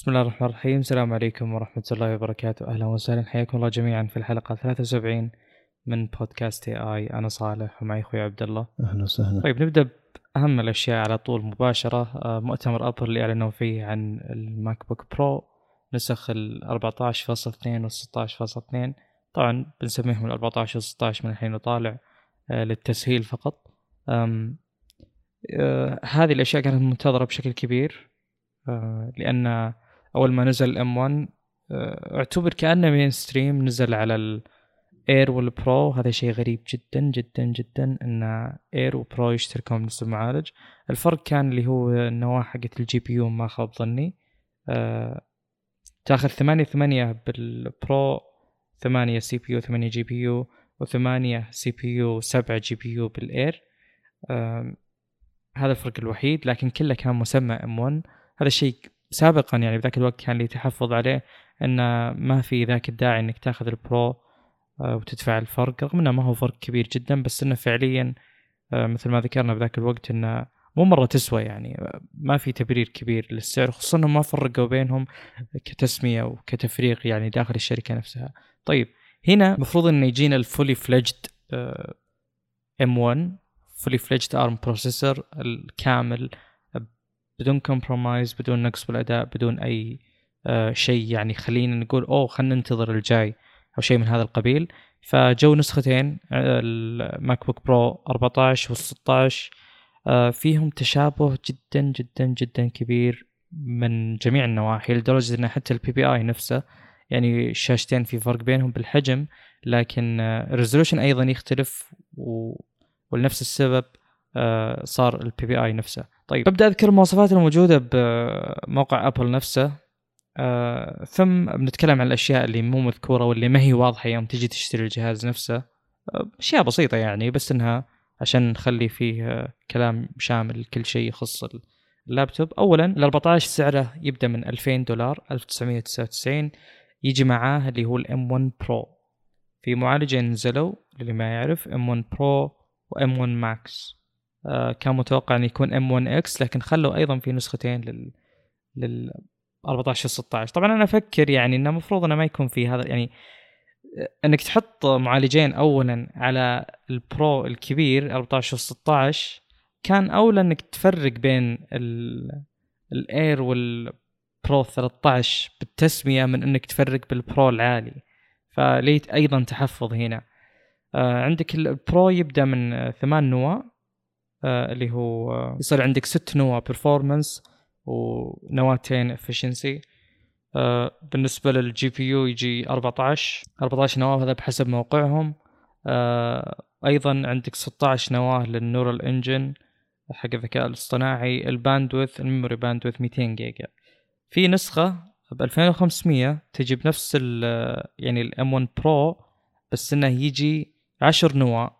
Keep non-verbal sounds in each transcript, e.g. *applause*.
بسم الله الرحمن الرحيم. السلام عليكم ورحمة الله وبركاته. أهلا وسهلا. حياكم الله جميعا في الحلقة 73 من بودكاست اي اي أنا صالح ومعي أخوي عبد الله. أهلا وسهلا. طيب نبدأ بأهم الأشياء على طول مباشرة. آه، مؤتمر أبل اللي أعلنوا فيه عن ال MacBook Pro. نسخ ال 14.2 وال 16.2 طبعا بنسميهم ال 14 وال 16 من الحين وطالع آه، للتسهيل فقط. أم، آه، هذه الأشياء كانت منتظرة بشكل كبير لأن أول ما نزل M1 آه، أعتبر كأنه mainstream نزل على ال Air وال Pro هذا شيء غريب جدا جدا جدا إن Air و Pro يشتركون بنفس المعالج. الفرق كان اللي هو النواة حقت ال GPU ما خاب ظني. آه، تاخذ ثمانية ثمانية بال Pro ثمانية CPU ثمانية GPU وثمانية CPU سبعة GPU بال Air هذا الفرق الوحيد لكن كله كان مسمى M1 هذا الشيء سابقا يعني بذاك الوقت كان لي تحفظ عليه إن ما في ذاك الداعي إنك تاخذ ال Pro آه، وتدفع الفرق رغم إنه ما هو فرق كبير جدا بس إنه فعليا آه، مثل ما ذكرنا بذاك الوقت إنه مو مرة تسوى يعني آه، ما في تبرير كبير للسعر خصوصا إنهم ما فرقوا بينهم كتسمية وكتفريق يعني داخل الشركة نفسها. طيب هنا المفروض إنه يجينا ال fully fledged M1 fully fledged ARM processor الكامل بدون compromise بدون نقص بالأداء بدون أي آه، شيء. يعني خلينا نقول أوه خلينا ننتظر الجاي أو شيء من هذا القبيل. فجو نسختين آه، ال MacBook Pro 14 وال 16 آه، فيهم تشابه جدا جدا جدا كبير من جميع النواحي لدرجة إن حتى ال PPI نفسه يعني الشاشتين في فرق بينهم بالحجم لكن ال resolution أيضا يختلف و... ولنفس السبب آه، صار ال PPI نفسه. طيب. ببدأ أذكر المواصفات الموجودة بموقع أبل نفسه. آه، ثم بنتكلم عن الأشياء اللي مو مذكورة واللي ما هي واضحة يوم تجي تشتري الجهاز نفسه. آه، أشياء بسيطة يعني بس إنها عشان نخلي فيه آه، كلام شامل لكل شيء يخص اللابتوب. اولا ال 14 سعره يبدأ من 2000 دولار 1999 يجي معاه اللي هو ال M1 Pro. في معالجين نزلوا للي ما يعرف M1 Pro و M1 Max. كان متوقع أن يكون M1X لكن خلوا أيضا في نسختين لل لل 14 16 طبعا أنا أفكر يعني إنه المفروض إنه ما يكون في هذا يعني آه، إنك تحط معالجين اولا على ال Pro الكبير 14 و 16 كان أولى إنك تفرق بين ال- ال Air وال Pro 13 بالتسمية من إنك تفرق بال Pro العالي. فلي أيضا تحفظ هنا. آه، عندك ال Pro يبدأ من آه، ثمان نواة. آه، اللي هو آه، يصير عندك ست نواه performance ونواتين efficiency بالنسبة لل GPU يجي 14 14 نواة هذا بحسب موقعهم. آه، أيضا عندك 16 نواة لل neural engine حق الذكاء الاصطناعي. ال bandwidth ال memory bandwidth 200 جيجا. في نسخة ب 2500 تجي بنفس ال يعني ال M1 Pro بس إنه يجي 10 نواة.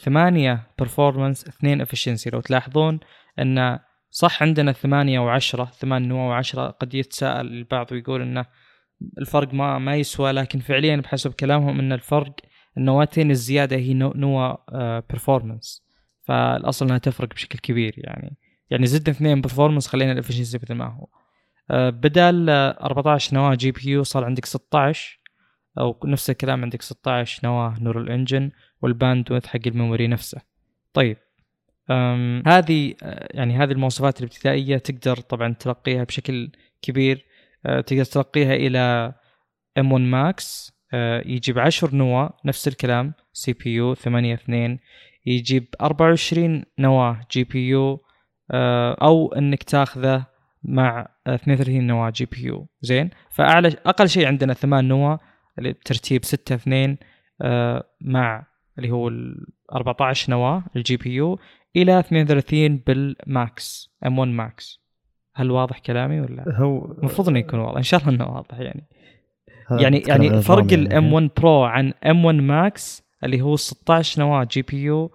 ثمانية performance اثنين efficiency. لو تلاحظون إن صح عندنا ثمانية وعشرة ثمان وعشرة قد يتساءل البعض ويقول انه الفرق ما ما يسوى لكن فعليا بحسب كلامهم إن الفرق النواتين الزيادة هي نو- نوى performance. فالأصل إنها تفرق بشكل كبير يعني. يعني زدنا اثنين performance خلينا ال efficiency مثل ما هو. آه، بدال آه، 14 نواة GPU صار عندك 16 أو نفس الكلام عندك 16 نواة neural engine وال bandwidth حق ال memory نفسه. طيب هذه يعني هذه المواصفات الابتدائية تقدر طبعا تلقيها بشكل كبير. آه، تقدر تلقيها إلى M1 Max. يجي ب 10 نواة نفس الكلام CPU 8 2 يجي ب 24 نواة GPU. أو إنك تاخذه مع 32 نواة GPU. زين؟ فأعلى أقل شيء عندنا 8 نواة اللي بترتيب 6 2 آه، مع اللي هو ال 14 نواة ال GPU إلى 32 بال Max M1 Max. هل واضح كلامي ولا؟ هو المفروض إنه يكون واضح إن شاء الله إنه واضح يعني. يعني يعني فرق يعني. ال M1 Pro عن M1 Max اللي هو 16 نواة جي بي يو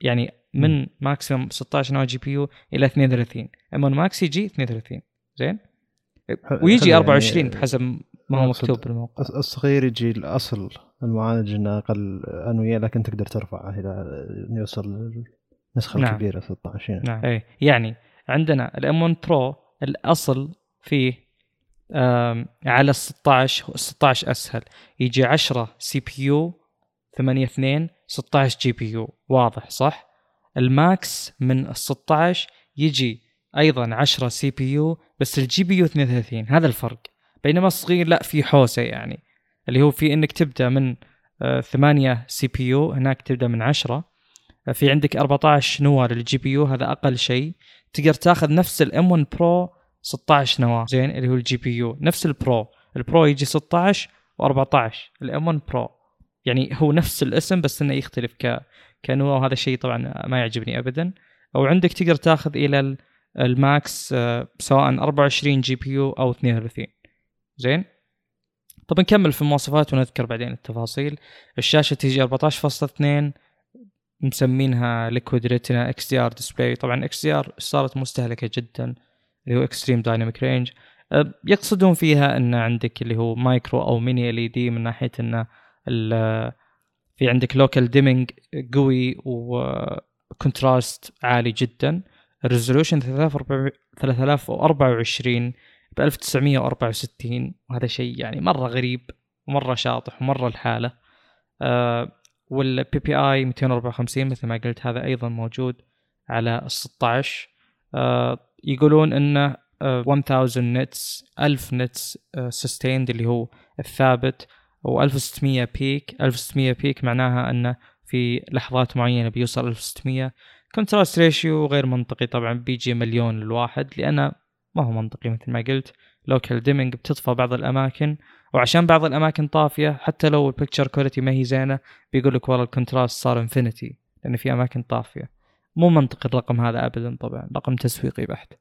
يعني من ماكسيموم 16 نواة جي بي يو إلى 32 M1 Max يجي 32 زين؟ ويجي يعني 24 بحسب ما هو مكتوب بالموقع. الص- الصغير يجي الأصل المعالج إنه أقل أنوية لكن تقدر ترفعه إلى يوصل للنسخه نعم. الكبيرة 16 يعني. نعم. إيه يعني عندنا ال M1 Pro الأصل فيه على ال 16 ال 16 أسهل. يجي 10 سي بي يو 8 2 16 جي بي يو. واضح صح؟ ال Max من ال 16 يجي أيضا 10 CPU بس ال GPU 32 هذا الفرق. بينما الصغير لا في حوسة يعني اللي هو في إنك تبدأ من آه، 8 CPU هناك تبدأ من 10 آه، في عندك 14 نواه لل GPU هذا أقل شيء تقدر تاخذ نفس ال M1 Pro 16 نواه زين اللي هو ال GPU نفس ال Pro ال Pro يجي 16 و14 ال M1 Pro يعني هو نفس الاسم بس إنه يختلف ك كنواه وهذا الشيء طبعا ما يعجبني ابدا أو عندك تقدر تاخذ إلى ال- Max آه، سواء 24 GPU أو 32 زين؟ طب نكمل في المواصفات ونذكر بعدين التفاصيل. الشاشة تيجي 14.2 مسمينها Liquid Retina XDR display طبعا XDR صارت مستهلكة جدا اللي هو extreme dynamic range يقصدون فيها إن عندك اللي هو مايكرو أو mini LED من ناحية إن في عندك local dimming قوي و contrast عالي جدا. ال resolution 3024 ب 1964 وهذا شيء يعني مرة غريب ومرة شاطح ومرة لحاله آه وال PPI 254 مثل ما قلت هذا أيضا موجود على ال 16 آه يقولون إنه آه 1000 nits 1000 nits sustained اللي هو الثابت و1600 peak 1600 peak معناها إنه في لحظات معينة بيوصل 1600 contrast ratio غير منطقي طبعا بيجي مليون للواحد لأنه ما هو منطقي مثل ما قلت. local dimming بتطفى بعض الأماكن وعشان بعض الأماكن طافية حتى لو ال picture quality ما هي زينة بيقول لك والله ال contrast صار infinity لأن في أماكن طافية. مو منطقي الرقم هذا ابدا طبعا رقم تسويقي بحت.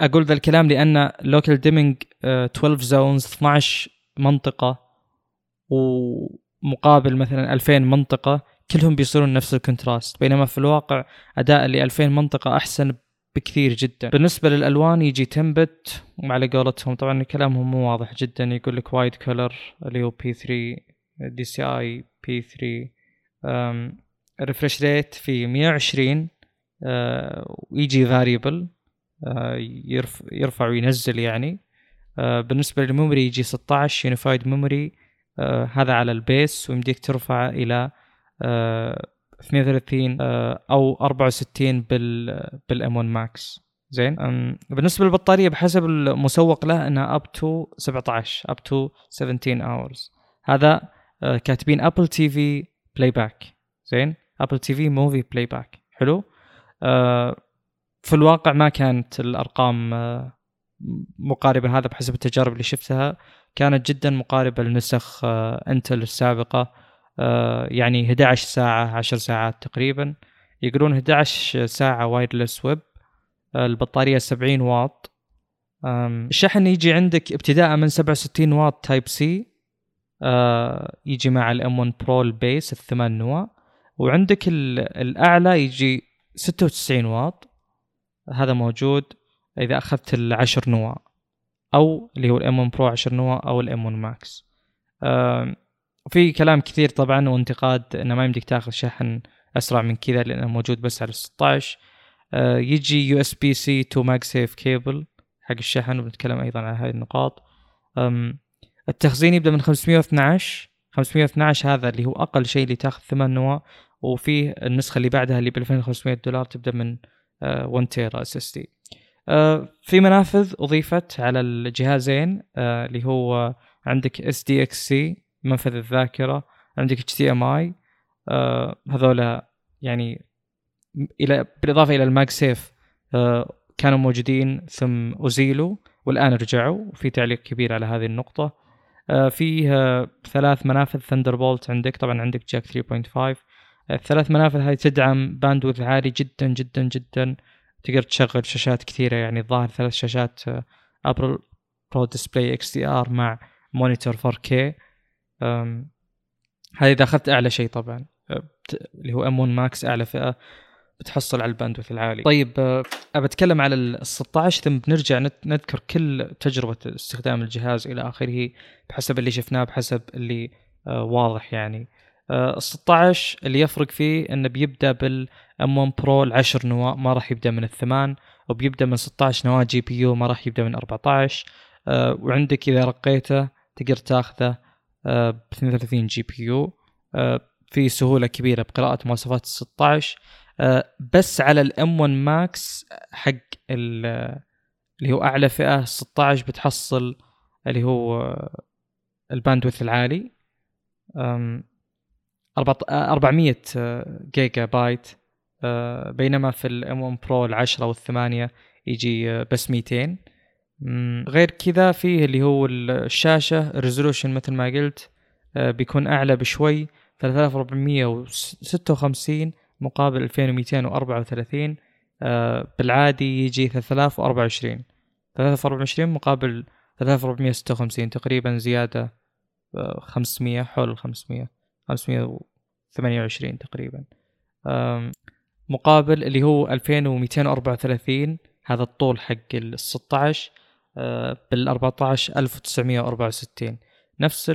أقول ذا الكلام لأن local dimming 12 zones 12 منطقة ومقابل مثلا 2000 منطقة كلهم بيصيرون نفس ال contrast بينما في الواقع أداء اللي 2000 منطقة أحسن بكثير جدا. بالنسبة للألوان يجي 10 bit وعلى قولتهم طبعا كلامهم مو واضح جدا. يقول لك wide color اللي هو بي 3 دي سي اي بي 3 الريفرش ريت في 120 آه، ويجي variable يرفع وينزل يعني. آه، بالنسبة لل memory يجي 16 unified memory هذا على ال base ويمديك ترفعه إلى آه، 32 آه، أو 64 بال بال M1 Max زين؟ بالنسبة للبطارية بحسب المسوق له انها up to 17 up to 17 hours هذا آه، كاتبين Apple TV playback زين؟ Apple TV movie playback حلو؟ آه، في الواقع ما كانت الأرقام مقاربة هذا بحسب التجارب اللي شفتها. كانت جدا مقاربة لنسخ Intel السابقة. يعني 11 ساعة 10 ساعات تقريبا. يقولون 11 ساعة wireless web البطارية 70 واط. الشحن يجي عندك ابتداء من 67 واط Type-C يجي مع ال M1 Pro ال base الثمان نواة وعندك ال- الأعلى يجي 96 واط. هذا موجود إذا أخذت العشر نواة أو اللي هو ال M1 Pro 10 نواة أو ال M1 Max أم، في كلام كثير طبعا وانتقاد إنه ما يمديك تاخذ شحن أسرع من كذا لأنه موجود بس على 16 آه، يجي يو اس بي سي تو ماج سيف كيبل حق الشحن وبنتكلم أيضا على هذه النقاط. التخزين يبدأ من 512 512 هذا اللي هو أقل شيء اللي تاخذ ثمان نواة وفيه النسخة اللي بعدها اللي ب 2500 دولار تبدأ من آه، 1 تيرا SSD في منافذ أضيفت على الجهازين آه، اللي هو عندك SDXC منفذ الذاكرة عندك HDMI هذولا يعني إلى بالإضافة إلى ال MagSafe آه، كانوا موجودين ثم أزيلوا والآن رجعوا وفي تعليق كبير على هذه النقطة. آه، فيه آه، ثلاث منافذ Thunderbolt عندك طبعا عندك jack 3.5 الثلاث منافذ هذه تدعم bandwidth عالي جدا جدا جدا. تقدر تشغل شاشات كثيرة يعني الظاهر ثلاث شاشات Apple Pro Display XDR مع monitor 4K أم، هذا إذا أخذت أعلى شيء طبعا. اللي هو M1 Max أعلى فئة بتحصل على ال bandwidth العالي. طيب أبى أتكلم على ال 16 ثم بنرجع نذكر كل تجربة استخدام الجهاز إلى آخره بحسب اللي شفناه بحسب اللي واضح يعني. ال 16 اللي يفرق فيه إنه بيبدأ بال M1 Pro العشر نواة ما راح يبدأ من الثمان وبيبدأ من 16 نواه GPU ما راح يبدأ من 14 آه، وعندك إذا رقيته تقدر تاخذه ب 32 GPU في سهولة كبيرة بقراءة مواصفات ال 16 بس على ال M1 Max حق اللي هو أعلى فئة 16 بتحصل اللي هو ال bandwidth العالي. 400 جيجا بايت بينما في ال M1 Pro العشرة والثمانية يجي بس 200 غير كذا فيه اللي هو الشاشة ال resolution مثل ما قلت بيكون أعلى بشوي 3456 مقابل 2234 بالعادي يجي 3024 3024 مقابل 3456 تقريبا زيادة 500 حول ال 500 528 تقريبا. مقابل اللي هو 2234 هذا الطول حق ال 16 بال 14 1964 نفس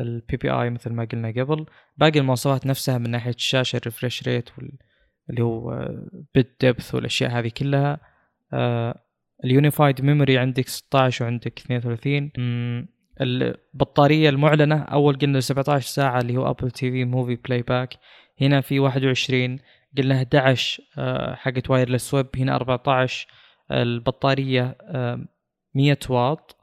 ال PPI مثل ما قلنا قبل. باقي المواصفات نفسها من ناحية الشاشة ال refresh rate اللي هو bit depth والأشياء هذه كلها. ال unified memory عندك 16 وعندك 32 البطارية المعلنة أول قلنا 17 ساعة اللي هو Apple TV movie playback هنا في 21 قلنا 11 آه، حقت wireless web هنا 14 البطارية 100 واط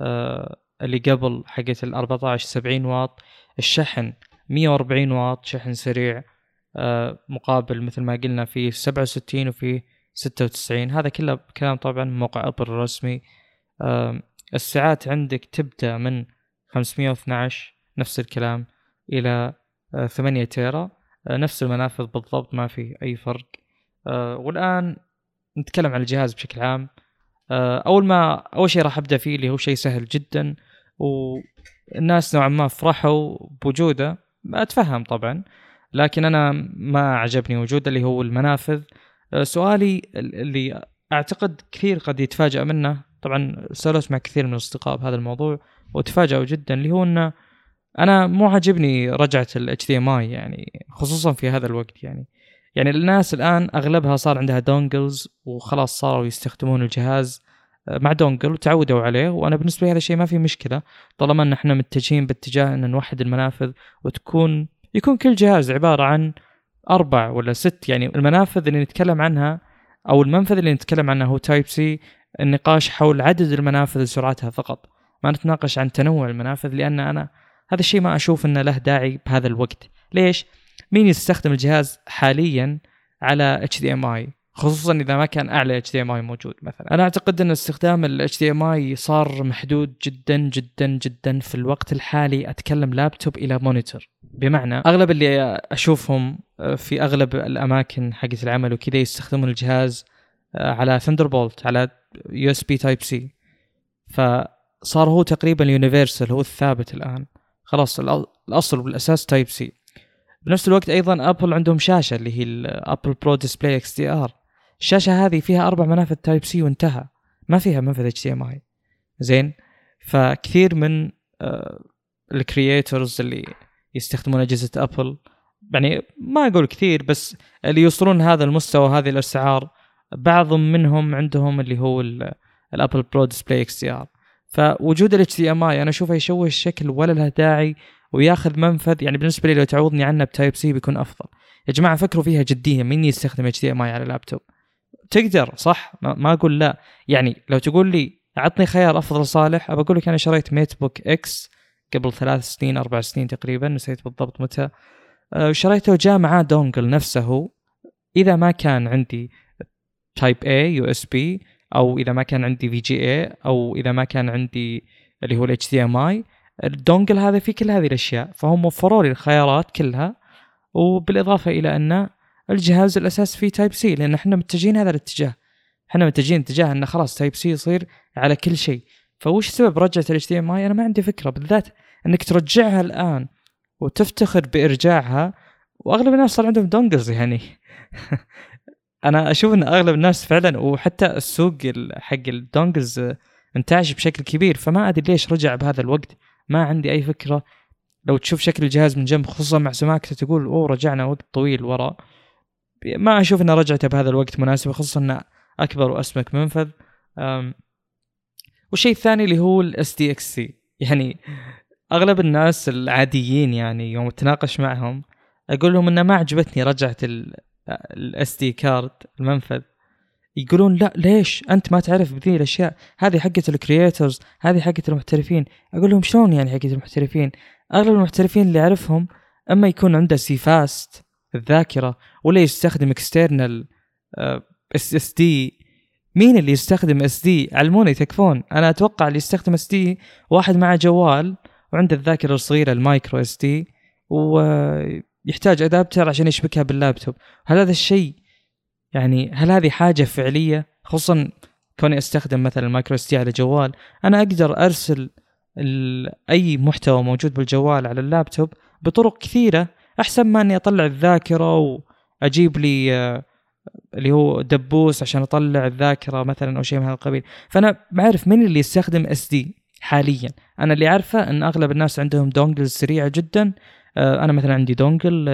آه، اللي قبل حقت ال 14 70 واط. الشحن 140 واط شحن سريع آه، مقابل مثل ما قلنا في 67 وفي 96 هذا كله كلام طبعا موقع أبل الرسمي. الساعات عندك تبدأ من 512 نفس الكلام إلى 8 تيرا. نفس المنافذ بالضبط ما في أي فرق. والآن نتكلم عن الجهاز بشكل عام. أول ما أول شيء راح أبدأ فيه اللي هو شيء سهل جدا والناس نوعا ما فرحوا بوجوده. أتفهم طبعا لكن أنا ما عجبني وجوده اللي هو المنافذ. سؤالي اللي أعتقد كثير قد يتفاجأ منه طبعا سولفت مع كثير من الأصدقاء بهذا الموضوع وتفاجأوا جدا اللي هو إنه أنا مو عاجبني رجعة ال HDMI يعني خصوصا في هذا الوقت يعني يعني الناس الآن أغلبها صار عندها دونجلز وخلاص صاروا يستخدمون الجهاز آه، مع dongle وتعودوا عليه وأنا بالنسبة لي هذا الشيء ما في مشكلة طالما إن إحنا متجهين باتجاه إن نوحد المنافذ وتكون يكون كل جهاز عبارة عن أربع ولا ست يعني المنافذ اللي نتكلم عنها أو المنفذ اللي نتكلم عنه هو Type-C النقاش حول عدد المنافذ وسرعتها فقط ما نتناقش عن تنوع المنافذ لأن أنا هذا الشيء ما أشوف إنه له داعي بهذا الوقت. ليش؟ مين يستخدم الجهاز حاليا على آي؟ خصوصا إذا ما كان أعلى آي موجود مثلا. أنا أعتقد أن استخدام HDMI صار محدود جدا جدا جدا في الوقت الحالي. أتكلم لابتوب إلى monitor. بمعنى أغلب اللي أشوفهم في أغلب الأماكن حقت العمل وكذا يستخدمون الجهاز على Thunderbolt على USB Type C فصار هو تقريبا universal هو الثابت الآن. خلاص الأصل والأساس Type C بنفس الوقت أيضا ابل عندهم شاشة اللي هي ال Apple Pro Display XDR الشاشة هذه فيها أربع منافذ Type C وانتهى. ما فيها منفذ HDMI زين؟ فكثير من آه، ال creators اللي يستخدمون أجهزة ابل يعني ما أقول كثير بس اللي يوصلون هذا المستوى هذه الأسعار بعض منهم عندهم اللي هو ال Apple Pro Display XDR فوجود ال HDMI أنا أشوفه يشوه الشكل ولا له داعي وياخذ منفذ يعني بالنسبة لي لو تعوضني عنه ب Type C بيكون أفضل. يا جماعة فكروا فيها جديا مين يستخدم HDMI على اللابتوب؟ تقدر صح؟ ما أقول لا. يعني لو تقول لي اعطني خيار أفضل صالح أبى أقول لك أنا شريت MateBook X قبل ثلاث سنين أربع سنين تقريبا نسيت بالضبط متى. آه، شريته وجاء معاه dongle نفسه. إذا ما كان عندي Type A USB أو إذا ما كان عندي VGA أو إذا ما كان عندي اللي هو ال HDMI ال dongle هذا فيه كل هذه الأشياء فهم وفروا لي الخيارات كلها وبالإضافة إلى أن الجهاز الأساس فيه Type C لأن إحنا متجهين هذا الاتجاه. إحنا متجهين اتجاه انه خلاص Type C يصير على كل شيء. فوش سبب رجعة ال HDMI أنا ما عندي فكرة بالذات إنك ترجعها الآن وتفتخر بإرجاعها وأغلب الناس صار عندهم dongles يعني. *laughs* أنا أشوف إن أغلب الناس فعلا وحتى السوق حق ال dongles انتعش بشكل كبير فما أدري ليش رجع بهذا الوقت. ما عندي أي فكرة. لو تشوف شكل الجهاز من جنب خصوصا مع سماكته تقول أوه رجعنا وقت طويل وراء ما أشوف انه رجعته بهذا الوقت مناسب خصوصا إنه أكبر وأسمك منفذ. والشيء الثاني اللي هو ال SDXC يعني أغلب الناس العاديين يعني يوم أتناقش معهم أقول لهم إنه ما عجبتني رجعة ال SD card المنفذ. يقولون لا ليش؟ أنت ما تعرف بذي الأشياء. هذه حقة ال creators هذه حقة المحترفين. أقول لهم شلون يعني حقة المحترفين؟ أغلب المحترفين اللي أعرفهم أما يكون عنده CFast الذاكرة ولا يستخدم external SSD مين اللي يستخدم SD علموني تكفون. أنا أتوقع اللي يستخدم SD واحد معه جوال وعنده الذاكرة الصغيرة ال micro SD ويحتاج adapter عشان يشبكها باللابتوب. هل هذا الشيء يعني هل هذه حاجة فعلية؟ خصوصا كوني أستخدم مثلا ال micro S على جوال أنا أقدر أرسل أي محتوى موجود بالجوال على اللابتوب بطرق كثيرة أحسن ما إني أطلع الذاكرة وأجيب لي آه، اللي هو دبوس عشان أطلع الذاكرة مثلا أو شيء من هذا القبيل. فأنا بعرف من اللي يستخدم SD حاليا. أنا اللي عارفه إن أغلب الناس عندهم dongles سريعه جدا. آه، أنا مثلا عندي dongle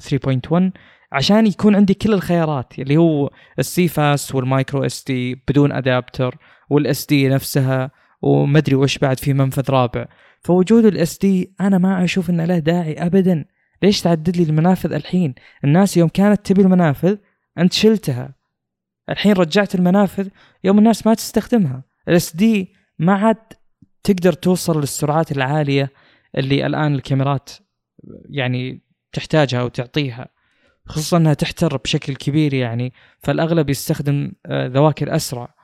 3.1 عشان يكون عندي كل الخيارات اللي هو ال CFast وال micro SD بدون adapter وال SD نفسها ومدري وش بعد في منفذ رابع. فوجود ال SD أنا ما أشوف إنه له داعي ابدا. ليش تعدد لي المنافذ الحين؟ الناس يوم كانت تبي المنافذ أنت شلتها. الحين رجعت المنافذ يوم الناس ما تستخدمها. الاس دي ما عاد تقدر توصل للسرعات العالية اللي الآن الكاميرات يعني تحتاجها وتعطيها خصوصا أنها تحتر بشكل كبير يعني فالأغلب يستخدم آه، ذواكر أسرع.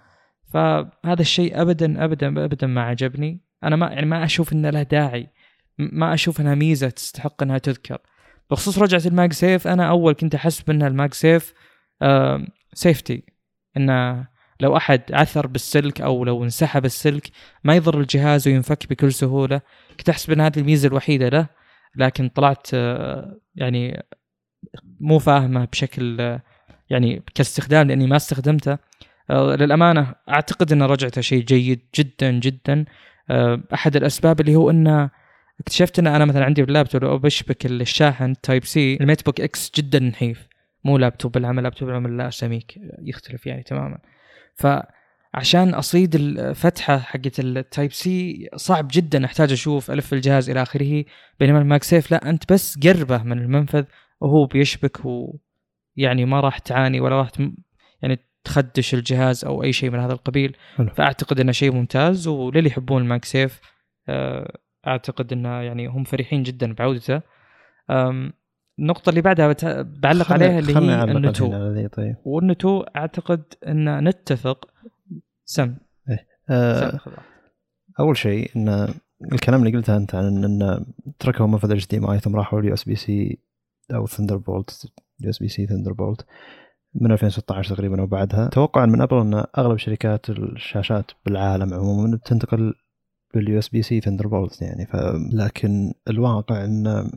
فهذا الشيء ابدا ابدا ابدا ما عجبني. أنا ما يعني ما أشوف إنه له داعي. ما أشوف إنها ميزة تستحق إنها تذكر. بخصوص رجعة ال MagSafe أنا أول كنت احسب ان ال MagSafe safety إنه لو أحد عثر بالسلك أو لو انسحب السلك ما يضر الجهاز وينفك بكل سهولة. كنت احسب ان هذه الميزة الوحيدة له لكن طلعت آه يعني مو فاهمه بشكل يعني كاستخدام لأني ما استخدمته. آه للأمانة أعتقد إن رجعته شيء جيد جدا جدا. آه أحد الأسباب اللي هو إنه اكتشفت إن أنا مثلا عندي باللابتوب لو بشبك الشاحن Type C ال MateBook X جدا نحيف. مو لابتوب العمل لابتوب العمل لا سميك يختلف يعني تماما. فعشان أصيد الفتحة حقت ال Type C صعب جدا أحتاج أشوف ألف الجهاز إلى آخره. بينما ال MagSafe لا أنت بس قربه من المنفذ وهو بيشبك و يعني ما راح تعاني ولا راح يعني تخدش الجهاز أو أي شيء من هذا القبيل. فأعتقد إنه شيء ممتاز وللي يحبون ال MagSafe آه، أعتقد إنه يعني هم فرحين جدا بعودته. النقطة اللي بعدها بعلق عليها اللي هي النتو. طيب. والنتو أعتقد ان نتفق. سم. إيه. آه أول شيء إن الكلام اللي قلته أنت عن إن تركوا منفذ HD ثم راحوا ال USB C أو ثندر بولت يو اس بي سي ثندر بولت من 2016 تقريبا وبعدها توقعا من أبل أن أغلب شركات الشاشات بالعالم عموما تنتقل بال USB C Thunderbolt يعني. ف لكن الواقع أن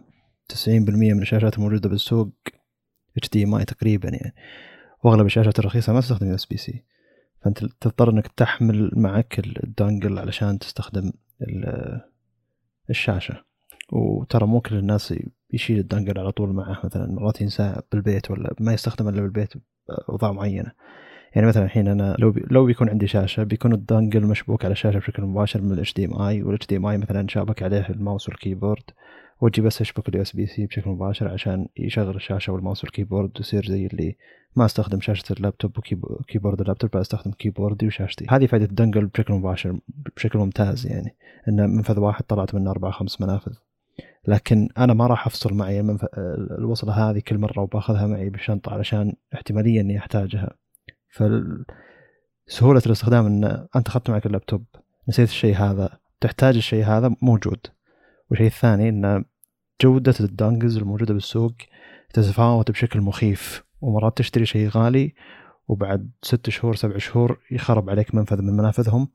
90% من الشاشات الموجودة بالسوق HDMI تقريبا يعني. وأغلب الشاشات الرخيصة ما تستخدم USB C فأنت تضطر أنك تحمل معك ال dongle علشان تستخدم الشاشة. وترى مو كل الناس يشيل ال dongle على طول معه مثلا مرات ينساه بالبيت ولا ما يستخدم إلا بالبيت بأوضاع معينة. يعني مثلا الحين أنا لو بي لو بيكون عندي شاشة بيكون ال dongle مشبوك على الشاشة بشكل مباشر من الاتش دي ام اي والاتش دي ام اي مثلا شابك عليه ال mouse وال keyboard وأجي بس أشبك ال USB-C بشكل مباشر عشان يشغل الشاشة وال mouse وال keyboard ويصير زي اللي ما أستخدم شاشة ال laptop و keyboard ال laptop أستخدم keyboard ي وشاشتي. هذه فائده ال dongle بشكل مباشر بشكل ممتاز يعني. إنه منفذ واحد طلعت منه أربع خمس منافذ. لكن أنا ما راح أفصل معي الوصلة هذه كل مرة وباخذها معي بالشنطة علشان احتمالية إني أحتاجها. فسهولة الاستخدام إن أنت أخذت معك اللابتوب نسيت الشيء هذا تحتاج الشيء هذا موجود. والشيء الثاني إن جودة الدانجز الموجودة بالسوق تتفاوت بشكل مخيف. ومرات تشتري شيء غالي وبعد ست شهور سبع شهور يخرب عليك منفذ من منافذهم.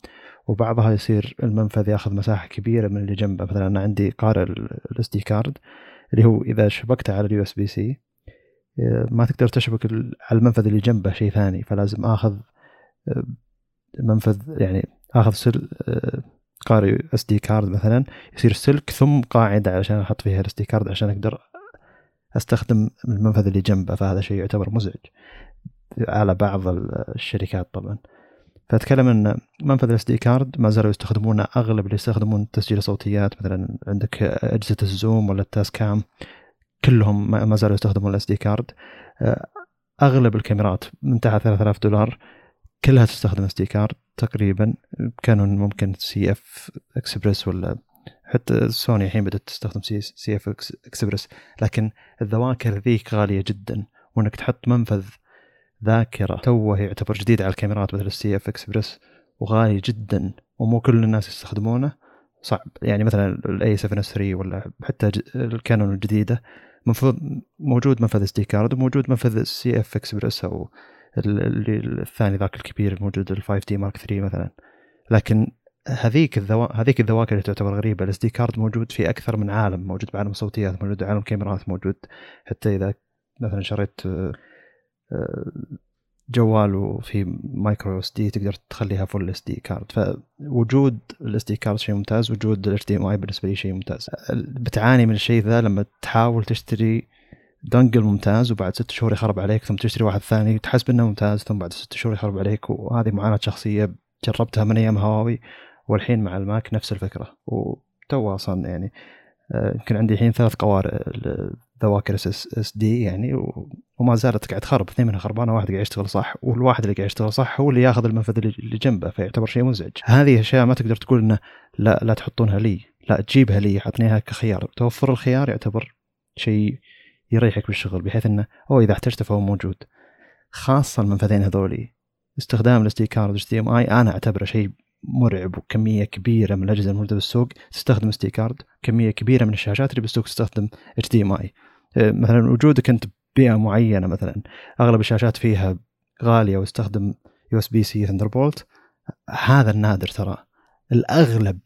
وبعضها يصير المنفذ ياخذ مساحة كبيرة من اللي جنبه. مثلا أنا عندي قارئ ال SD card اللي هو إذا شبكته على ال USB-C ما تقدر تشبك على المنفذ اللي جنبه شيء ثاني. فلازم آخذ آه، منفذ يعني آخذ سل آه، قارئ SD card مثلا يصير سلك ثم قاعدة علشان أحط فيها ال SD card عشان أقدر أستخدم المنفذ اللي جنبه. فهذا شيء يعتبر مزعج على بعض الشركات طبعا. فأتكلم ان منفذ ال SD card ما زالوا يستخدمونه أغلب اللي يستخدمون تسجيل صوتيات مثلا عندك أجهزة ال Zoom ولا ال Tascam كلهم ما زالوا يستخدمون ال SD card أغلب الكاميرات من تحت 3000 دولار كلها تستخدم SD card تقريبا. كانون ممكن CFexpress ولا حتى سوني الحين بدأت تستخدم CFexpress لكن الذواكر ذيك غالية جدا وإنك تحط منفذ ذاكرة. توه يعتبر جديد على الكاميرات مثل ال CFexpress وغالي جدا ومو كل الناس يستخدمونه. صعب. يعني مثلا ال A 7 S 3 ولا حتى الكانون الجديدة المفروض موجود منفذ SD card وموجود منفذ ال CFexpress أو اللي الثاني ذاك الكبير الموجود ال 5 D Mark 3 مثلا. لكن هذيك الذوا... هذيك الذواكر اللي تعتبر غريبة. ال SD card موجود في أكثر من عالم موجود بعالم الصوتيات موجود بعالم الكاميرات موجود حتى إذا مثلا شريت جوال وفي micro SD تقدر تخليها full SD card فوجود ال SD card شيء ممتاز وجود ال HDMI بالنسبة لي شيء ممتاز. بتعاني من الشيء ذا لما تحاول تشتري dongle ممتاز وبعد ست شهور يخرب عليك ثم تشتري واحد ثاني تحسب انه ممتاز ثم بعد ست شهور يخرب عليك. وهذه معاناة شخصية جربتها من أيام هواوي والحين مع الماك نفس الفكرة. وتو أصلا يعني آه، يمكن عندي الحين ثلاث قوارئ. ذواكر SSD يعني وما زالت قاعد تخرب. اثنين منها خربانة واحد قاعد يشتغل صح والواحد اللي قاعد يشتغل صح هو اللي ياخذ المنفذ اللي جنبه فيعتبر شيء مزعج. هذه أشياء ما تقدر تقول إنه لا لا تحطونها لي لا تجيبها لي حطنيها كخيار. توفر الخيار يعتبر شيء يريحك بالشغل بحيث إنه أو إذا احتجت فهو موجود. خاصة المنفذين هذولي استخدام ال SD card HDMI أنا أعتبره شيء مرعب وكمية كبيرة من الأجهزة الموجودة بالسوق تستخدم SD card كمية كبيرة من الشاشات اللي بالسوق تستخدم HDMI مثلا وجودك أنت ببيئة معينة مثلا أغلب الشاشات فيها غالية واستخدم يو اس بي سي ثندر بولت هذا النادر ترى. الأغلب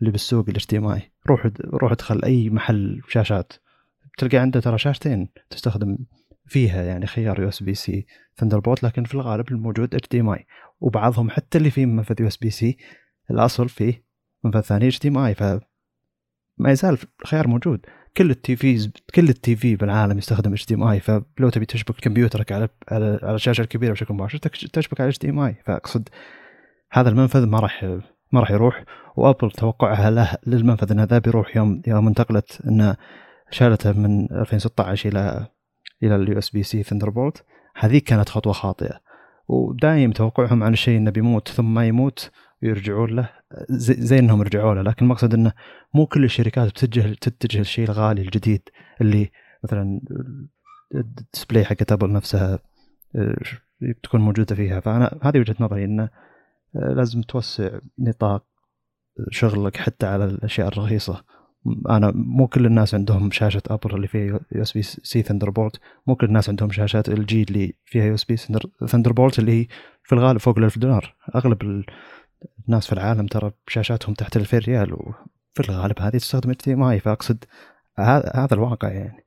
اللي بالسوق ال HDMI روح روح ادخل أي محل شاشات. تلقى عنده ترى شاشتين تستخدم فيها يعني خيار يو اس بي سي ثندر بولت لكن في الغالب الموجود HDMI وبعضهم حتى اللي فيه منفذ USB-C الأصل فيه منفذ ثاني HDMI ف ما يزال الخيار موجود. كل ال TVs كل ال TV بالعالم يستخدم HDMI فلو تبي تشبك كمبيوترك على على الشاشة الكبيرة بشكل مباشر تشبك على HDMI فأقصد هذا المنفذ ما راح ما راح يروح وأبل توقعها له للمنفذ إن هذا بيروح يوم يوم انتقلت انه شالته من 2016 إلى إلى ال USB-C Thunderbolt هذيك كانت خطوة خاطئة. ودايم توقعهم عن الشيء إنه بيموت ثم ما يموت ويرجعون له. زي, زي إنهم رجعوا له لكن المقصد إنه مو كل الشركات بتتجه تتجه للشيء الغالي الجديد اللي مثلا ال display حق ابل نفسها آه، تكون موجودة فيها. فأنا هذه وجهة نظري إنه آه، لازم توسع نطاق شغلك حتى على الأشياء الرخيصة. أنا مو كل الناس عندهم شاشة أبل اللي فيها يو إس بي سي ثندر بولت مو كل الناس عندهم شاشات LG اللي فيها USB Thunderbolt اللي هي في الغالب فوق ال 1000 دولار. أغلب الناس في العالم ترى شاشاتهم تحت 2000 ريال وفي الغالب هذه تستخدم HDMI. فأقصد هذا الواقع يعني.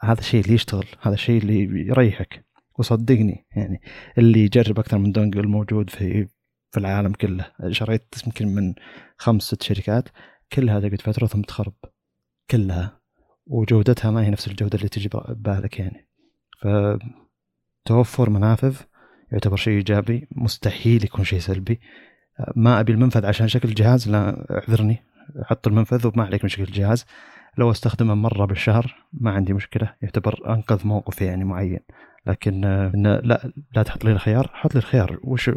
هذا الشيء اللي يشتغل هذا الشيء اللي يريحك وصدقني يعني. اللي يجرب أكثر من دونجل موجود في في العالم كله. شريت يمكن من خمس ست شركات. كلها تقعد فترة ثم تخرب. كلها. وجودتها ما هي نفس الجودة اللي تجي ببالك يعني. فتوفر منافذ يعتبر شيء إيجابي مستحيل يكون شيء سلبي. ما أبي المنفذ عشان شكل الجهاز لا اعذرني. حط المنفذ وما عليك من شكل الجهاز. لو أستخدمه مرة بالشهر ما عندي مشكلة. يعتبر أنقذ موقف يعني معين. لكن إن لا لا تحط لي الخيار. حط لي الخيار. وش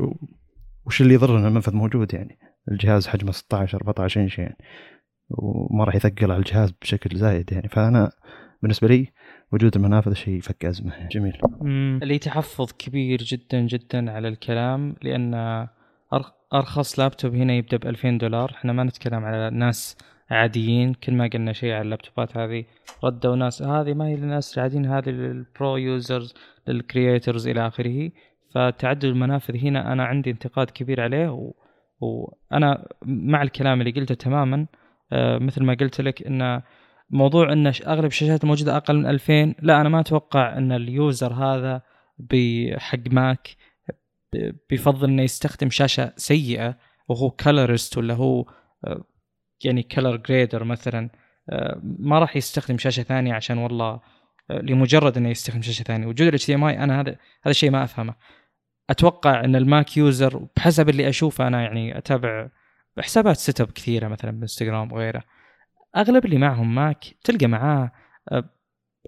وش اللي يضر إن المنفذ موجود يعني؟ الجهاز حجمه 16 14 انش يعني. وما راح يثقل على الجهاز بشكل زايد يعني. فأنا بالنسبة لي وجود المنافذ شيء يفك أزمة جميل. اللي تحفظ كبير جدا جدا على الكلام لأن أرخص لابتوب هنا يبدأ ب 2000 دولار. إحنا ما نتكلم على ناس عاديين. كل ما قلنا شيء على اللابتوبات هذه ردوا ناس هذه ما هي للناس العاديين هذه لل pro users لل creators إلى آخره. فتعدد المنافذ هنا أنا عندي انتقاد كبير عليه و... وأنا مع الكلام اللي قلته تماما آه مثل ما قلت لك إن موضوع إن أغلب الشاشات الموجودة أقل من 2000 لا أنا ما أتوقع إن ال user هذا بحق ماك بيفضل إنه يستخدم شاشة سيئة وهو colorist ولا هو آه، يعني color grader مثلا آه، ما راح يستخدم شاشة ثانية عشان والله لمجرد إنه يستخدم شاشة ثانية. وجود ال HDMI أنا هذا هذا الشيء ما أفهمه. أتوقع إن ال Mac user بحسب اللي أشوفه أنا يعني أتابع حسابات setup كثيرة مثلا بإنستغرام وغيره. أغلب اللي معهم ماك تلقى معاه آه،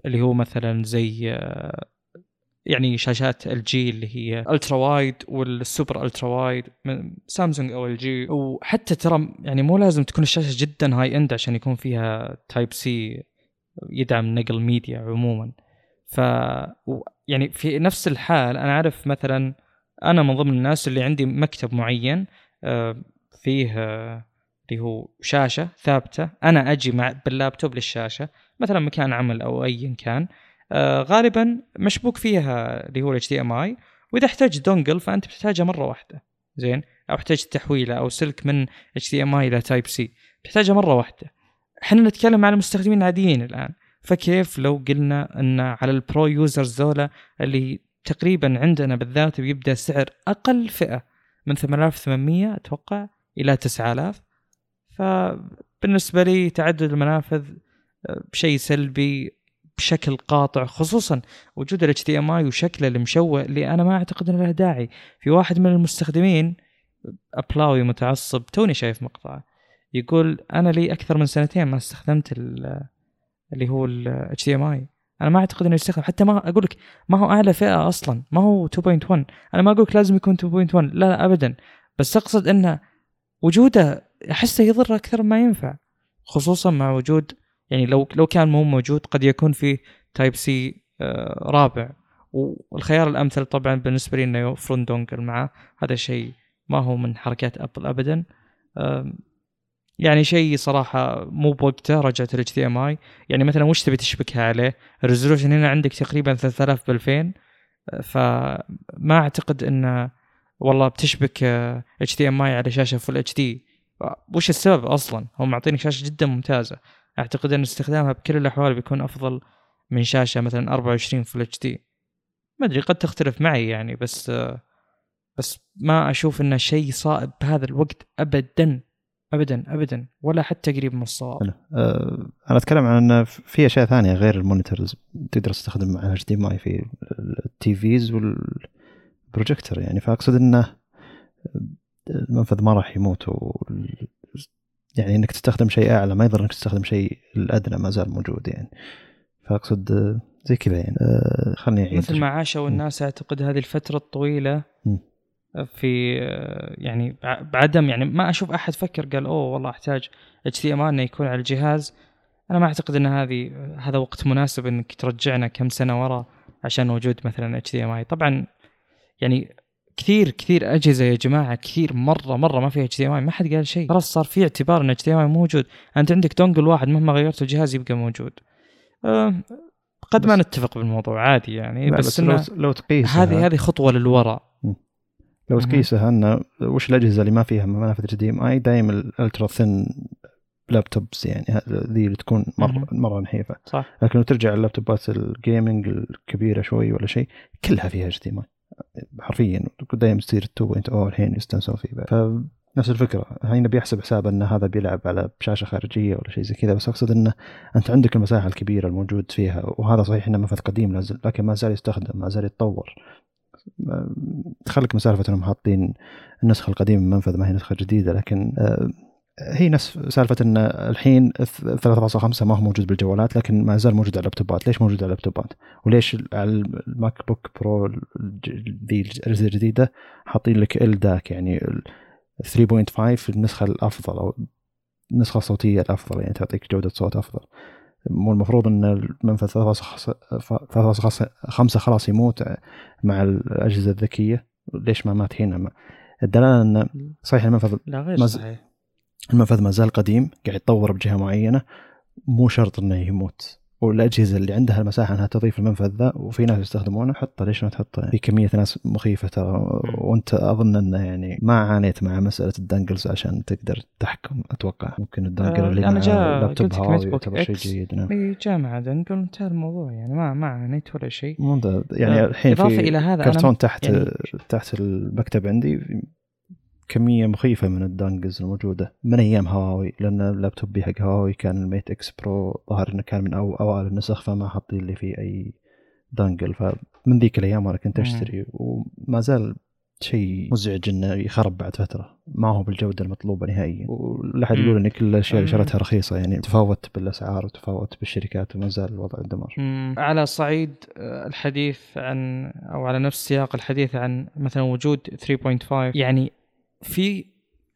اللي هو مثلا زي آه، يعني شاشات LG اللي هي ultra wide وال super ultra wide من سامسونج أو LG وحتى ترى يعني مو لازم تكون الشاشة جدا high end عشان يكون فيها Type-C يدعم نقل ميديا عموما. ف يعني في نفس الحال أنا أعرف مثلا أنا من ضمن الناس اللي عندي مكتب معين آه، فيه آه، اللي هو شاشة ثابتة. أنا أجي مع باللابتوب للشاشة مثلا مكان عمل أو ايا كان. آه، غالبا مشبوك فيها اللي هو ال HDMI وإذا احتاج dongle فأنت بتحتاجها مرة واحدة. زين؟ أو احتاج تحويلة أو سلك من HDMI إلى Type-C تحتاجها مرة واحدة. إحنا نتكلم على المستخدمين العاديين الآن. فكيف لو قلنا إن على ال Pro users ذولا اللي تقريبا عندنا بالذات بيبدأ سعر أقل فئة من 8800 أتوقع إلى 9000 فبالنسبة لي تعدد المنافذ آه، شيء سلبي بشكل قاطع خصوصا وجود ال HDMI وشكله المشوه اللي أنا ما أعتقد إنه له داعي. في واحد من المستخدمين أبلاوي متعصب توني شايف مقطعه يقول أنا لي أكثر من سنتين ما استخدمت اللي هو ال HDMI أنا ما أعتقد إنه يستخدم. حتى ما أقول لك ما هو أعلى فئة أصلا. ما هو 2.1 أنا ما أقول لك لازم يكون 2.1 لا, لا ابدا. بس أقصد انه وجوده أحسه يضر أكثر ما ينفع. خصوصا مع وجود يعني لو لو كان مو موجود قد يكون في Type-C آه، رابع. والخيار الأمثل طبعا بالنسبة لي إنه يوفرون dongle معه. هذا شيء ما هو من حركات ابل ابدا. يعني شيء صراحة مو بوقته رجعت ال HDMI يعني مثلا وش تبي تشبكها عليه؟ ال resolution هنا عندك تقريبا 3000 ب 2000 فما أعتقد انه والله بتشبك HDMI على شاشة Full HD وش السبب أصلا؟ هم معطينك شاشة جدا ممتازة. أعتقد إن استخدامها بكل الأحوال بيكون أفضل من شاشة مثلا 24 Full HD ما أدري قد تختلف معي يعني بس بس ما أشوف انه شيء صائب بهذا الوقت ابدا. ابدا ابدا. ولا حتى قريب من الصواب. أه أنا أتكلم عن انه في أشياء ثانية غير ال monitors. تقدر تستخدم مع HDMI في ال TVs وال projector يعني فأقصد إنه المنفذ ما راح يموت و يعني إنك تستخدم شيء أعلى ما يضر إنك تستخدم شيء الأدنى ما زال موجود يعني. فأقصد زي كذا يعني. أه خلني أعيد. مثل ما عاشوا الناس أعتقد هذه الفترة الطويلة في يعني بعدم يعني ما أشوف أحد فكر قال أوه والله أحتاج HDMI إنه يكون على الجهاز. أنا ما أعتقد إن هذه هذا وقت مناسب إنك ترجعنا كم سنة ورا عشان وجود مثلا HDMI. طبعا يعني كثير كثير أجهزة يا جماعة كثير مرة مرة ما فيها HDMI. ما حد قال شيء. خلاص صار في اعتبار إن HDMI موجود. أنت عندك dongle واحد مهما غيرت الجهاز يبقى موجود. أه قد ما نتفق بالموضوع عادي يعني بس, بس لو, لو تقيس هذه هذه خطوة للوراء. لو تقيسها انه وش الأجهزة اللي ما فيها منافذ HDMI دائما ال ultra thin laptops يعني ذي اللي تكون مرة مرة نحيفة. صح. لكن لو ترجع اللابتوبات ال gaming الكبيرة شوي ولا شيء كلها فيها HDMI حرفيا دائما تصير 2.0 الحين يستانسون فيه فنفس الفكرة. هنا بيحسب حساب ان هذا بيلعب على شاشة خارجية ولا شيء زي كذا بس أقصد إنه أنت عندك المساحة الكبيرة الموجود فيها وهذا صحيح إنه منفذ قديم لكن ما زال يستخدم ما زال يتطور. خليك من سالفه انهم حاطين النسخة القديمة من منفذ ما هي نسخة جديدة لكن آه، هي نفس سالفة إن الحين 3.5 ما هو موجود بالجوالات لكن ما زال موجود على اللابتوبات، ليش موجود على اللابتوبات؟ وليش على الماك بوك برو الجديدة حاطين لك ال DAC يعني 3.5 النسخة الأفضل أو النسخه الصوتيه الأفضل يعني تعطيك جودة صوت أفضل. مو المفروض إن المنفذ 3.5 خلاص يموت مع الأجهزة الذكية. ليش ما مات هنا؟ الدلالة إن صحيح المنفذ لا غير صحيح. المنفذ ما زال قديم قاعد يتطور بجهة معينة. مو شرط إنه يموت. والأجهزة اللي عندها المساحة إنها تضيف المنفذ ذا وفي ناس يستخدمونه حطه ليش ما تحطه؟ في كمية ناس مخيفة ترى وأنت أظن إنه يعني ما عانيت مع مسألة ال dongles عشان تقدر تحكم أتوقع. ممكن ال dongle آه اللي أنا جاء لابتوب هواوي يعتبر شيء جيد نعم. إي جاء مع dongle انتهى الموضوع يعني ما ما عانيت ولا شيء. يعني الحين في إلى هذا كرتون تحت يعني تحت المكتب عندي كمية مخيفة من ال dongles الموجودة من أيام هواوي لأن اللابتوب حق هواوي كان الميت إكس برو ظهر إنه كان من أو أوائل النسخ فما حاطين لي فيه أي dongle فمن ذيك الأيام وأنا كنت أشتري وما زال شيء مزعج إنه يخرب بعد فترة ما هو بالجودة المطلوبة نهائيا ولا مم. يقول ان كل الاشياء اللي. شريتها رخيصة يعني تفاوت بالأسعار وتفاوت بالشركات وما زال الوضع دمار. على صعيد آه، الحديث عن أو على نفس سياق الحديث عن مثلا وجود 3.5 يعني في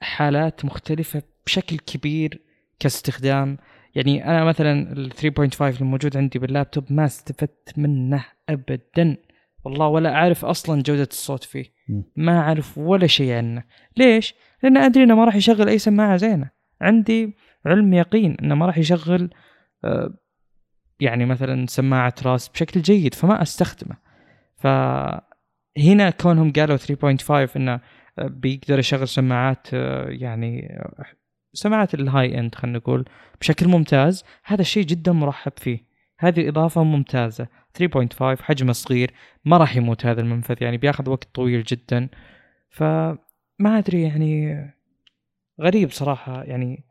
حالات مختلفة بشكل كبير كاستخدام. يعني أنا مثلا ال 3.5 الموجود عندي باللابتوب ما استفدت منه ابدا. والله ولا أعرف أصلا جودة الصوت فيه. ما أعرف ولا شيء عنه. ليش؟ لأن أدري إنه ما راح يشغل أي سماعة زينة. عندي علم يقين إنه ما راح يشغل آه، يعني مثلا سماعة راس بشكل جيد فما أستخدمه. فهنا كونهم قالوا 3.5 إنه بيقدر يشغل سماعات آه، يعني آه، سماعات الهاي إند خلينا نقول بشكل ممتاز. هذا الشيء جدا مرحب فيه. هذه اضافه ممتازة. 3.5 حجمه صغير ما راح يموت هذا المنفذ يعني بياخذ وقت طويل جدا. فما أدري يعني غريب صراحة يعني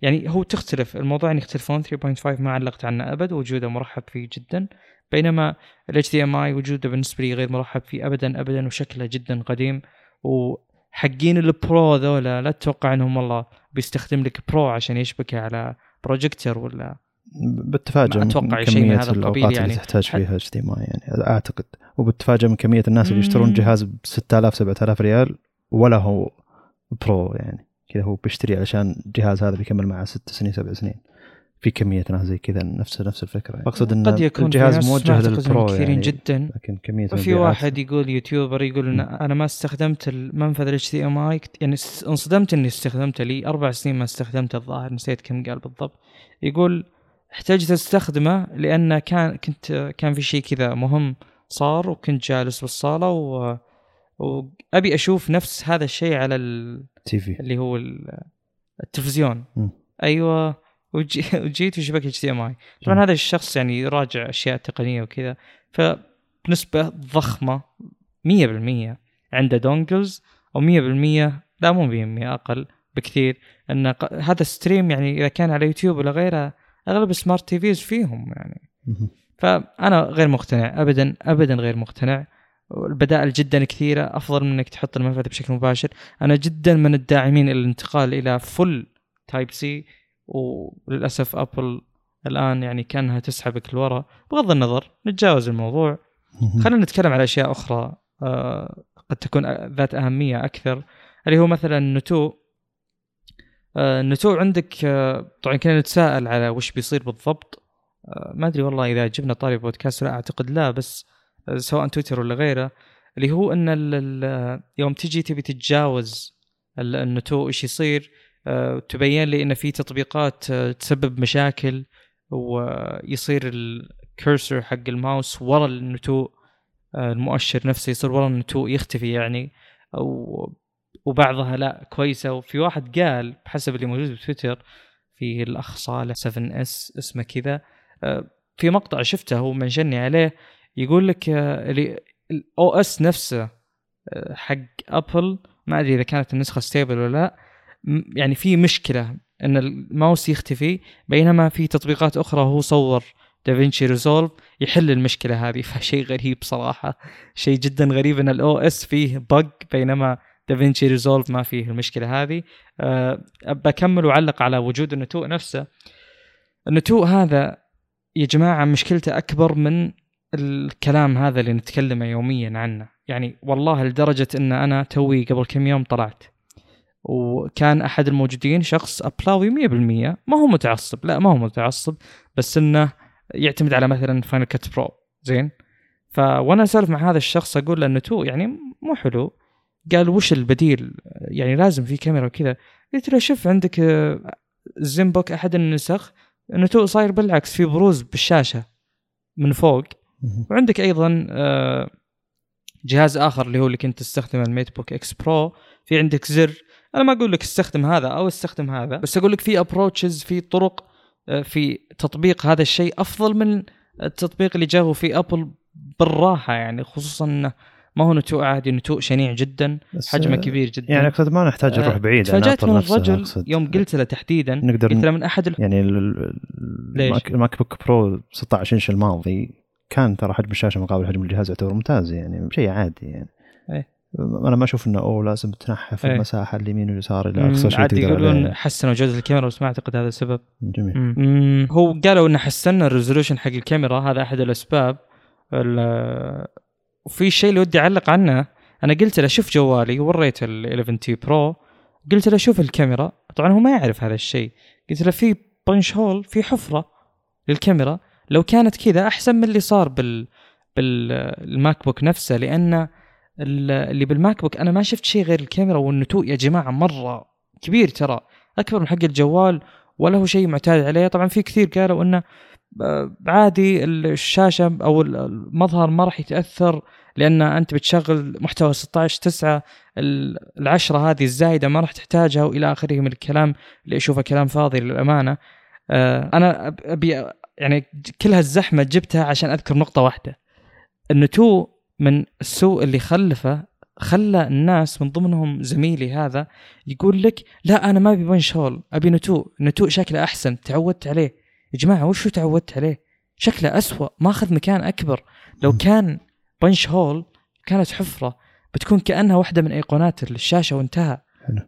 يعني هو تختلف الموضوع ان يختلفون 3.5 ما علقت عنه أبد وجوده مرحب فيه جدا بينما ال HDMI وجوده بالنسبة لي غير مرحب فيه ابدا ابدا وشكله جدا قديم وحقين ال Pro ذولا لا تتوقع إنهم والله بيستخدم لك Pro عشان يشبكه على بروجيكتور ولا بتفاجئ من شيء هذا القبيل الأوقات يعني. اللي تحتاج فيها HDMI يعني أعتقد وبتفاجئ من كمية الناس اللي يشترون. جهاز ب 6000 7000 ريال ولا هو pro يعني كذا هو بيشتري علشان الجهاز هذا بيكمل معه ست سنين سبع سنين. في كمية ناس زي كذا نفس نفس الفكرة يعني. أقصد أن قد يكون في الجهاز موجه لل pro كثيرين يعني. جدا. لكن كمية وفي المبيعات- واحد يقول يوتيوبر يقول إن. أنا ما استخدمت المنفذ ال HDMI يعني انصدمت إني استخدمته لي. أربع سنين ما استخدمته الظاهر نسيت كم قال بالضبط. يقول احتجت أستخدمه لأن كان كنت كان في شيء كذا مهم صار وكنت جالس بالصالة و وأبي أشوف نفس هذا الشيء على ال... TV. اللي هو ال- التلفزيون. مم. أيوه. وجي وجيت وشبكه HDMI. طبعا هذا الشخص يعني يراجع أشياء تقنية وكذا. فبنسبة ضخمة 100% عنده dongles أو 100% لا مو 100% أقل بكثير. إن هذا stream يعني إذا كان على يوتيوب ولا غيره أغلب smart TVs فيهم يعني. فأنا غير مقتنع ابدا ابدا غير مقتنع. البدائل جدا كثيرة أفضل من إنك تحط المنفذ بشكل مباشر. أنا جدا من الداعمين الانتقال إلى full Type-C وللأسف Apple الآن يعني كأنها تسحبك لورا. بغض النظر نتجاوز الموضوع. خلينا نتكلم على أشياء أخرى آه، قد تكون ذات أهمية أكثر اللي هو مثلا نتو. آه، نتو عندك آه، طبعا كنا نتساءل على وش بيصير بالضبط. آه، ما أدري والله إذا جبنا طاري بودكاست لا أعتقد لا بس آه، سواء تويتر ولا غيره اللي هو إن يوم تجي تبي تتجاوز ال- النتو إيش يصير آه، تبين لي إن في تطبيقات آه، تسبب مشاكل ويصير الكرسر حق الماوس ورا النتوء آه، المؤشر نفسه يصير ورا النتوء يختفي يعني. أو وبعضها لا كويسة. وفي واحد قال بحسب اللي موجود بتويتر في الأخ صالح 7S اسمه كذا في مقطع شفته هو منشني عليه يقول لك ال OS نفسه آه، حق Apple ما أدري إذا كانت النسخة stable ولا لا يعني في مشكلة إن الماوس يختفي بينما في تطبيقات أخرى هو صور DaVinci Resolve يحل المشكلة هذه. *laughs* فشيء غريب صراحة شيء جدا غريب إن ال OS فيه bug بينما DaVinci Resolve ما فيه المشكلة هذه. أه بكمل وأعلق على وجود النتوء نفسه. النتوء هذا يا جماعة مشكلته أكبر من الكلام هذا اللي نتكلمه يوميا عنه. يعني والله لدرجة إن أنا توي قبل كم يوم طلعت. وكان أحد الموجودين شخص أبلاوي 100% ما هو متعصب. لا ما هو متعصب. بس إنه يعتمد على مثلا Final Cut Pro زين؟ فوانا أسولف مع هذا الشخص أقول له إنه تو يعني مو حلو. قال وش البديل؟ يعني لازم في كاميرا وكذا. قلت له شوف عندك آه، ال ZenBook أحد النسخ. إنه تو صاير بالعكس في بروز بالشاشة من فوق. وعندك أيضا آه، جهاز آخر اللي هو اللي كنت تستخدمه ال MateBook X Pro في عندك زر. أنا ما أقول لك استخدم هذا أو استخدم هذا بس أقول لك في approaches في طرق آه، في تطبيق هذا الشيء أفضل من التطبيق اللي جابه في Apple بالراحة يعني خصوصا إنه ما هو نتوء عادي نتوء شنيع جدا حجمه آه، كبير جدا. يعني أقصد ما نحتاج نروح بعيد أبل من الرجل. يوم قلت له تحديدا نقدر قلت له من أحد ال- يعني ال MacBook Pro 16 انش الماضي كان ترى حجم الشاشة مقابل حجم الجهاز يعتبر ممتاز يعني شيء عادي يعني إيه. أنا ما أشوف إنه أوه لازم تنحى في إيه. المساحة اليمين واليسار إلى مم، اقصى شيء عاد تقدر يقولون. حسنوا جودة الكاميرا بس ما أعتقد هذا السبب جميل مم. هو قالوا انه حسنا ال resolution حق الكاميرا هذا أحد الأسباب ال- وفي شيء اللي ودي أعلق عنه أنا قلت له شوف جوالي وريت ال 11T Pro قلت له شوف الكاميرا طبعا هو ما يعرف هذا الشيء قلت له في punch hole في حفرة للكاميرا لو كانت كذا أحسن من اللي صار بال بال MacBook نفسه لأن ال- اللي بال MacBook أنا ما شفت شيء غير الكاميرا والنتوء يا جماعة مرة كبير ترى أكبر من حق الجوال ولا هو شيء معتاد عليه. طبعا في كثير قالوا إنه آه، عادي الشاشة أو المظهر ما راح يتأثر لأن أنت بتشغل محتوى 16 9 العشرة هذه الزايدة ما راح تحتاجها وإلى آخره من الكلام اللي اشوفه كلام فاضي للأمانة. آه، أنا أبي يعني كل هالزحمه جبتها عشان أذكر نقطة واحدة. النتوء من السوء اللي خلفه خلى الناس من ضمنهم زميلي هذا يقول لك لا أنا ما أبي بنش هول أبي نتوء نتوء شكله أحسن تعودت عليه. يا جماعة وش هو تعودت عليه؟ شكله أسوأ ماخذ مكان أكبر. لو. كان بنش هول كانت حفرة بتكون كأنها واحدة من أيقونات الشاشة وانتهى.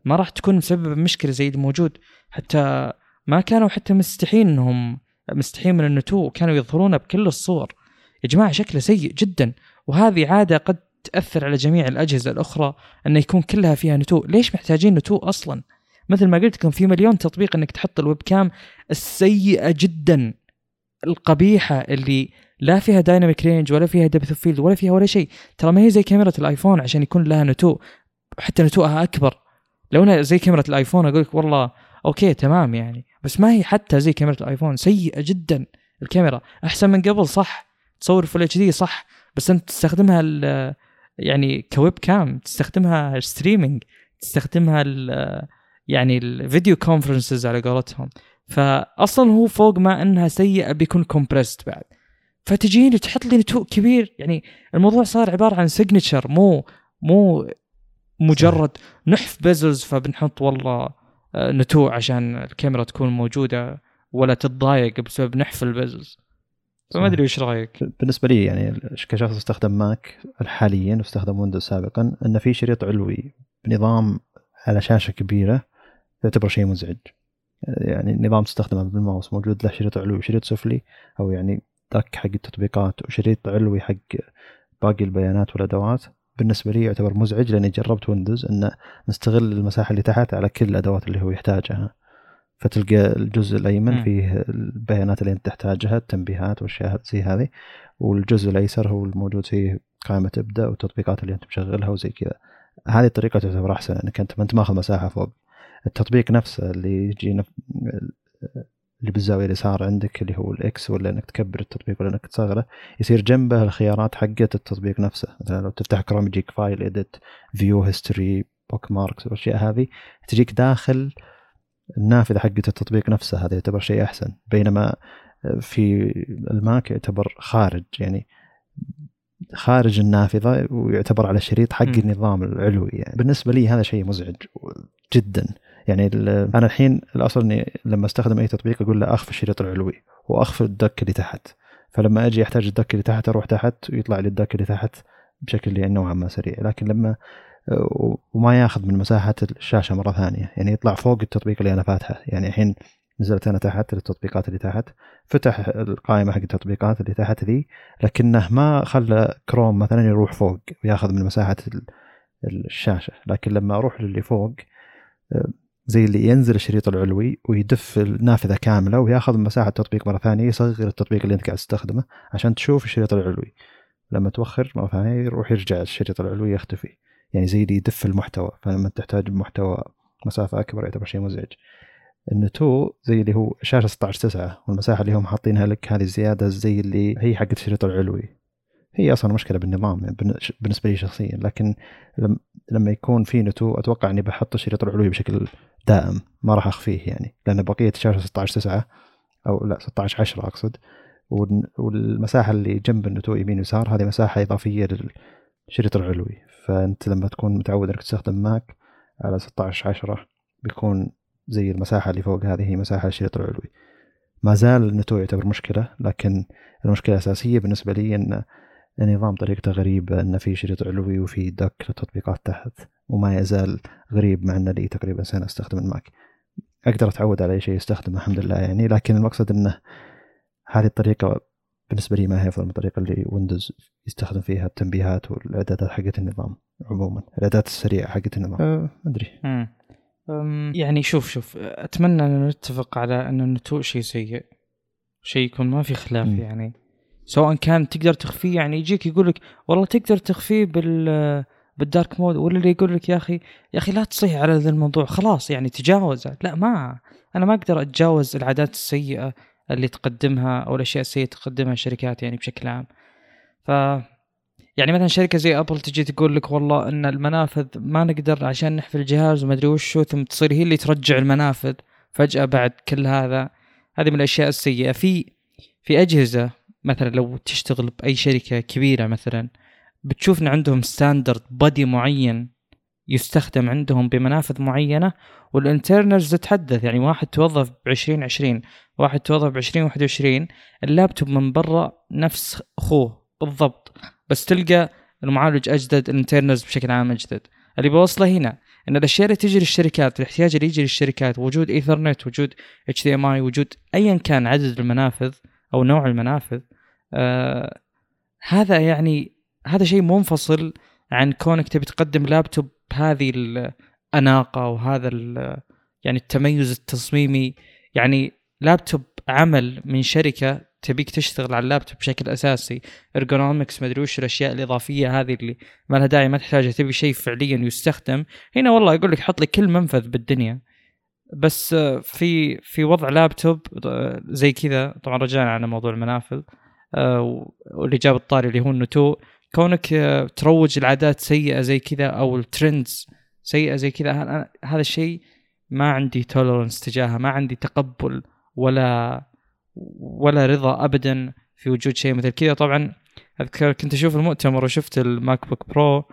ما راح تكون مسبب مشكلة زي الموجود حتى ما كانوا حتى مستحين إنهم مستحين من النتوء كانوا يظهرونه بكل الصور. يا جماعة شكله سيء جدا. وهذه عادة قد تأثر على جميع الأجهزة الأخرى انه يكون كلها فيها نتوء. ليش محتاجين نتوء أصلا؟ مثل ما قلت لكم في مليون تطبيق إنك تحط ال webcam السيئة جدا. القبيحة اللي لا فيها dynamic range ولا فيها depth field ولا فيها ولا شيء. ترى ما هي زي كاميرا الآيفون عشان يكون لها نتوء. حتى نتوءها أكبر. لو انها زي كاميرا الآيفون أقول لك والله okay تمام يعني. بس ما هي حتى زي كاميرا الآيفون سيئة جدا الكاميرا. أحسن من قبل صح. تصور full HD صح. بس أنت تستخدمها يعني ك webcam؟ تستخدمها streaming تستخدمها ال- يعني ال video conferences على قولتهم. فاصلا هو فوق ما إنها سيئة بيكون compressed بعد. فتجيني تحط لي نتوء كبير. يعني الموضوع صار عبارة عن signature مو مو مجرد نحف bezels فبنحط والله آه، نتوء عشان الكاميرا تكون موجودة ولا تتضايق بسبب نحف ال bezels فما أدري وش رأيك؟ بالنسبة لي يعني كشخص استخدم Mac حاليا واستخدم Windows سابقا إنه في شريط علوي بنظام على شاشة كبيرة يعتبر شيء مزعج. يعني نظام تستخدمه بالماوس موجود له شريط علوي وشريط سفلي أو يعني dock حق التطبيقات وشريط علوي حق باقي البيانات والأدوات. بالنسبة لي يعتبر مزعج لأني جربت Windows انه نستغل المساحة اللي تحت على كل الأدوات اللي هو يحتاجها. فتلقى الجزء الأيمن. فيه البيانات اللي أنت تحتاجها التنبيهات والأشياء زي هذه. والجزء الأيسر هو الموجود فيه قائمة ابدأ والتطبيقات اللي أنت مشغلها وزي كذا. هذه الطريقة تعتبر أحسن إنك أنت ما أنت ماخذ مساحة فوق. التطبيق نفسه اللي يجي نف... اللي بالزاوية اليسار عندك اللي هو ال X ولا إنك تكبر التطبيق ولا إنك تصغره يصير جنبه الخيارات حقت التطبيق نفسه. مثلا لو تفتح كروم يجيك file edit view history bookmarks والأشياء هذه تجيك داخل النافذة حقت التطبيق نفسه. هذا يعتبر شيء أحسن. بينما في الماك يعتبر خارج يعني خارج النافذة ويعتبر على شريط حق. النظام العلوي. يعني بالنسبة لي هذا شيء مزعج جدا. يعني أنا الحين الأصل إني لما أستخدم أي تطبيق أقول له أخفي الشريط العلوي وأخفي الدك اللي تحت. فلما أجي أحتاج الدك اللي تحت أروح تحت ويطلع لي الدك اللي تحت بشكل يعني نوعا ما سريع. لكن لما وما ياخذ من مساحة الشاشة مرة ثانية. يعني يطلع فوق التطبيق اللي أنا فاتحه. يعني الحين نزلت أنا تحت التطبيقات اللي تحت. فتح القائمة حق التطبيقات اللي تحت ذي. لكنه ما خلى كروم مثلا يروح فوق وياخذ من مساحة ال- الشاشة. لكن لما أروح للي فوق زي اللي ينزل الشريط العلوي ويدف النافذة كاملة وياخذ مساحة التطبيق مرة ثانية يصغر التطبيق اللي انت قاعد تستخدمه عشان تشوف الشريط العلوي. لما توخر مرة ثانية يروح يرجع الشريط العلوي يختفي. يعني زي اللي يدف المحتوى فلما تحتاج محتوى مسافة أكبر يعتبر شيء مزعج. النتو زي اللي هو شاشة 16 9 والمساحة اللي هم حاطينها لك هذه الزيادة زي اللي هي حقت الشريط العلوي. هي أصلا مشكلة بالنظام بالن- بالنسبة لي شخصيا لكن لم- لما يكون في نتو أتوقع إني بحط الشريط العلوي بشكل دائم ما راح أخفيه يعني لأن بقية الشاشة 16 9 أو لا 16 10 أقصد والمساحة اللي جنب النتو يمين ويسار هذه مساحة إضافية للشريط العلوي فأنت لما تكون متعود إنك تستخدم ماك على 16 10 بيكون زي المساحة اللي فوق هذه هي مساحة الشريط العلوي ما زال النتو يعتبر مشكلة لكن المشكلة الأساسية بالنسبة لي إن النظام طريقته غريبة أن في شريط علوي وفي dock للتطبيقات تحت وما يزال غريب مع أن لي تقريبا سنة أستخدم الماك أقدر أتعود على أي شيء أستخدمه الحمد لله يعني لكن المقصد أنه هذه الطريقة بالنسبة لي ما هي أفضل من الطريقة اللي ويندوز يستخدم فيها التنبيهات والإعدادات حقت النظام عموما الإعدادات السريعة حقت النظام. أه ما أدري يعني شوف شوف أتمنى أن نتفق على أن النتوء شيء سيء شيء يكون ما في خلاف م. يعني. سواء كان تقدر تخفيه يعني يجيك يقول لك والله تقدر تخفيه بال بال dark mode ولا اللي يقول لك يا أخي يا أخي لا تصيح على ذا الموضوع خلاص يعني تجاوز لا ما أنا ما أقدر أتجاوز العادات السيئة اللي تقدمها أو الأشياء السيئة تقدمها الشركات يعني بشكل عام. ف يعني مثلا شركة زي ابل تجي تقول لك والله إن المنافذ ما نقدر عشان نحف الجهاز وما أدري وشو ثم تصير هي اللي ترجع المنافذ فجأة بعد كل هذا. هذه من الأشياء السيئة. في في أجهزة مثلا لو تشتغل بأي شركة كبيرة مثلا بتشوف إن عندهم standard body معين يستخدم عندهم بمنافذ معينة وال internals تتحدث. يعني واحد توظف ب 2020 واحد توظف ب 2021 اللابتوب من برا نفس أخوه بالضبط بس تلقى المعالج أجدد ال internals بشكل عام أجدد. اللي بوصله هنا إن الاشياء اللي تجي للشركات الاحتياج اللي يجي للشركات وجود ايثرنت وجود HDMI وجود ايا كان عدد المنافذ أو نوع المنافذ. آه هذا يعني هذا شيء منفصل عن كونك تبي تقدم لابتوب بهذه الأناقة وهذا يعني التميز التصميمي. يعني لابتوب عمل من شركة تبيك تشتغل على اللابتوب بشكل أساسي. ergonomics ما ادري وش الأشياء الإضافية هذه اللي ما لها داعي ما تحتاجها. تبي شيء فعليا يستخدم. هنا والله يقول لك حط لي كل منفذ بالدنيا. بس في في وضع لابتوب زي كذا. طبعا رجعنا على موضوع المنافذ آه، واللي جاب الطاري اللي هو النتوء. كونك آه، تروج العادات سيئة زي كذا أو ال trends سيئة زي كذا هذا الشيء ما عندي tolerance تجاهه ما عندي تقبل ولا ولا رضا ابدا في وجود شيء مثل كذا. طبعا أذكر كنت أشوف المؤتمر وشفت الماك بوك برو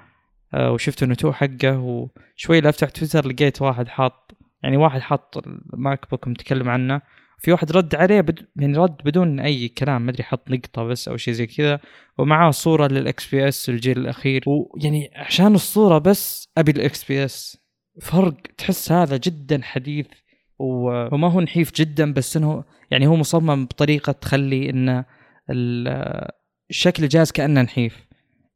آه، وشفت النتوء حقه وشوي إلا فتحت تويتر لقيت واحد حاط يعني واحد حط الماك بوك متكلم عنه في واحد رد عليه بد... يعني رد بدون أي كلام ما أدري حط نقطة بس أو شيء زي كذا ومعاه صورة لل XPS الجيل الأخير. ويعني عشان الصورة بس أبي ال XPS. فرق تحس هذا جدا حديث وما هو نحيف جدا بس إنه يعني هو مصمم بطريقة تخلي إن شكل الجهاز كأنه نحيف.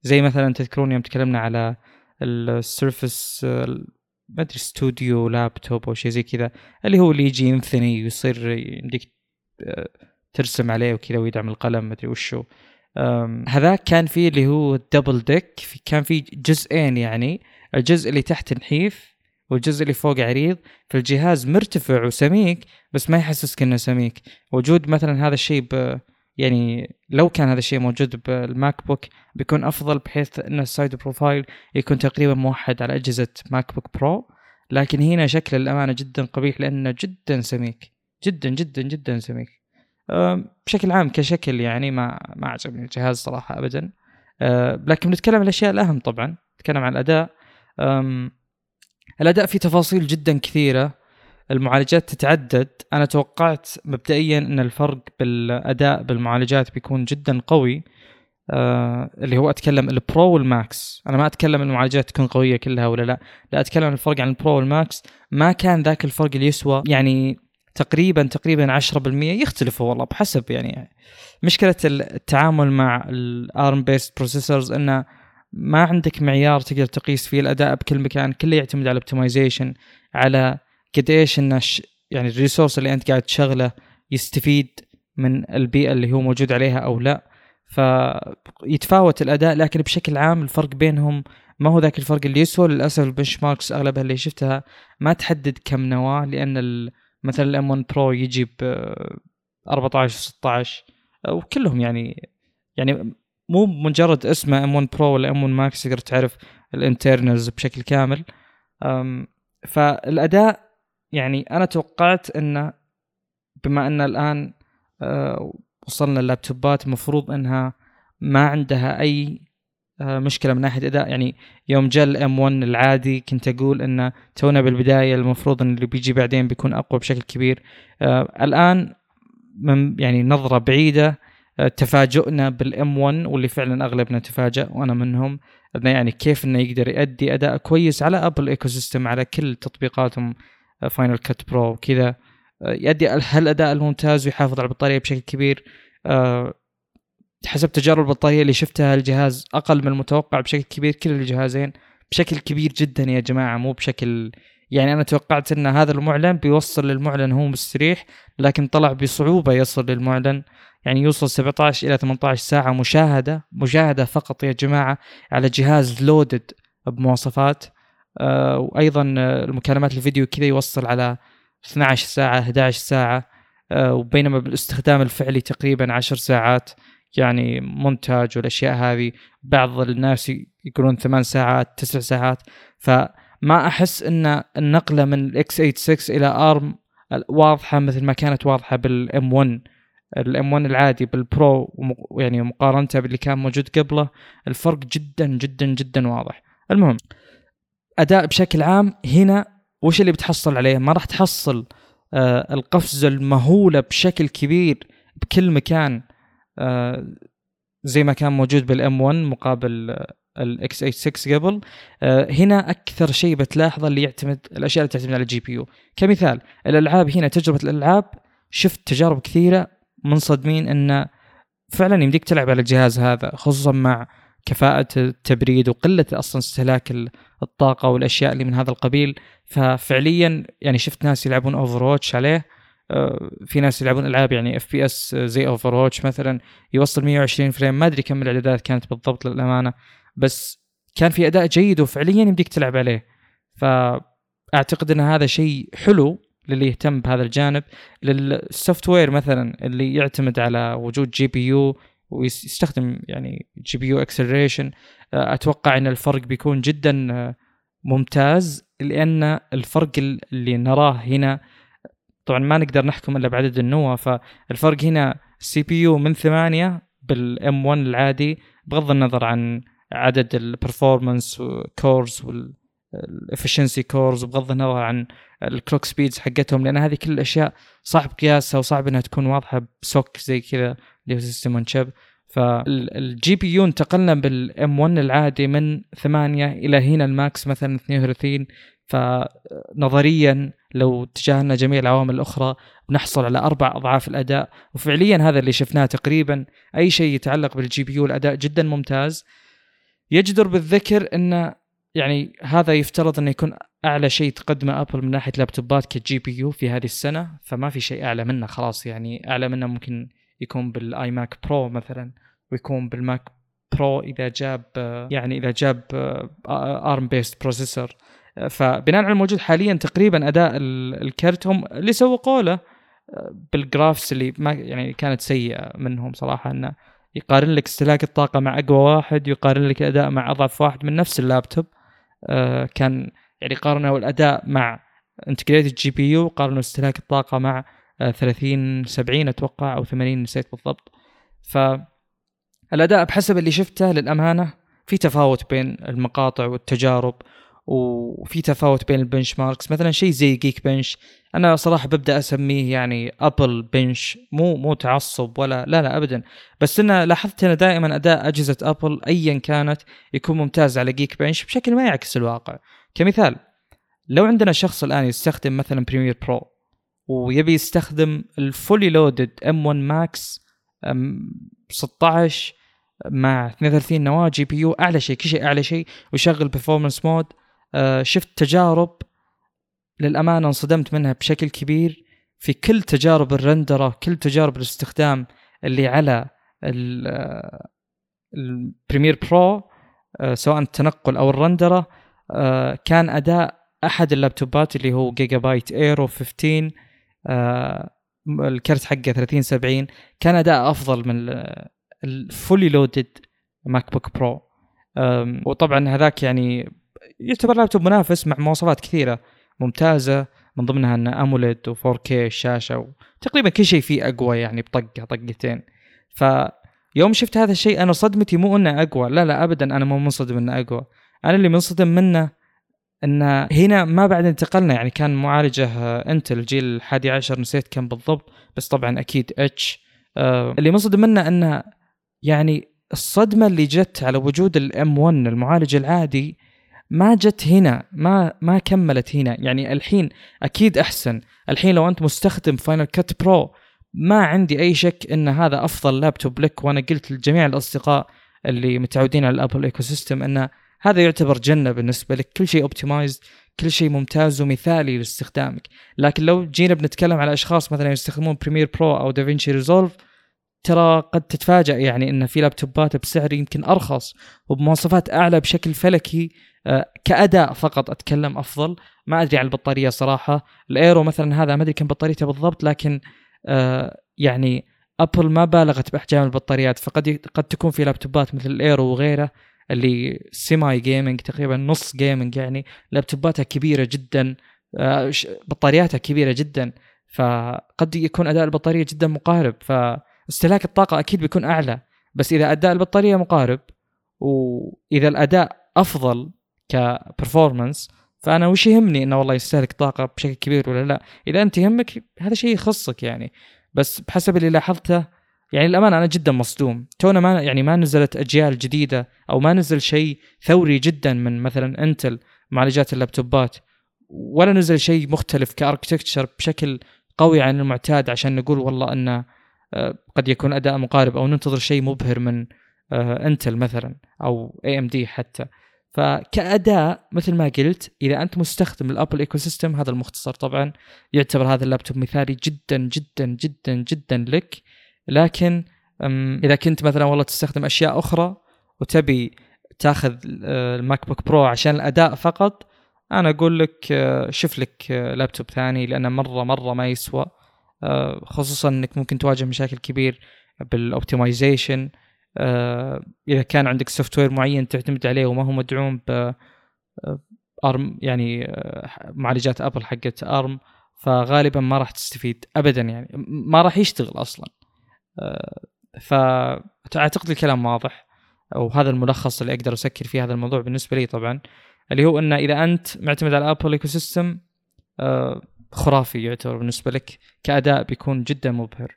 زي مثلا تذكرون يوم تكلمنا على ال Surface ما أدري Studio Laptop أو شيء زي كذا اللي هو اللي يجي انثني ويصير يمديك آه، ترسم عليه وكذا ويدعم القلم ما أدري وشو. هذاك كان فيه اللي هو ال double deck كان في جزئين يعني الجزء اللي تحت نحيف والجزء اللي فوق عريض فالجهاز مرتفع وسميك بس ما يحسسك إنه سميك. وجود مثلا هذا الشيء يعني لو كان هذا الشيء موجود بالماك بوك بيكون أفضل بحيث ان ال side profile يكون تقريبا موحد على أجهزة ماك بوك برو. لكن هنا شكل الأمانة جدا قبيح لأنه جدا سميك. جدا جدا جدا سميك. بشكل عام كشكل يعني ما ما عجبني الجهاز صراحة ابدا. لكن بنتكلم عن الأشياء الأهم طبعا. نتكلم عن الأداء. الأداء فيه تفاصيل جدا كثيرة. المعالجات تتعدد. أنا توقعت مبدئيا إن الفرق بالأداء بالمعالجات بيكون جدا قوي. آه اللي هو أتكلم ال Pro وال Max أنا ما أتكلم المعالجات تكون قوية كلها ولا لا. لا أتكلم الفرق عن ال Pro وال Max ما كان ذاك الفرق اللي يسوى يعني تقريبا تقريبا 10% يختلفوا والله بحسب يعني. مشكلة التعامل مع ال ARM based processors انه ما عندك معيار تقدر تقيس فيه الأداء بكل مكان. كله يعتمد على ال optimization على قد إيش ان يعني ال resource اللي أنت قاعد تشغله يستفيد من البيئة اللي هو موجود عليها أو لا. فيتفاوت الأداء لكن بشكل عام الفرق بينهم ما هو ذاك الفرق اللي يسوى للأسف ال benchmarks أغلبها اللي شفتها ما تحدد كم نواة لأن مثلا ال M 1 Pro يجي ب 14 16 وكلهم يعني يعني مو مجرد اسمه M 1 Pro ولا M 1 Max تقدر تعرف ال internals بشكل كامل. فالأداء يعني أنا توقعت انه بما إن الآن آه، وصلنا اللابتوبات المفروض إنها ما عندها أي آه، مشكلة من ناحية إداء. يعني يوم جاء ال M 1 العادي كنت أقول انه تونا بالبداية المفروض إن اللي بيجي بعدين بيكون أقوى بشكل كبير. آه، الآن من يعني نظرة بعيدة تفاجؤنا بال M1 واللي فعلا أغلبنا تفاجأ وأنا منهم إنه يعني كيف إنه يقدر يؤدي أداء كويس على ابل ecosystem على كل تطبيقاتهم Final Cut Pro وكذا. يؤدي هالاداء الممتاز ويحافظ على البطارية بشكل كبير؟ آه، حسب تجارب البطارية اللي شفتها الجهاز أقل من المتوقع بشكل كبير. كل الجهازين بشكل كبير جدا يا جماعة مو بشكل يعني أنا توقعت إن هذا المعلن بيوصل للمعلن هو مستريح لكن طلع بصعوبة يصل للمعلن. يعني يوصل 17 إلى 18 ساعة مشاهدة مشاهدة فقط يا جماعة على جهاز لودد بمواصفات. آه وأيضا المكالمات الفيديو كذا يوصل على 12 ساعة 11 ساعة آه وبينما بالاستخدام الفعلي تقريبا 10 ساعات يعني مونتاج والأشياء هذه. بعض الناس يقولون ثمان ساعات تسع ساعات. فما أحس إن النقلة من ال x86 إلى ARM واضحة مثل ما كانت واضحة بال M1 ال M1 العادي بال Pro يعني مقارنه باللي كان موجود قبله الفرق جدا جدا جدا واضح. المهم اداء بشكل عام هنا وش اللي بتحصل عليه؟ ما راح تحصل آه القفزة المهولة بشكل كبير بكل مكان آه زي ما كان موجود بال M1 مقابل ال x86 قبل. آه هنا أكثر شيء بتلاحظه اللي يعتمد الأشياء اللي تعتمد على ال GPU. كمثال الألعاب هنا تجربة الألعاب شفت تجارب كثيرة منصدمين انه فعلا يمديك تلعب على الجهاز هذا خصوصا مع كفاءة التبريد وقلة أصلا استهلاك الطاقة والأشياء اللي من هذا القبيل. ففعليا يعني شفت ناس يلعبون Overwatch عليه. آه، في ناس يلعبون ألعاب يعني FPS زي Overwatch مثلا. يوصل 120 frame. ما أدري كم الإعدادات كانت بالضبط للأمانة. بس كان في أداء جيد وفعليا يمديك تلعب عليه. فأعتقد إن هذا شيء حلو للي يهتم بهذا الجانب. لل software مثلا اللي يعتمد على وجود GPU ويستخدم يعني GPU acceleration أتوقع إن الفرق بيكون جدا آه، ممتاز لأن الفرق اللي نراه هنا طبعا ما نقدر نحكم إلا بعدد النواه فالفرق هنا ال CPU من ثمانية بال M1 العادي بغض النظر عن عدد ال performance cores وال efficiency cores وبغض النظر عن ال clock speeds حقتهم لأن هذه كل الأشياء صعب قياسها وصعب إنها تكون واضحة ب SoC زي كذا. اللي هو system chip فال GPU انتقلنا بال M1 العادي من 8 إلى هنا ال Max مثلا 32 فنظريا لو تجاهلنا جميع العوامل الأخرى بنحصل على أربع أضعاف الأداء. وفعليا هذا اللي شفناه تقريبا. أي شيء يتعلق بال GPU الأداء جدا ممتاز. يجدر بالذكر إن يعني هذا يفترض إنه يكون أعلى شيء تقدمه أبل من ناحية لابتوبات ك GPU في هذه السنة. فما في شيء أعلى منه خلاص يعني أعلى منه ممكن يكون بال iMac Pro مثلا ويكون بال Mac Pro إذا جاب يعني إذا جاب ARM based processor فبناء على الموجود حاليا تقريبا أداء الكرت هم اللي سوقوا له بال graphs اللي ما يعني كانت سيئة منهم صراحة إنه يقارن لك استهلاك الطاقة مع أقوى واحد يقارن لك الاداء مع أضعف واحد من نفس اللابتوب. آه، كان يعني قارنوا الأداء مع integrated GPU قارنوا استهلاك الطاقة مع 30 70 أتوقع أو 80 نسيت بالضبط. ف الأداء بحسب اللي شفته للأمانة في تفاوت بين المقاطع والتجارب وفي تفاوت بين ال benchmarks مثلا شيء زي Geekbench أنا صراحة ببدأ أسميه يعني Apple bench مو مو تعصب ولا لا لا ابدا. بس أنا لاحظت أن دائما أداء أجهزة ابل ايا كانت يكون ممتاز على Geekbench بشكل ما يعكس الواقع. كمثال لو عندنا شخص الآن يستخدم مثلا Premiere Pro ويبي يستخدم ال fully loaded M1 Max 16 مع 32 نواة GPU أعلى شيء كل شيء أعلى شيء ويشغل performance mode شفت تجارب للأمانة انصدمت منها بشكل كبير. في كل تجارب الرندرة كل تجارب الاستخدام اللي على ال Premiere Pro آه، سواء التنقل أو الرندرة آه، كان أداء أحد اللابتوبات اللي هو Gigabyte Aero 15 الكرت حقه 3070 كان اداء أفضل من ال fully loaded MacBook Pro وطبعا هذاك يعني يعتبر لابتوب منافس مع مواصفات كثيرة ممتازة من ضمنها إنه AMOLED و 4K الشاشه وتقريبا كل شيء فيه أقوى يعني بطقة طقتين. فيوم شفت هذا الشيء أنا صدمتي مو إنه أقوى لا لا ابدا أنا مو منصدم إنه أقوى. أنا اللي منصدم منه إن هنا ما بعد انتقلنا يعني كان معالجه انتل الجيل الحادي عشر نسيت كم بالضبط بس طبعا أكيد H آه اللي منصدم منه انه يعني الصدمة اللي جت على وجود ال M1 المعالج العادي ما جت هنا ما ما كملت هنا. يعني الحين أكيد أحسن. الحين لو أنت مستخدم Final Cut Pro ما عندي أي شك إن هذا أفضل لابتوب لك وأنا قلت لجميع الأصدقاء اللي متعودين على ال Apple ecosystem ان هذا يعتبر جنة بالنسبة لك. كل شيء optimized كل شيء ممتاز ومثالي لاستخدامك. لكن لو جينا بنتكلم على أشخاص مثلا يستخدمون Premiere Pro أو DaVinci Resolve ترى قد تتفاجأ يعني إن في لابتوبات بسعر يمكن أرخص وبمواصفات أعلى بشكل فلكي آه، كأداء فقط أتكلم أفضل. ما أدري عن البطارية صراحة. ال Aero مثلا هذا ما أدري كم بطاريته بالضبط لكن آه، يعني Apple ما بالغت بأحجام البطاريات فقد قد تكون في لابتوبات مثل الـ Aero وغيره. اللي semi gaming تقريبا نص gaming يعني. لابتوباتها كبيرة جدا آه، بطارياتها كبيرة جدا. فقد يكون أداء البطارية جدا مقارب. فاستهلاك الطاقة أكيد بيكون أعلى بس إذا أداء البطارية مقارب وإذا الأداء أفضل ك performance فأنا وش يهمني إنه والله يستهلك طاقة بشكل كبير ولا لا؟ إذا أنت يهمك هذا شيء يخصك يعني. بس بحسب اللي لاحظته يعني الامانه أنا جدا مصدوم. تونا ما يعني ما نزلت أجيال جديدة أو ما نزل شيء ثوري جدا من مثلا Intel معالجات اللابتوبات ولا نزل شيء مختلف ك architecture بشكل قوي عن المعتاد عشان نقول والله انه آه، قد يكون أداء مقارب أو ننتظر شيء مبهر من Intel آه، مثلا أو AMD حتى. فكأداء مثل ما قلت إذا أنت مستخدم ال Apple ecosystem هذا المختصر طبعا يعتبر هذا اللابتوب مثالي جدا جدا جدا جدا لك. لكن إذا كنت مثلا والله تستخدم أشياء أخرى وتبي تاخذ آه، ال MacBook Pro عشان الأداء فقط أنا أقول لك آه، شوف لك آه، لابتوب ثاني لأنه مرة مرة ما يسوى خصوصا إنك ممكن تواجه مشاكل كبير بال optimization إذا كان عندك software معين تعتمد عليه وما هو مدعوم ب ARM يعني معالجات Apple حقت ARM فغالبا ما راح تستفيد ابدا يعني ما راح يشتغل أصلا. فأعتقد الكلام واضح وهذا الملخص اللي أقدر أسكر فيه هذا الموضوع بالنسبة لي طبعا اللي هو انه إذا أنت معتمد على Apple ecosystem خرافي يعتبر بالنسبة لك كأداء بيكون جدا مبهر.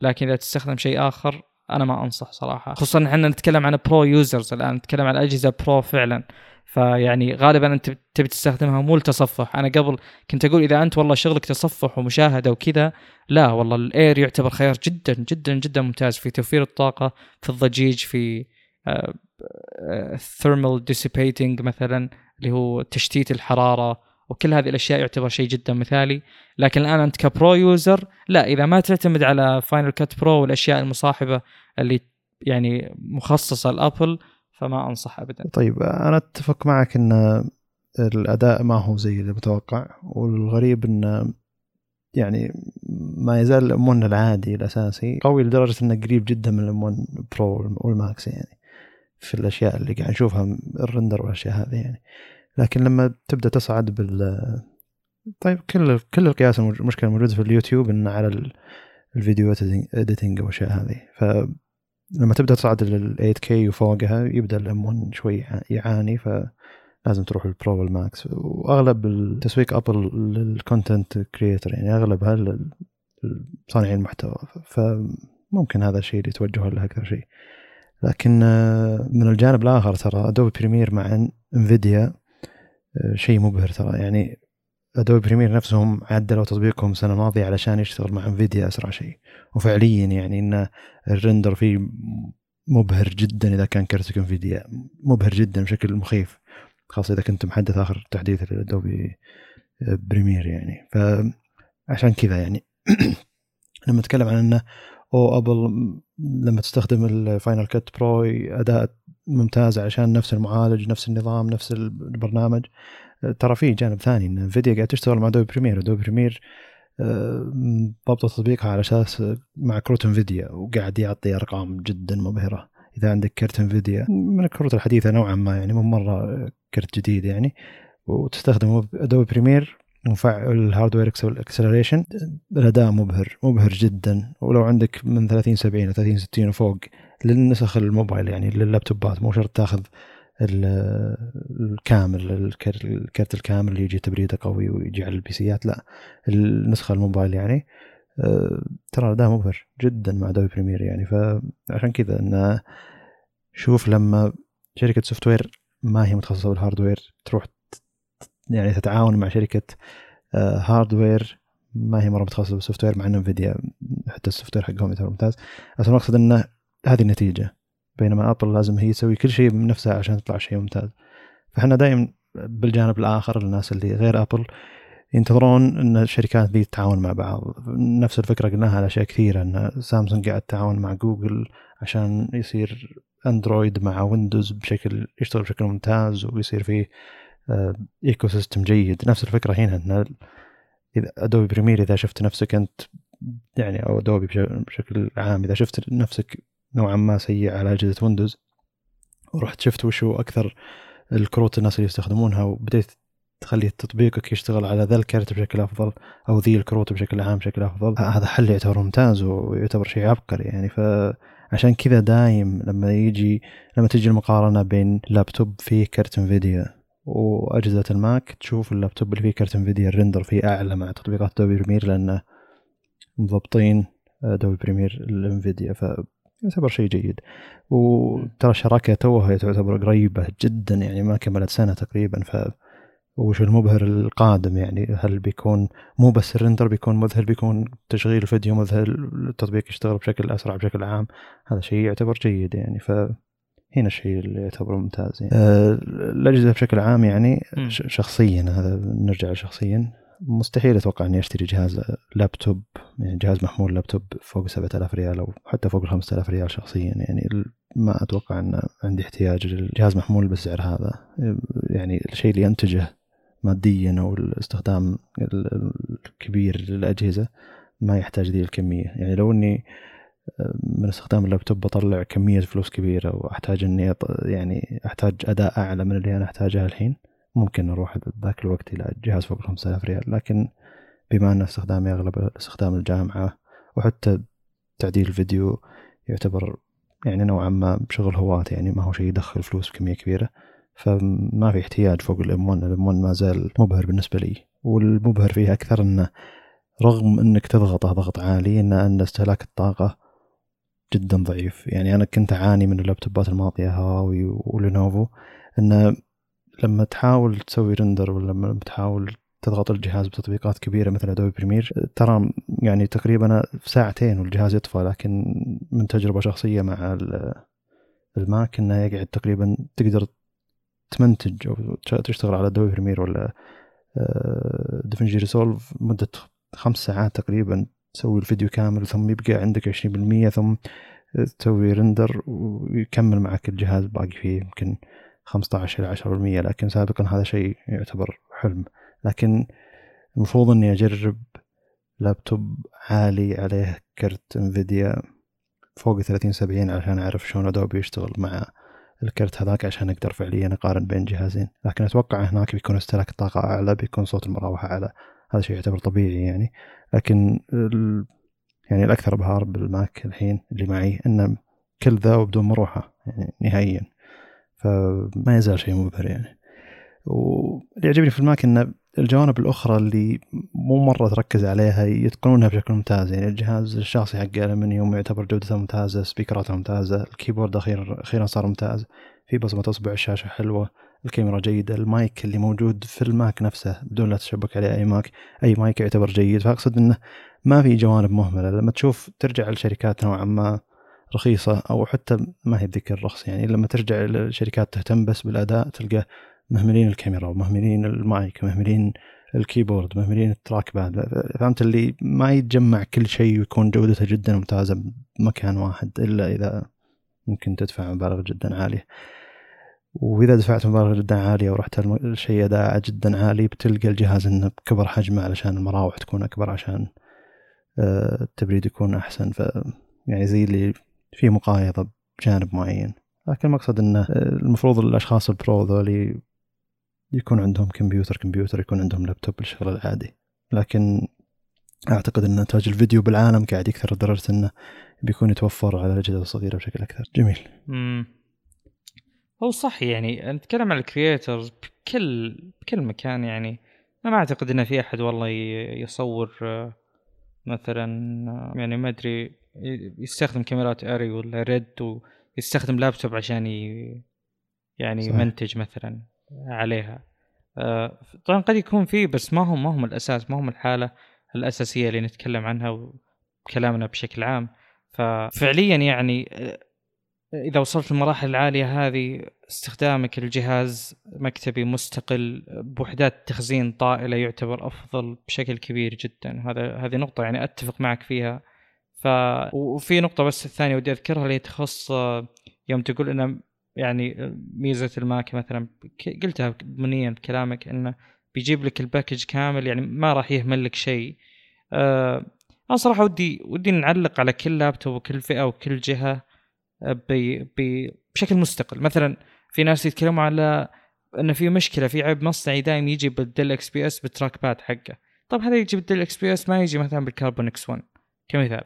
لكن إذا تستخدم شيء آخر أنا ما أنصح صراحة. خصوصا إحنا نتكلم عن pro users الآن نتكلم عن أجهزة pro فعلا. فيعني غالبا أنت تبي تستخدمها مو لتصفح. أنا قبل كنت أقول إذا أنت والله شغلك تصفح ومشاهدة وكذا لا والله ال Air يعتبر خيار جدا جدا جدا ممتاز في توفير الطاقة في الضجيج في thermal dissipating مثلا اللي هو تشتيت الحرارة وكل هذه الأشياء يعتبر شيء جدا مثالي. لكن الآن أنت ك pro user لا إذا ما تعتمد على Final Cut Pro والأشياء المصاحبة اللي يعني مخصصة ل Apple فما أنصح ابدا. طيب أنا أتفق معك إن الأداء ما هو زي المتوقع والغريب إن يعني ما يزال ال M العادي الأساسي قوي لدرجة إنه قريب جدا من ال M Pro وال Max يعني في الأشياء اللي قاعد نشوفها ال render والأشياء هذه يعني. لكن لما تبدأ تصعد بال طيب كل كل القياس المشكلة موجودة في اليوتيوب انه على الفيديو editing والأشياء هذه. فلما تبدأ تصعد لل 8K وفوقها يبدأ ال M1 شوي يعاني فلازم تروح لل Pro وال Max وأغلب التسويق Apple لل content creator يعني اغلبها صانعين المحتوى. فممكن هذا الشيء اللي يتوجهوا له أكثر شيء. لكن من الجانب الآخر ترى Adobe Premiere مع Nvidia شيء مبهر ترى. يعني Adobe Premiere نفسهم عدلوا تطبيقهم السنة الماضيه علشان يشتغل مع Nvidia أسرع شيء. وفعليا يعني إن ال render فيه مبهر جدا إذا كان كرتك Nvidia مبهر جدا بشكل مخيف. خاصة إذا كنت محدث آخر تحديث ل Adobe Premiere يعني. فعشان كذا يعني. *clears throat* لما نتكلم عن انه أو Apple لما تستخدم ال Final Cut Pro أداء ممتاز عشان نفس المعالج نفس النظام نفس البرنامج ترى في جانب ثاني إن Nvidia قاعد تشتغل مع Adobe Premiere Adobe Premiere ضبط تطبيقها على أساس مع كروت Nvidia وقاعد يعطي أرقام جدا مبهرة. إذا عندك كرت Nvidia من الكروت الحديثة نوعا ما يعني مو مرة كرت جديد يعني. وتستخدم Adobe Premiere مفعل ال hardware acceleration الأداء مبهر مبهر جدا. ولو عندك من 30 70 ل 30 60 وفوق للنسخ الموبايل يعني لللابتوبات مو شرط تاخذ الكامل الكرت الكامل اللي يجي تبريده قوي ويجي على ال PC ات لا النسخة الموبايل يعني آه، ترى الاداء مبهر جدا مع Adobe Premiere يعني. فعشان كذا انه شوف لما شركة software ما هي متخصصة بال hardware تروح يعني تتعاون مع شركة hardware ما هي مرة متخصصة بال software مع إن Nvidia حتى ال software حقهم ممتاز. بس المقصد انه هذه النتيجة. بينما Apple لازم هي تسوي كل شيء من نفسها عشان تطلع شيء ممتاز. فإحنا دائما بالجانب الآخر الناس اللي غير Apple ينتظرون إن الشركات ذي تتعاون مع بعض. نفس الفكرة قلناها على أشياء كثيرة إن سامسونج قاعد تتعاون مع جوجل عشان يصير Android مع Windows بشكل يشتغل بشكل ممتاز ويصير فيه ecosystem جيد. نفس الفكرة هنا إن إذا Adobe Premiere إذا شفت نفسك أنت يعني أو Adobe بشكل عام إذا شفت نفسك نوعا ما سيء على أجهزة Windows ورحت شفت وشو أكثر الكروت الناس اللي يستخدمونها وبديت تخلي تطبيقك يشتغل على ذا الكرت بشكل أفضل أو ذي الكروت بشكل عام بشكل أفضل. هذا حل يعتبر ممتاز ويعتبر شيء عبقري يعني. فعشان كذا دايم لما يجي لما تجي المقارنة بين لابتوب فيه كرت Nvidia وأجهزة الماك تشوف اللابتوب اللي فيه كرت Nvidia ال render فيه أعلى مع تطبيقات أدوبي Premiere لأنه مضبطين أدوبي Premiere ال Nvidia ف يعتبر شيء جيد. وترى الشراكه توها تعتبر قريبة جدا يعني ما كملت سنة تقريبا ف وش المبهر القادم يعني؟ هل بيكون مو بس ال render بيكون مذهل بيكون تشغيل الفيديو مذهل التطبيق يشتغل بشكل أسرع بشكل عام؟ هذا شيء يعتبر جيد يعني ف هنا الشيء اللي يعتبر ممتاز يعني. أه الأجهزة بشكل عام يعني شخصيا هذا نرجع شخصيا. مستحيل أتوقع إني أشتري جهاز لابتوب يعني جهاز محمول لابتوب فوق 7000 ريال أو حتى فوق 5000 ريال شخصيا. يعني ما أتوقع إن عندي احتياج للجهاز محمول بالسعر هذا. يعني الشيء اللي انتجه ماديا أو الاستخدام الكبير للأجهزة ما يحتاج ذي الكمية. يعني لو إني من استخدام اللابتوب بطلع كمية فلوس كبيرة وأحتاج إني يعني أحتاج أداء أعلى من اللي أنا احتاجه الحين ممكن أروح ذاك الوقت إلى جهاز فوق 5000 ريال لكن بما أن استخدامي أغلب استخدام الجامعة وحتى تعديل الفيديو يعتبر يعني نوعا ما بشغل هواة يعني ما هو شيء يدخل فلوس بكمية كبيرة فما في احتياج فوق الام 1 الام 1 ما زال مبهر بالنسبة لي. والمبهر فيه أكثر إنه رغم إنك تضغطه ضغط عالي إن أن استهلاك الطاقة جدا ضعيف. يعني أنا كنت أعاني من اللابتوبات الماضية هواوي ولينوفو انه لما تحاول تسوي render ولا لما تحاول تضغط الجهاز بتطبيقات كبيرة مثل Adobe Premiere ترى يعني تقريبا في ساعتين والجهاز يطفى لكن من تجربة شخصية مع الماك إنه يقعد تقريبا تقدر تمنتج أو تشتغل على Adobe Premiere ولا DaVinci Resolve مدة خمس ساعات تقريبا تسوي الفيديو كامل ثم يبقى عندك 20% ثم تسوي render ويكمل معك الجهاز باقي فيه يمكن 15 إلى 10% لكن سابقا هذا شيء يعتبر حلم. لكن المفروض إني أجرب لابتوب عالي عليه كرت Nvidia فوق 30 70 عشان أعرف شلون Adobe يشتغل مع الكرت هذاك عشان أقدر فعليا أقارن بين جهازين. لكن أتوقع هناك بيكون استهلاك الطاقة أعلى بيكون صوت المراوح أعلى. هذا شيء يعتبر طبيعي يعني. لكن ال... يعني الأكثر ابهار بالماك الحين اللي معي إنه كل ذا وبدون مروحة يعني نهائيا. فما يزال شيء مبهر يعني. واللي يعجبني في الماك انه الجوانب الأخرى اللي مو مرة تركز عليها يتقنونها بشكل ممتاز. يعني الجهاز الشاصي حق ألومنيوم يعتبر جودته ممتازة speaker اته ممتازة ال keyboard أخيرا أخيرا صار ممتاز. في بصمة أصبع الشاشة حلوة الكاميرا جيدة المايك اللي موجود في الماك نفسه بدون لا تشبك عليه أي ماك أي مايك يعتبر جيد. فأقصد إنه ما في جوانب مهملة. لما تشوف ترجع لشركات نوعا ما رخيصة أو حتى ما هي بذيك الرخص. يعني لما ترجع للشركات تهتم بس بالأداء تلقى مهملين الكاميرا ومهملين المايك مهملين ال keyboard مهملين ال trackpad فهمت إلين ما يتجمع كل شيء ويكون جودته جدا ممتازة بمكان واحد إلا إذا ممكن تدفع مبالغ جدا عالية. وإذا دفعت مبالغ جدا عالية ورحت الشيء أداء جدا عالي بتلقى الجهاز إنه بكبر حجمه علشان المراوح تكون أكبر عشان آه، التبريد يكون أحسن. ف يعني زي اللي في مقايضة بجانب معين. لكن المقصد إنه آه، المفروض الأشخاص البرو ذولي يكون عندهم كمبيوتر كمبيوتر يكون عندهم لابتوب للشغل العادي. لكن أعتقد إن إنتاج الفيديو بالعالم قاعد يكثر لدرجة إنه بيكون يتوفر على الأجهزة الصغيرة بشكل أكثر. جميل. امم هو صح يعني نتكلم عن ال creators بكل بكل مكان يعني. أنا ما أعتقد إن في أحد والله يصور مثلا آه، يعني ما أدري يستخدم كاميرات ARRI ولا RED ويستخدم لابتوب عشان. يعني صحيح. يمنتج مثلا عليها آه، طبعا قد يكون فيه بس ما هم ما هم الأساس ما هم الحالة الأساسية اللي نتكلم عنها وكلامنا بشكل عام ففعليا يعني آه، إذا وصلت للمراحل العالية هذه استخدامك الجهاز مكتبي مستقل بوحدات تخزين طائلة يعتبر أفضل بشكل كبير جدا هذا هذه نقطة يعني أتفق معك فيها ف وفي نقطة بس الثانية ودي أذكرها اللي تخص آه، يوم تقول ان يعني ميزة الماك مثلا قلتها ضمنيا بكلامك إنه بيجيب لك ال package كامل يعني ما راح يهمل لك شيء. أه أنا صراحة ودي ودي نعلق على كل لابتوب وكل فئة وكل جهة بشكل مستقل. مثلا في ناس يتكلموا على إنه في مشكلة في عيب مصنعي دائما يجي بال Dell XPS بال trackpad حقه. طب هذا يجي بال Dell XPS ما يجي مثلا بال Carbon X1 كمثال.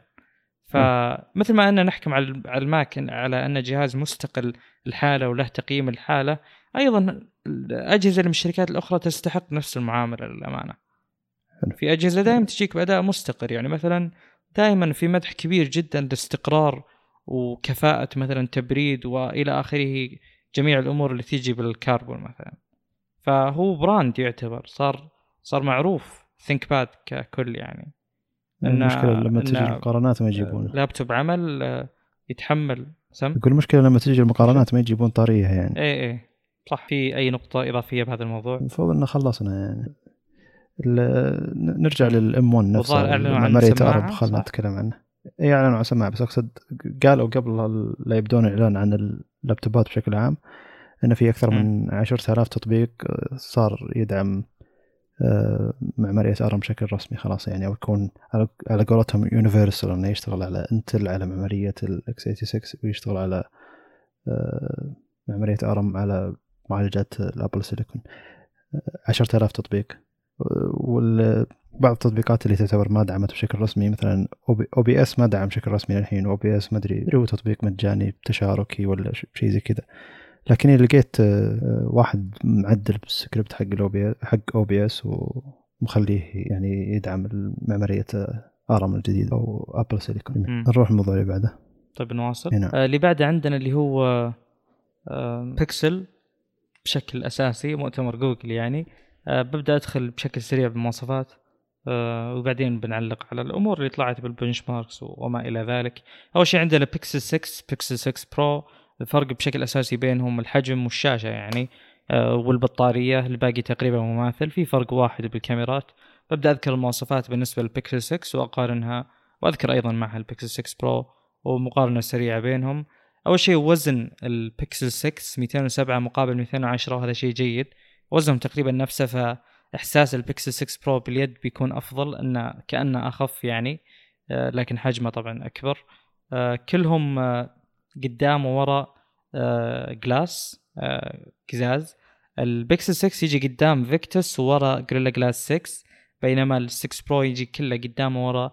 فمثل ما ان نحكم على الماك على انه جهاز مستقل الحالة وله تقييم الحالة أيضا الأجهزة من الشركات الأخرى تستحق نفس المعاملة للأمانة. في أجهزة دائما تجيك بأداء مستقر يعني مثلا دائما في مدح كبير جدا لاستقرار وكفاءة مثلا تبريد وإلى آخره جميع الأمور اللي تيجي بالكربون مثلا. فهو brand يعتبر صار صار معروف ثينك باد ككل يعني. المشكلة لما تجي المقارنات ما يجيبون لابتوب عمل آه، يتحمل سم؟ يقول المشكلة لما تجي المقارنات ما يجيبون طاريه يعني. اي اي صح. في أي نقطة إضافية بهذا الموضوع؟ المفروض إنه خلصنا يعني. نرجع للام 1 نفسه مريت ارب خلنا نتكلم عنه. اي إعلنوا عن سماعة بس أقصد قالوا قبل لا يبدون الاعلان عن اللابتوبات بشكل عام إنه في أكثر من 10000 تطبيق آه، صار يدعم آه، معمارية ARM بشكل رسمي خلاص يعني أو يكون على قولتهم universal إنه يشتغل على Intel على معمارية ال x86 ويشتغل على آه، معمارية ARM على معالجات ال Apple Silicon. 10000 تطبيق. وبعض التطبيقات اللي تعتبر ما دعمت بشكل رسمي مثلا OBS ما دعم بشكل رسمي للحين OBS ما أدري هو تطبيق مجاني تشاركي ولا شيء زي كذا. لكني لقيت آه، واحد معدل بالسكريبت حق ال O حق OBS ومخليه يعني يدعم معماريه ARM الجديد أو Apple Silicon. نروح الموضوع اللي بعده. طيب نواصل. نعم. آه اللي بعده عندنا اللي هو آه بيكسل بشكل أساسي مؤتمر جوجل يعني. آه ببدأ أدخل بشكل سريع بالمواصفات آه وبعدين بنعلق على الأمور اللي طلعت بال benchmarks وما إلى ذلك. أول شيء عندنا بيكسل 6 بيكسل 6 Pro الفرق بشكل أساسي بينهم الحجم والشاشة يعني آه والبطارية الباقي تقريبا مماثل في فرق واحد بالكاميرات. ببدأ أذكر المواصفات بالنسبة للبيكسل 6 وأقارنها وأذكر أيضا معها البيكسل 6 Pro ومقارنة سريعة بينهم. أول شيء وزن البيكسل 6 207 مقابل 210 وهذا شيء جيد. وزنهم تقريبا نفسه فإحساس البيكسل 6 Pro باليد بيكون أفضل انه كأنه أخف يعني آه، لكن حجمه طبعا أكبر. آه، كلهم قدام وورا glass قزاز البيكسل 6 يجي قدام Victus وورا Gorilla Glass 6 بينما ال 6 Pro يجي كله قدام وورا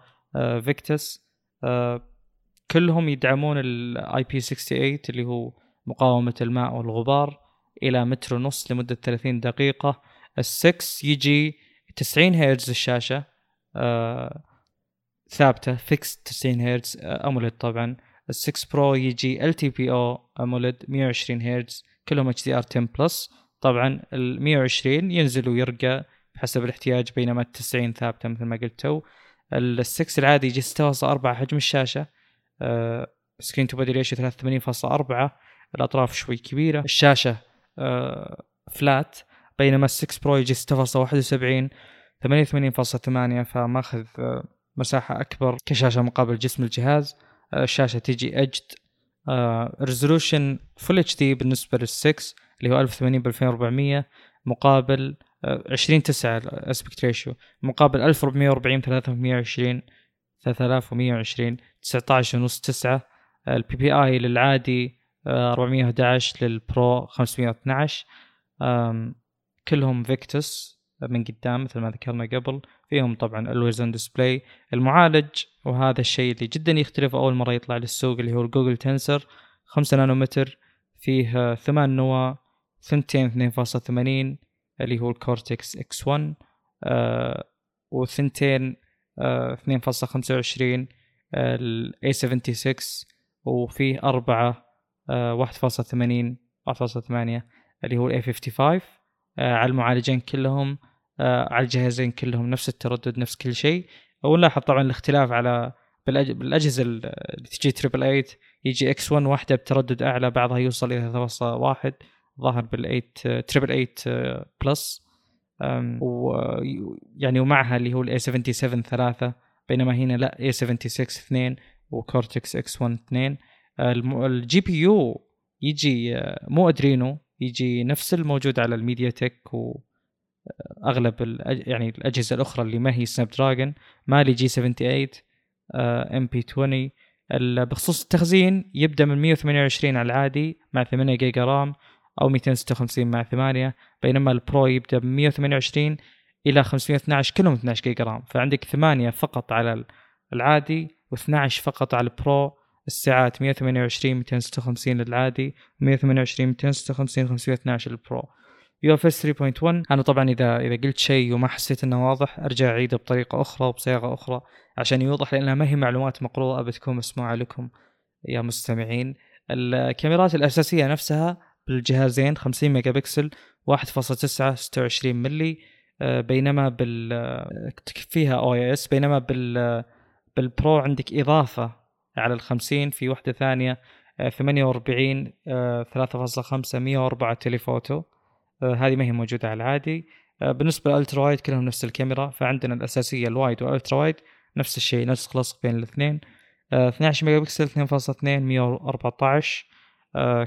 Victus كلهم يدعمون ال IP 68 اللي هو مقاومة الماء والغبار إلى متر ونص لمدة 30 دقيقة. ال6 يجي 90 هرتز الشاشة آه ثابتة fixed 90 هرتز آه AMOLED طبعا. ال6 Pro يجي LTPO AMOLED 120 هرتز كلهم HDR 10 plus. طبعا ال 120 ينزل ويرقى بحسب الاحتياج بينما ال 90 ثابتة مثل ما قلت تو. ال6 العادي يجي 6.4 حجم الشاشة. آه screen to body ratio 83.4 الأطراف شوي كبيرة. الشاشة flat بينما ال 6 Pro يجي 6.71 88.8 فماخذ آه، مساحة أكبر كشاشة مقابل جسم الجهاز. آه، الشاشة تيجي edge resolution Full HD بالنسبة لل 6 اللي هو 1080 ب 2400 مقابل 20 9 aspect ratio مقابل 1440 320 3120 19 ونص 9 ال PPI للعادي 411 لل Pro 512 كلهم Victus من قدام مثل ما ذكرنا قبل. فيهم طبعا always on display المعالج وهذا الشيء اللي جدا يختلف أول مرة يطلع للسوق اللي هو ال Google Tensor. 5 نانومتر فيه 8 نواة ثنتين 2.80 اللي هو ال Cortex X 1 آه وثنتين 2.25 ال A76 وفيه أربعة 1.80 1.8 اللي هو ال A55 على المعالجين كلهم على الجهازين كلهم نفس التردد نفس كل شيء. ونلاحظ طبعا الاختلاف على بالأجهزة اللي تجي triple 8 يجي X 1 واحدة بتردد أعلى بعضها يوصل إلى 3.1 ظاهر بال 8 triple 8 plus ويعني ومعها اللي هو ال A 77 ثلاثة بينما هنا ال A 76 2 و Cortex X 1 2 ال GPU يجي مو Adreno يجي نفس الموجود على ال MediaTek و أغلب يعني الأجهزة الأخرى اللي ما هي Snapdragon Mali G 78 MP 20 بخصوص التخزين يبدأ من 128 على العادي مع 8 جيجا RAM أو 256 مع 8 بينما ال Pro يبدأ من 128 إلى 512 كلهم 12 جيجا RAM. فعندك 8 فقط على العادي و12 فقط على ال Pro الساعات 128 256 للعادي 128 256 512 لل Pro UFS 3.1 أنا طبعا إذا إذا قلت شيء وما حسيت إنه واضح أرجع أعيده بطريقة أخرى وبصياغة أخرى عشان يوضح لأنها ما هي معلومات مقروءة. بتكون مسموعة لكم يا مستمعين. الكاميرات الأساسية نفسها بالجهازين 50 ميجا بكسل 1.9 26 ملي آه، بينما بال آه، فيها OIS. بينما بال بال Pro عندك إضافة على ال 50 في وحده ثانية 48 3.5 104 telephoto. آه، هذه ما هي موجودة على العادي. آه، بالنسبة لل ultra wide كلهم نفس الكاميرا فعندنا الأساسية ال wide وال ultra wide نفس الشيء نفس لصق بين الاثنين. 12 ميجا بكسل 2.2 114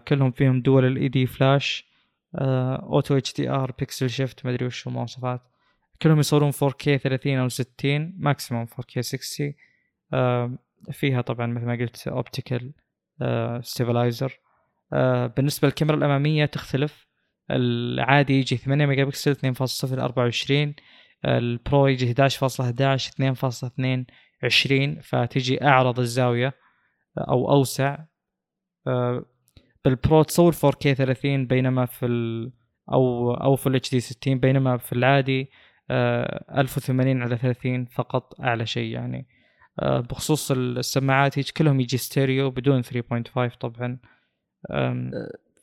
كلهم فيهم dual LED flash auto HDR pixel shift ما أدري وش المواصفات كلهم يصورون 4K 30 أو 60 maximum 4K 60 فيها طبعا مثل ما قلت optical stabilizer بالنسبة للكاميرا الأمامية تختلف. العادي يجي 8 ميجا بكسل 2.0 24 ال Pro يجي 11.11 2.2 20 فتجي أعرض الزاوية أو أوسع. بال Pro تصور 4K 30 بينما في ال أو أو في ال HD 60 بينما في العادي 1080 آه، على 30 فقط أعلى شيء يعني. بخصوص السماعات يجي كلهم يجي ستيريو بدون 3.5 طبعا.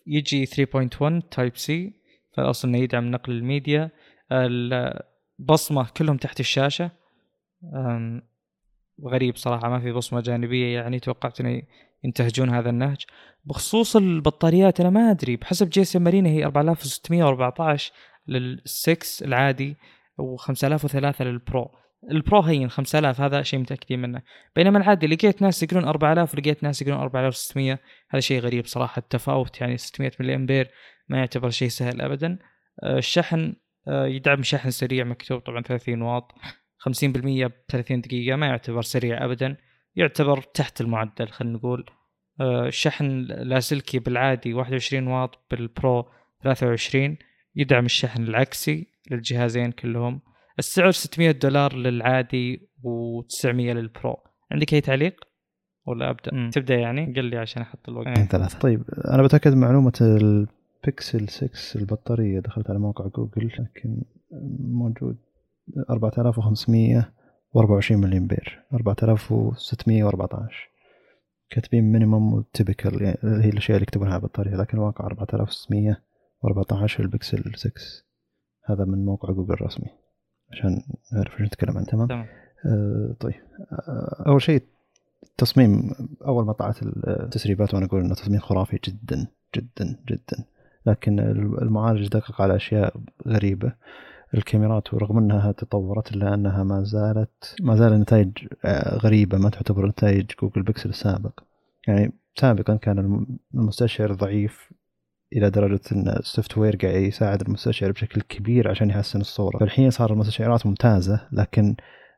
يجي 3.1 Type C فالأصل إنه يدعم نقل الميديا. البصمة كلهم تحت الشاشة. غريب صراحة ما في بصمة جانبية يعني توقعت إنه ينتهجون هذا النهج. بخصوص البطاريات أنا ما أدري بحسب GSMArena هي 4614 لل6 العادي و5003 لل Pro. ال Pro هين 5000 هذا شيء متأكدين منه. بينما العادي لقيت ناس يقولون 4000 ولقيت ناس يقولون 4600 هذا شيء غريب صراحة. التفاوت يعني 600 ملي امبير ما يعتبر شيء سهل ابدا. آه، الشحن آه، يدعم شحن سريع مكتوب طبعا 30 واط 50% ب 30 دقيقة ما يعتبر سريع ابدا يعتبر تحت المعدل خلينا نقول. الشحن آه، لاسلكي بالعادي 21 واط بالبرو 23 يدعم الشحن العكسي للجهازين كلهم. السعر 600 دولار للعادي و900 للبرو. عندك أي تعليق؟ ولا أبدأ؟ مم. تبدأ يعني؟ قل لي عشان أحط الوقت. إيه. ثلاثة. طيب أنا بتأكد معلومة البيكسل 6 البطارية. دخلت على موقع جوجل لكن موجود 4500 و24 ملي امبير 4614 كاتبين minimum و typical يعني هي الأشياء اللي يكتبونها على البطارية لكن الواقع 4614 البكسل 6 هذا من موقع جوجل الرسمي. عشان نعرف إيش نتكلم عنه تمام؟ تمام. آه طيب. آه أول شيء تصميم أول ما طلعت التسريبات وأنا أقول إنه تصميم خرافي جدا جدا جدا. لكن المعالج دقق على أشياء غريبة. الكاميرات ورغم إنها تطورت إلا أنها ما زالت ما زال النتائج آه، غريبة ما تعتبر نتائج جوجل بيكسل السابق يعني سابقا كان المستشعر ضعيف إلى درجة إن ال software قاعد يساعد المستشعر بشكل كبير عشان يحسن الصورة. فالحين صار المستشعرات ممتازة لكن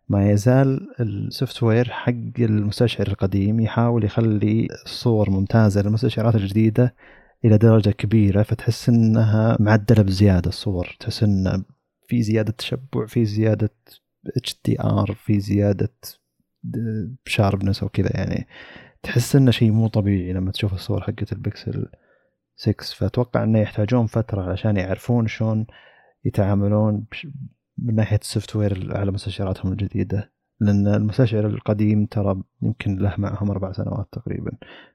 ما يزال ال software حق المستشعر القديم يحاول يخلي الصور ممتازة للمستشعرات الجديدة إلى درجة كبيرة فتحس إنها معدلة بزيادة الصور. تحس إن في زيادة تشبع في زيادة HDR في زيادة sharpness وكذا يعني. تحس انه شيء مو طبيعي لما تشوف الصور حقت البكسل 6 فأتوقع إنه يحتاجون فترة علشان يعرفون شلون يتعاملون من ناحية ال software على مستشعراتهم الجديدة. لأن المستشعر القديم ترى يمكن له معهم أربع سنوات تقريبا.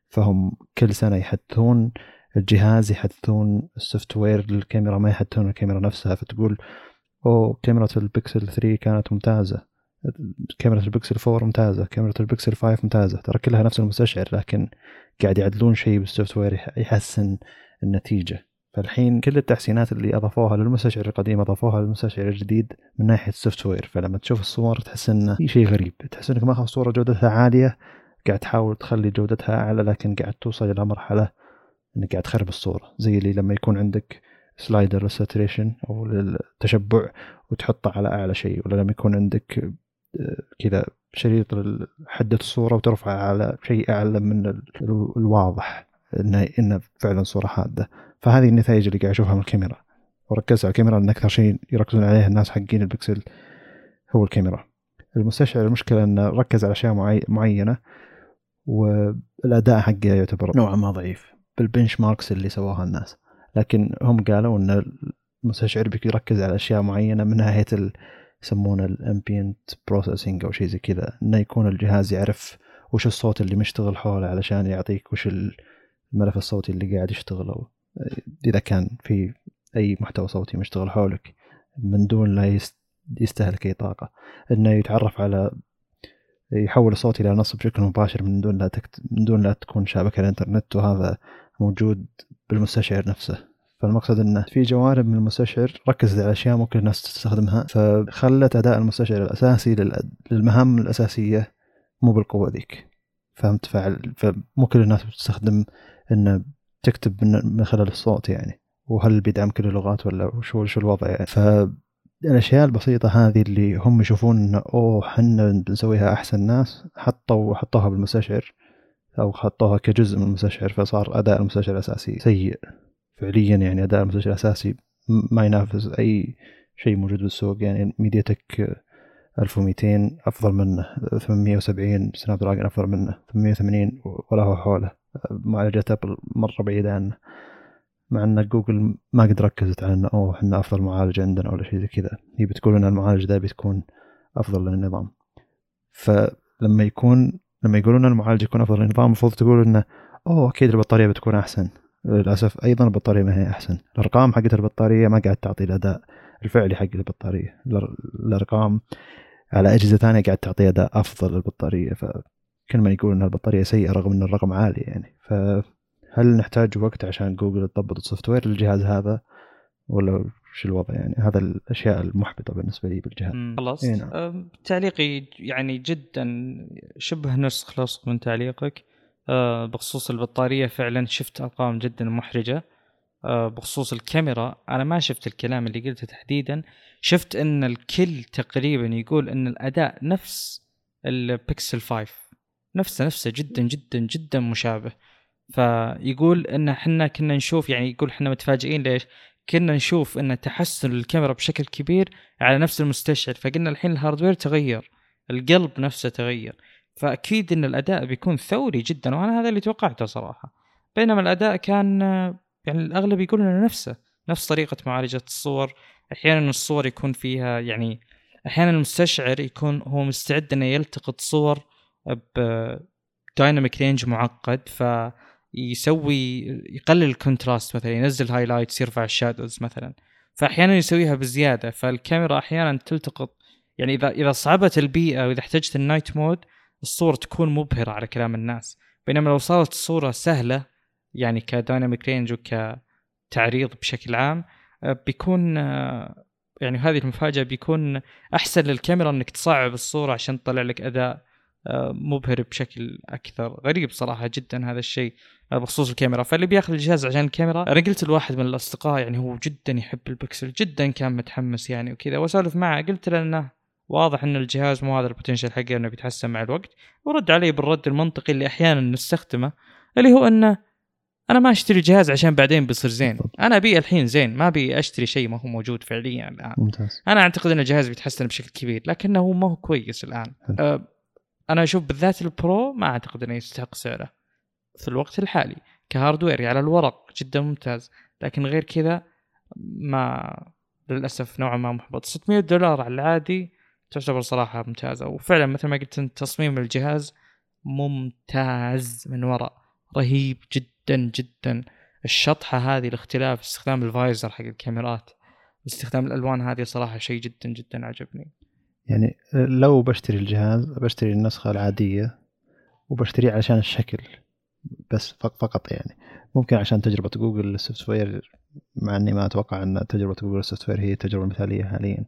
فهم كل سنة يحدثون الجهاز يحدثون ال software للكاميرا ما يحدثون الكاميرا نفسها فتقول أوه كاميرا البكسل 3 كانت ممتازة. كاميرا البكسل 4 ممتازة كاميرا البكسل 5 ممتازة ترى كلها نفس المستشعر لكن قاعد يعدلون شيء بال software يحسن النتيجة. فالحين كل التحسينات اللي أضافوها للمستشعر القديم أضافوها للمستشعر الجديد من ناحية ال software. فلما تشوف الصور تحس إنه في شيء غريب تحس إنك ماخذ صورة جودتها عالية قاعد تحاول تخلي جودتها أعلى لكن قاعد توصل إلى مرحلة إنك قاعد تخرب الصورة. زي اللي لما يكون عندك slider لل saturation أو للتشبع وتحطه على أعلى شيء ولا لما يكون عندك كذا شريط حدة الصورة وترفعه على شيء أعلى من الواضح إنه إنه فعلا صورة حادة. فهذه النتائج اللي قاعد أشوفها من الكاميرا. وركزت على الكاميرا لأن أكثر شيء يركزون عليه الناس حقين البكسل هو الكاميرا. المستشعر المشكلة أنه ركز على أشياء معينة والأداء حقه يعتبر نوعا ما ضعيف. بال benchmarks اللي سواها الناس. لكن هم قالوا إن المستشعر بيركز على أشياء معينة من ناحية يسمونه ال ambient processing أو شيء زي كذا إنه يكون الجهاز يعرف وش الصوت اللي مشتغل حوله علشان يعطيك وش الملف الصوتي اللي قاعد يشتغل أو إذا كان في أي محتوى صوتي مشتغل حولك من دون لا يستهلك أي طاقة. إنه يتعرف على يحول الصوت إلى نص بشكل مباشر من دون لا تكت... من دون لا تكون شابكه الإنترنت وهذا موجود بالمستشعر نفسه. فالمقصد إنه في جوانب من المستشعر ركزت على أشياء ممكن الناس تستخدمها فخلت أداء المستشعر الأساسي للمهام الأساسية مو بالقوة ذيك. فهمت؟ فمو كل الناس بتستخدم إنه تكتب من خلال الصوت يعني. وهل بيدعم كل اللغات ولا شو شو الوضع يعني؟ فالأشياء البسيطة هذه اللي هم يشوفون إنه أوه حنا بنسويها أحسن ناس حطوا حطوها بالمستشعر أو حطوها كجزء من المستشعر فصار أداء المستشعر الأساسي سيء. فعليا يعني أداء المستشعر الأساسي ما ينافس أي شيء موجود بالسوق. يعني ميديا تك 1200 أفضل منه 870 سناب دراجون أفضل منه 880 ولا هو حوله. معالجات أبل مرة بعيدة عنه مع أن جوجل ما قد ركزت على إنه أوه إحنا أفضل معالج عندنا ولا شيء زي كذا. هي بتقول إن المعالج ده بتكون أفضل للنظام. فلما يكون لما يقولون المعالج يكون أفضل للنظام المفروض تقول إنه أوه أكيد البطارية بتكون أحسن. للأسف أيضا البطارية ما هي أحسن. الأرقام حقت البطارية ما قاعد تعطي الأداء الفعلي حق البطارية. الأرقام على أجهزة ثانية قاعد تعطي أداء أفضل للبطارية فكل ما يقول إن البطارية سيئة رغم إن الرقم عالي يعني. فهل نحتاج وقت عشان جوجل تضبط ال software للجهاز هذا؟ ولا شو الوضع يعني؟ هذا الأشياء المحبطة بالنسبة لي بالجهاز. خلاص. نعم. تعليقي يعني جدا شبه نسخ لصق من تعليقك. بخصوص البطارية فعلا شفت أرقام جدا محرجة. أه بخصوص الكاميرا أنا ما شفت الكلام اللي قلته تحديدا. شفت إن الكل تقريبا يقول إن الأداء نفس البيكسل 5 نفسه نفسه جدا جدا جدا مشابه. فيقول إن إحنا كنا نشوف يعني يقول إحنا متفاجئين ليش؟ كنا نشوف إن تحسن الكاميرا بشكل كبير على نفس المستشعر. فقلنا الحين ال hardware تغير القلب نفسه تغير. فأكيد إن الأداء بيكون ثوري جدا وأنا هذا اللي توقعته صراحة. بينما الأداء كان يعني الأغلب يقول إنه نفسه نفس طريقة معالجة الصور. أحيانا الصور يكون فيها يعني أحيانا المستشعر يكون هو مستعد إنه يلتقط صور ب dynamic range معقد ف يسوي يقلل ال contrast مثلا ينزل highlights يرفع ال shadows مثلا. فاحيانا يسويها بزيادة فالكاميرا أحيانا تلتقط. يعني إذا إذا صعبت البيئة وإذا احتجت ال night mode الصور تكون مبهرة على كلام الناس. بينما لو صارت الصورة سهلة يعني ك dynamic range وكتعريض بشكل عام آه، بيكون آه، يعني هذه المفاجأة بيكون أحسن للكاميرا إنك تصعب الصورة عشان تطلع لك أداء آه، مبهر بشكل أكثر. غريب صراحة جدا هذا الشيء بخصوص الكاميرا. فاللي بياخذ الجهاز عشان الكاميرا أنا قلت لواحد من الأصدقاء يعني هو جدا يحب البكسل جدا كان متحمس يعني وكذا. وأسولف معه قلت له إنه واضح إن الجهاز مو هذا ال potential حقه إنه بيتحسن مع الوقت. ورد علي بالرد المنطقي اللي أحيانا نستخدمه اللي هو إنه أنا ما أشتري جهاز عشان بعدين بيصير زين. أنا أبي الحين زين ما أبي أشتري شيء ما هو موجود فعليا الآن. ممتاز. أنا أعتقد إن الجهاز بيتحسن بشكل كبير لكنه ما هو كويس الآن. أه أنا أشوف بالذات ال Pro ما أعتقد إنه يستحق سعره. في الوقت الحالي ك hardware على الورق جدا ممتاز لكن غير كذا ما للأسف نوعا ما محبط. 600 دولار على العادي تعتبر صراحة ممتازة. وفعلا مثل ما قلت أنت تصميم الجهاز ممتاز من وراء رهيب جدا جدا. الشطحة هذه الاختلاف استخدام ال visor حق الكاميرات استخدام الألوان هذه صراحة شيء جدا جدا عجبني. يعني لو بشتري الجهاز بشتري النسخة العادية وبشتريه عشان الشكل بس فقط يعني. ممكن عشان تجربة جوجل لل software مع إني ما أتوقع إن تجربة جوجل لل software هي التجربة المثالية حاليا.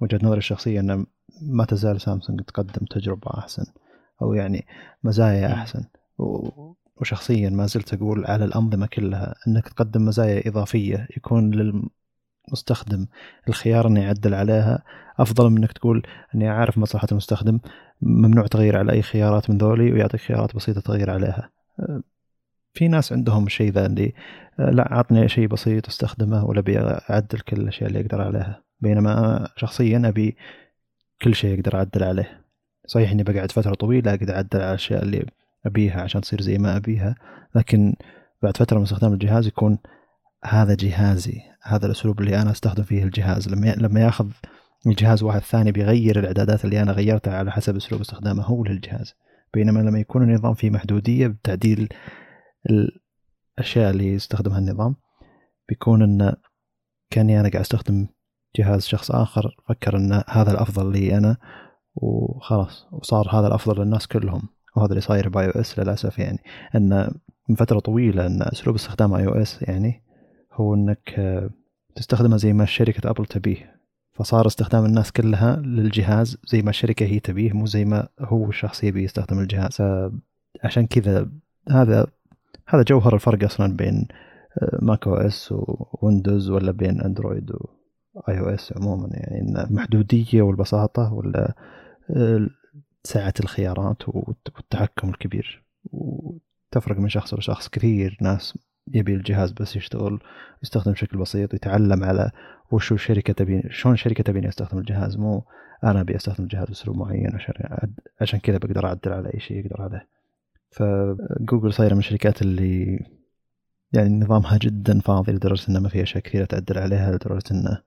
وجهة نظري الشخصية إن ما تزال سامسونج تقدم تجربة أحسن أو يعني مزايا أحسن. وشخصيا ما زلت أقول على الأنظمة كلها إنك تقدم مزايا إضافية يكون للمستخدم الخيار إنه يعدل عليها. أفضل من إنك تقول إني أعرف مصلحة المستخدم ممنوع تغير على أي خيارات من ذولي ويعطيك خيارات بسيطة تغير عليها. في ناس عندهم الشيء ذا اللي لا عطني شيء بسيط أستخدمه ولا أبي أعدل كل الأشياء اللي أقدر عليها. بينما أنا شخصيا أبي كل شيء أقدر اعدل عليه. صحيح إني بقعد فترة طويلة أقدر أعدل على الأشياء اللي أبيها عشان تصير زي ما أبيها لكن بعد فترة من استخدام الجهاز يكون هذا جهازي هذا الأسلوب اللي أنا أستخدم فيه الجهاز. لما لما ياخذ الجهاز واحد ثاني بيغير الإعدادات اللي أنا غيرتها على حسب أسلوب استخدامه هو للجهاز. بينما لما يكون النظام فيه محدودية بتعديل الأشياء اللي يستخدمها النظام بيكون إن كأني أنا قاعد أستخدم جهاز شخص آخر فكر إن هذا الأفضل لي أنا وخلاص وصار هذا الأفضل للناس كلهم. وهذا اللي صاير بآي أو إس للأسف يعني. إن من فترة طويلة إن أسلوب استخدام iOS يعني هو إنك تستخدمه زي ما شركة أبل تبيه. فصار استخدام الناس كلها للجهاز زي ما الشركة هي تبيه مو زي ما هو الشخص يبي يستخدم الجهاز. عشان كذا هذا هذا جوهر الفرق أصلا بين macOS وويندوز ولا بين اندرويد و iOS عموما يعني المحدوديه والبساطة ولا سعة الخيارات والتحكم الكبير. وتفرق من شخص لشخص. كثير ناس يبي الجهاز بس يشتغل يستخدم بشكل بسيط يتعلم على وش الشركة تبين شلون الشركة تبيني استخدم الجهاز. مو أنا أبي أستخدم الجهاز بأسلوب معين عشان عشان كذا بقدر أعدل على أي شيء يقدر عليه. فجوجل صايرة من الشركات اللي يعني نظامها جدا فاضي لدرجة إنه ما في أشياء كثيرة تعدل عليها لدرجة إنه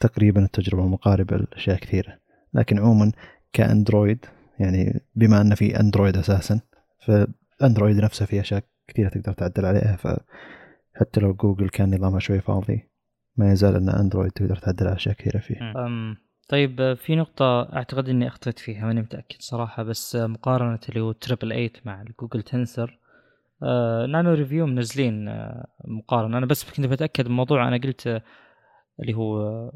تقريبا التجربة مقاربة لأشياء كثيرة. لكن عموما كأندرويد يعني بما ان في أندرويد أساسا فأندرويد نفسه في أشياء كثيرة تقدر تعدل عليها فحتى لو جوجل كان نظامها شوي فاضي ما يزال أن أندرويد تقدر تعدل على أشياء كثيرة فيه. طيب في نقطة أعتقد إني أخطيت فيها ماني متأكد صراحة بس مقارنة اللي هو triple eight مع ال Google Tensor آه NanoReview منزلين آه مقارنة. أنا بس كنت بتأكد من موضوع أنا قلت آه اللي هو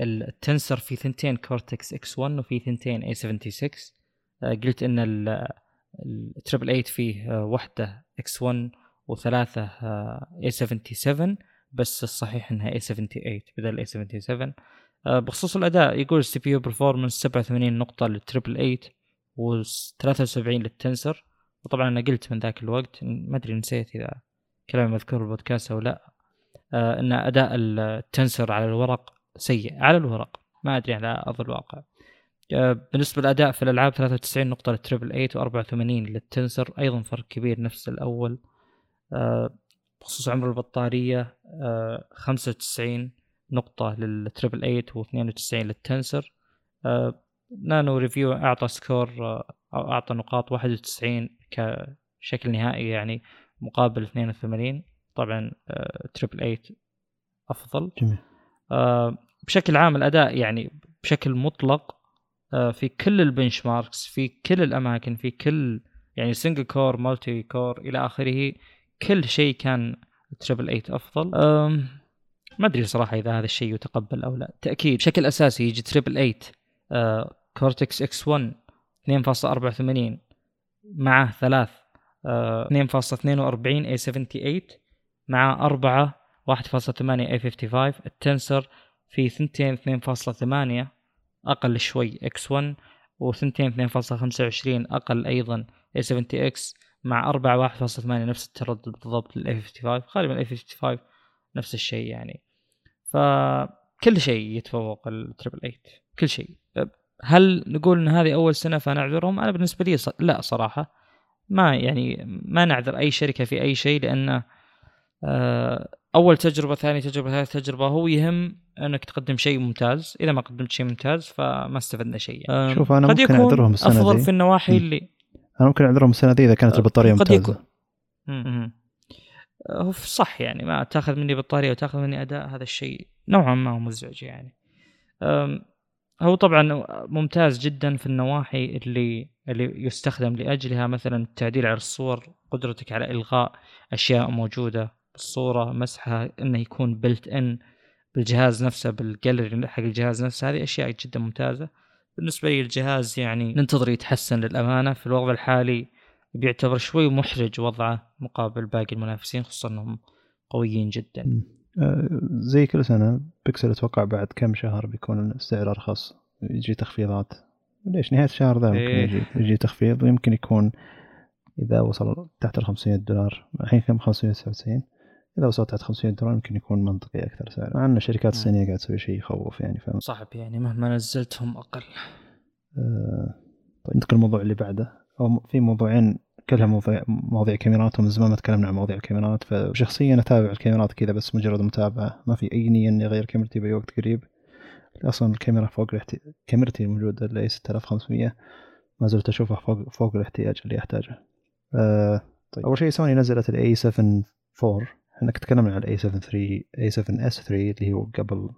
ال Tensor في ثنتين Cortex X 1 وفي ثنتين A 76 قلت إن ال triple 8 فيه آه، واحدة X 1 وثلاثة A 77 بس الصحيح إنها A 78 بدل A 77 بخصوص الأداء يقول ال CPU performance 87 نقطة لل triple 8 و 73 لل Tensor وطبعا أنا قلت من ذاك الوقت ما أدري نسيت إذا كلام مذكور بالبودكاست أو لا. آه، إن أداء ال Tensor على الورق سيء. على الورق. ما أدري على أرض الواقع. آه، بالنسبة للأداء في الألعاب 93 نقطة لل triple 8 و84 لل Tensor. أيضا فرق كبير نفس الأول. آه، بخصوص عمر البطارية 95 آه، نقطة لل triple 8 و92 لل Tensor. NanoReview أعطى score أو أعطى نقاط 91 كشكل نهائي يعني مقابل 82 طبعا triple 8 أفضل. جميل. آه، بشكل عام الأداء يعني بشكل مطلق آه، في كل ال benchmarks في كل الأماكن في كل يعني single core multi core إلى آخره كل شيء كان triple 8 أفضل. ما أدري صراحة إذا هذا الشيء يتقبل أو لا. تأكيد بشكل أساسي يجي triple 8 Cortex X 1 2.84 معه ثلاث 2.42 A 78 مع أربعة 1.8 A 55 ال Tensor في ثنتين 2.8 أقل شوي X 1 وثنتين 2.25 أقل أيضا A 70 X مع 4 1.8 نفس التردد بالضبط لل A 55 غالبا ال A 55 نفس الشيء يعني. فكل شيء يتفوق التريبل 8 كل شيء. هل نقول إن هذه أول سنة فنعذرهم أنا بالنسبة لي لا صراحة. ما يعني ما نعذر أي شركة في أي شيء لأنه أول تجربة ثاني تجربة ثالث تجربة هو يهم أنك تقدم شيء ممتاز. إذا ما قدمت شيء ممتاز فما استفدنا شيء أم، شوف أنا قد ممكن يكون أعذرهم السنة أفضل ذي في النواحي. اللي أنا ممكن أعذرهم السنة ذي إذا كانت أه، البطارية قد ممتازة. يكون. مم. هو صح يعني ما تأخذ مني بطارية وتأخذ مني أداء هذا الشيء نوعا ما مزعج يعني. هو طبعا ممتاز جدا في النواحي اللي اللي يستخدم لأجلها مثلا التعديل على الصور قدرتك على إلغاء أشياء موجودة. بالصورة مسحها إنه يكون بلت ان بالجهاز نفسه بالجاليري حق الجهاز نفسه. هذه أشياء جدا ممتازة. بالنسبة لي الجهاز يعني ننتظر يتحسن للأمانة. في الوضع الحالي بيعتبر شوي محرج وضعه مقابل باقي المنافسين خصوصا إنهم قويين جدا. آه، زي كل سنة بيكسل أتوقع بعد كم شهر بيكون السعر أرخص. يجي تخفيضات. ليش؟ نهاية الشهر ذا إيه. يجي, يجي تخفيض. ويمكن يكون إذا وصل تحت ال 500 دولار. الحين كم؟ 599 إذا وصل تحت 500 دولار يمكن يكون منطقي أكثر سعر مع إن الشركات. الصينية قاعد تسوي شيء يخوف يعني ف صعب يعني مهما نزلتهم أقل. آه، طيب ندخل الموضوع اللي بعده. أو م- في موضوعين كلها مواضيع مواضيع كاميرات ومن زمان ما تكلمنا عن مواضيع الكاميرات. فشخصيا أتابع الكاميرات كذا بس مجرد متابعة. ما في أي نية إني أغير كاميرتي بأي وقت قريب. أصلا الكاميرا فوق الاحتي... كاميرتي الموجودة اللي 6500 ما زلت أشوفها فوق فوق الاحتياج اللي أحتاجه. آه طيب. أول شيء سوني نزلت ال A 7 4 إحنا تكلمنا عن ال A 7 3 A 7 S 3 اللي هو قبل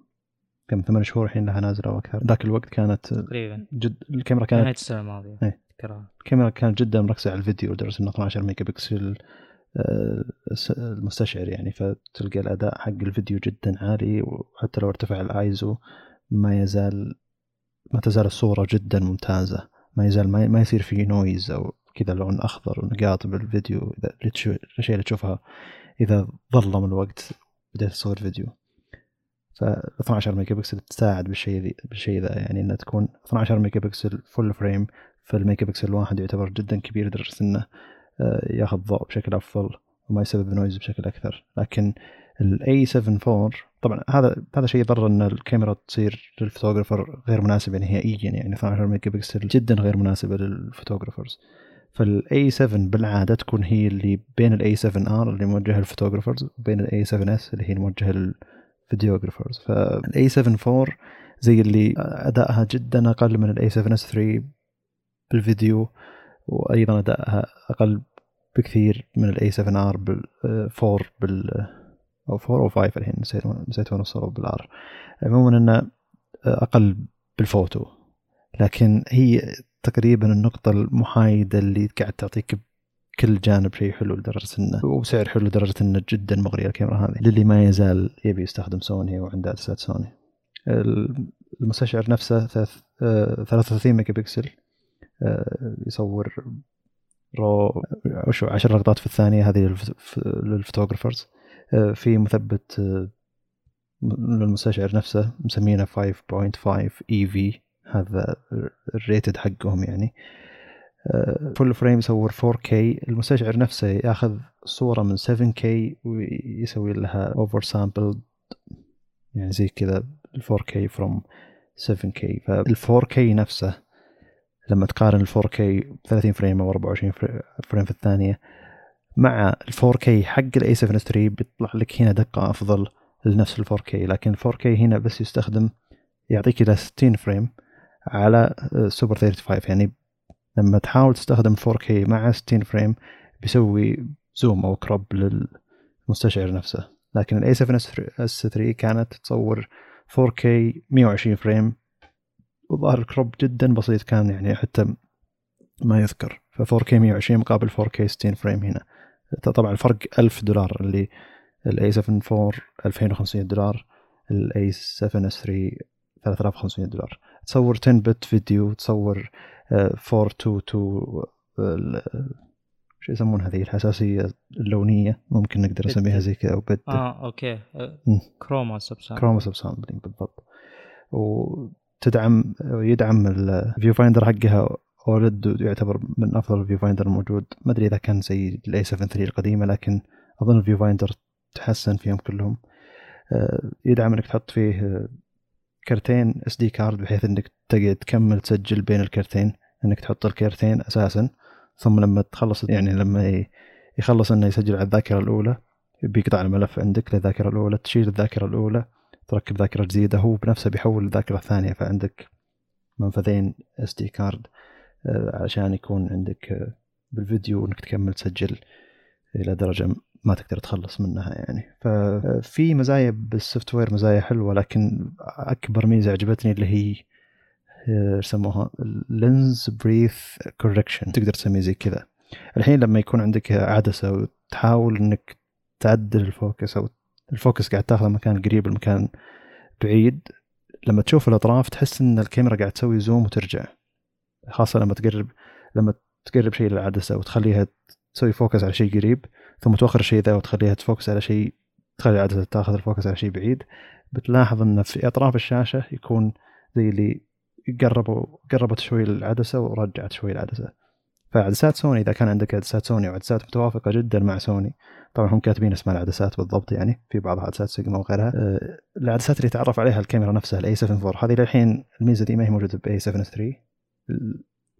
كم ثمان شهور الحين لها نازلة أو أكثر ذاك الوقت كانت تقريبا. جد الكاميرا كانت نهاية السنة الماضية. اذكرها الكاميرا كانت جدا مركزة على الفيديو لدرجة إنه 12 ميجا بكسل آه، المستشعر يعني فتلقى الأداء حق الفيديو جدا عالي وحتى لو ارتفع الآيزو ما يزال ما تزال الصورة جدا ممتازة. ما يزال ما, ما يصير في noise أو كذا لون أخضر ونقاط بالفيديو اذا الأشياء اللي تشوفها. إذا ظلم الوقت بديت تصور فيديو. ف 12 ميجا بكسل تساعد بالشيء ذي بالشيء ذا يعني إنها تكون 12 ميجا بكسل full frame فالميجا بكسل الواحد يعتبر جدا كبير لدرجة إنه آه، ياخذ ضوء بشكل أفضل وما يسبب نويز بشكل أكثر. لكن ال A 7 4 طبعا هذا هذا شيء يضر إن الكاميرا تصير لل photographer غير مناسبة نهائيا يعني 12 ميجا بكسل جدا غير مناسبة لل photographers. فال A 7 بالعادة تكون هي اللي بين ال A 7 R اللي موجهه لل photographers وبين ال A 7 S اللي هي موجهه لل videographers. فال A 7 4 زي اللي أدائها جدا أقل من ال A 7 S 3 بالفيديو وأيضا أدائها أقل بكثير من ال A 7 R بال 4 بال أو 4 أو 5 الحين نسيت نسيت وين وصلوا بال R عموما إنه أقل بالفوتو. لكن هي تقريبا النقطة المحايدة اللي قاعد تعطيك كل جانب شيء حلو لدرجة انه وبسعر حلو لدرجة إنه جدا مغرية الكاميرا هذه. للي ما يزال يبي يستخدم سوني وعنده عدسات سوني. المستشعر نفسه ثلاث- آه، 33 ميجا بكسل يصور raw وشو 10 لقطات في الثانية هذه للف- لل photographers. آه، في مثبت آه، للمستشعر نفسه مسمينه 5.5 EV هذا ال rated حقهم يعني. full frame يصور 4K المستشعر نفسه ياخذ صورة من 7K ويسوي لها oversample يعني زي كذا ال 4K from 7K فال 4K نفسه لما تقارن ال 4K 30 frame أو 24 frame في الثانية مع ال 4K حق ال A 7 3 بيطلع لك هنا دقة أفضل لنفس ال 4K لكن ال 4K هنا بس يستخدم يعطيك إلى 60 frame على سوبر 35 يعني لما تحاول تستخدم 4K مع 60 frame بيسوي zoom أو crop للمستشعر نفسه. لكن ال A 7 S 3 كانت تصور 4K 120 frame وظهر ال crop جدا بسيط كان يعني حتى ما يذكر. ف 4K 120 مقابل 4K 60 frame هنا. طبعا الفرق 1000 دولار اللي ال A 7 4 2500 دولار ال A 7 S 3 3500 دولار. تصور 10 bit فيديو تصور آه، 422 ال- شو يسمونها هذه الحساسية اللونية ممكن نقدر. نسميها زي كذا أو bit. آه okay. آه،. chroma subsam chroma subsampling بالضبط. وتدعم يدعم ال viewfinder حقها OLED يعتبر من أفضل ال viewfinder الموجود ما أدري إذا كان زي ال A 7 3 القديمة لكن أظن ال viewfinder تحسن فيهم كلهم. آه، يدعم إنك تحط فيه كرتين SD card بحيث إنك تقدر تكمل تسجل بين الكرتين إنك تحط الكرتين أساسا ثم لما تخلص يعني لما يخلص إنه يسجل على الذاكرة الأولى بيقطع الملف عندك للذاكرة الأولى تشيل الذاكرة الأولى تركب ذاكرة جديدة هو بنفسه بيحول الذاكرة الثانية فعندك منفذين SD card عشان يكون عندك آه، بالفيديو إنك تكمل تسجل إلى درجة ما تقدر تخلص منها يعني. ففي مزايا بال software مزايا حلوة لكن أكبر ميزة عجبتني اللي هي آه، يسموها؟ lens breath correction تقدر تسميه زي كذا. الحين لما يكون عندك عدسة وتحاول إنك تعدل ال focus أو ال focus قاعد تاخذ مكان قريب المكان بعيد لما تشوف الأطراف تحس إن الكاميرا قاعد تسوي zoom وترجع. خاصة لما تقرب لما تقرب شيء للعدسة وتخليها تسوي focus على شيء قريب ثم توخر الشيء ذا وتخليها ت focus على شيء تخلي العدسه تاخذ ال focus على شيء بعيد. بتلاحظ إن في أطراف الشاشة يكون زي اللي قربوا قربت شوي العدسة ورجعت شوي العدسة. فعدسات سوني إذا كان عندك عدسات سوني وعدسات متوافقة جدا مع سوني طبعا هم كاتبين اسماء العدسات بالضبط يعني في بعضها عدسات سيجما وغيرها. أه. العدسات اللي تعرف عليها الكاميرا نفسها ال A 7 4 هذه للحين الميزة دي ما هي موجودة ب A 7 3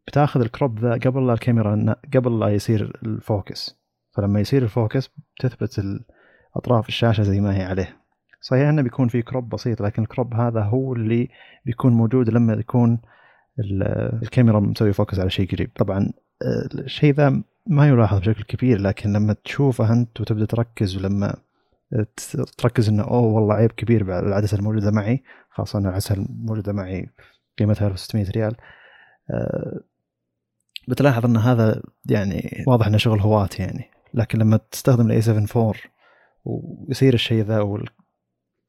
بتاخذ ال crop ذا قبل لا الكاميرا قبل لا يصير ال focus. فلما يصير ال focus بتثبت اطراف الشاشة زي ما هي عليه. صحيح إنه بيكون في crop بسيط لكن ال crop هذا هو اللي بيكون موجود لما يكون الكاميرا مسوي focus على شيء قريب. طبعا الشيء ذا ما يلاحظ بشكل كبير لكن لما تشوفه أنت وتبدأ تركز ولما تركز إنه أوه والله عيب كبير بالعدسه الموجودة معي. خاصة ان العدسة الموجودة معي قيمتها 1600 ريال. آه، بتلاحظ إن هذا يعني واضح إنه شغل هواة يعني. لكن لما تستخدم ال A 7 4 ويصير الشيء ذا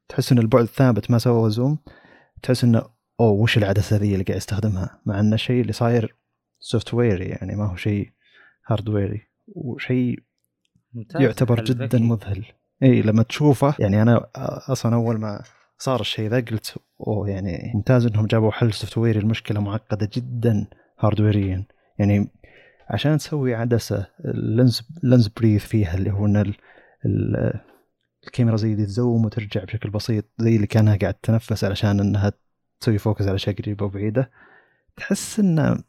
تحس إن البعد ثابت ما سوى zoom تحس انه أوه وش العدسه ذي اللي قاعد يستخدمها مع إن الشيء اللي صاير software ي يعني ما هو شيء hardware ي وشيء يعتبر جدا مذهل. إي لما تشوفه يعني أنا أصلا أول ما صار الشيء ذا قلت أوه يعني ممتاز إنهم جابوا حل software ي المشكلة معقدة جدا hardware يا يعني عشان تسوي عدسة ال lens lens breath فيها اللي هو إن الكاميرا زي دي تزوم وترجع بشكل بسيط زي اللي كانها قاعد تنفس علشان إنها تسوي فوكس على اشياء قريبه وبعيده تحس إنه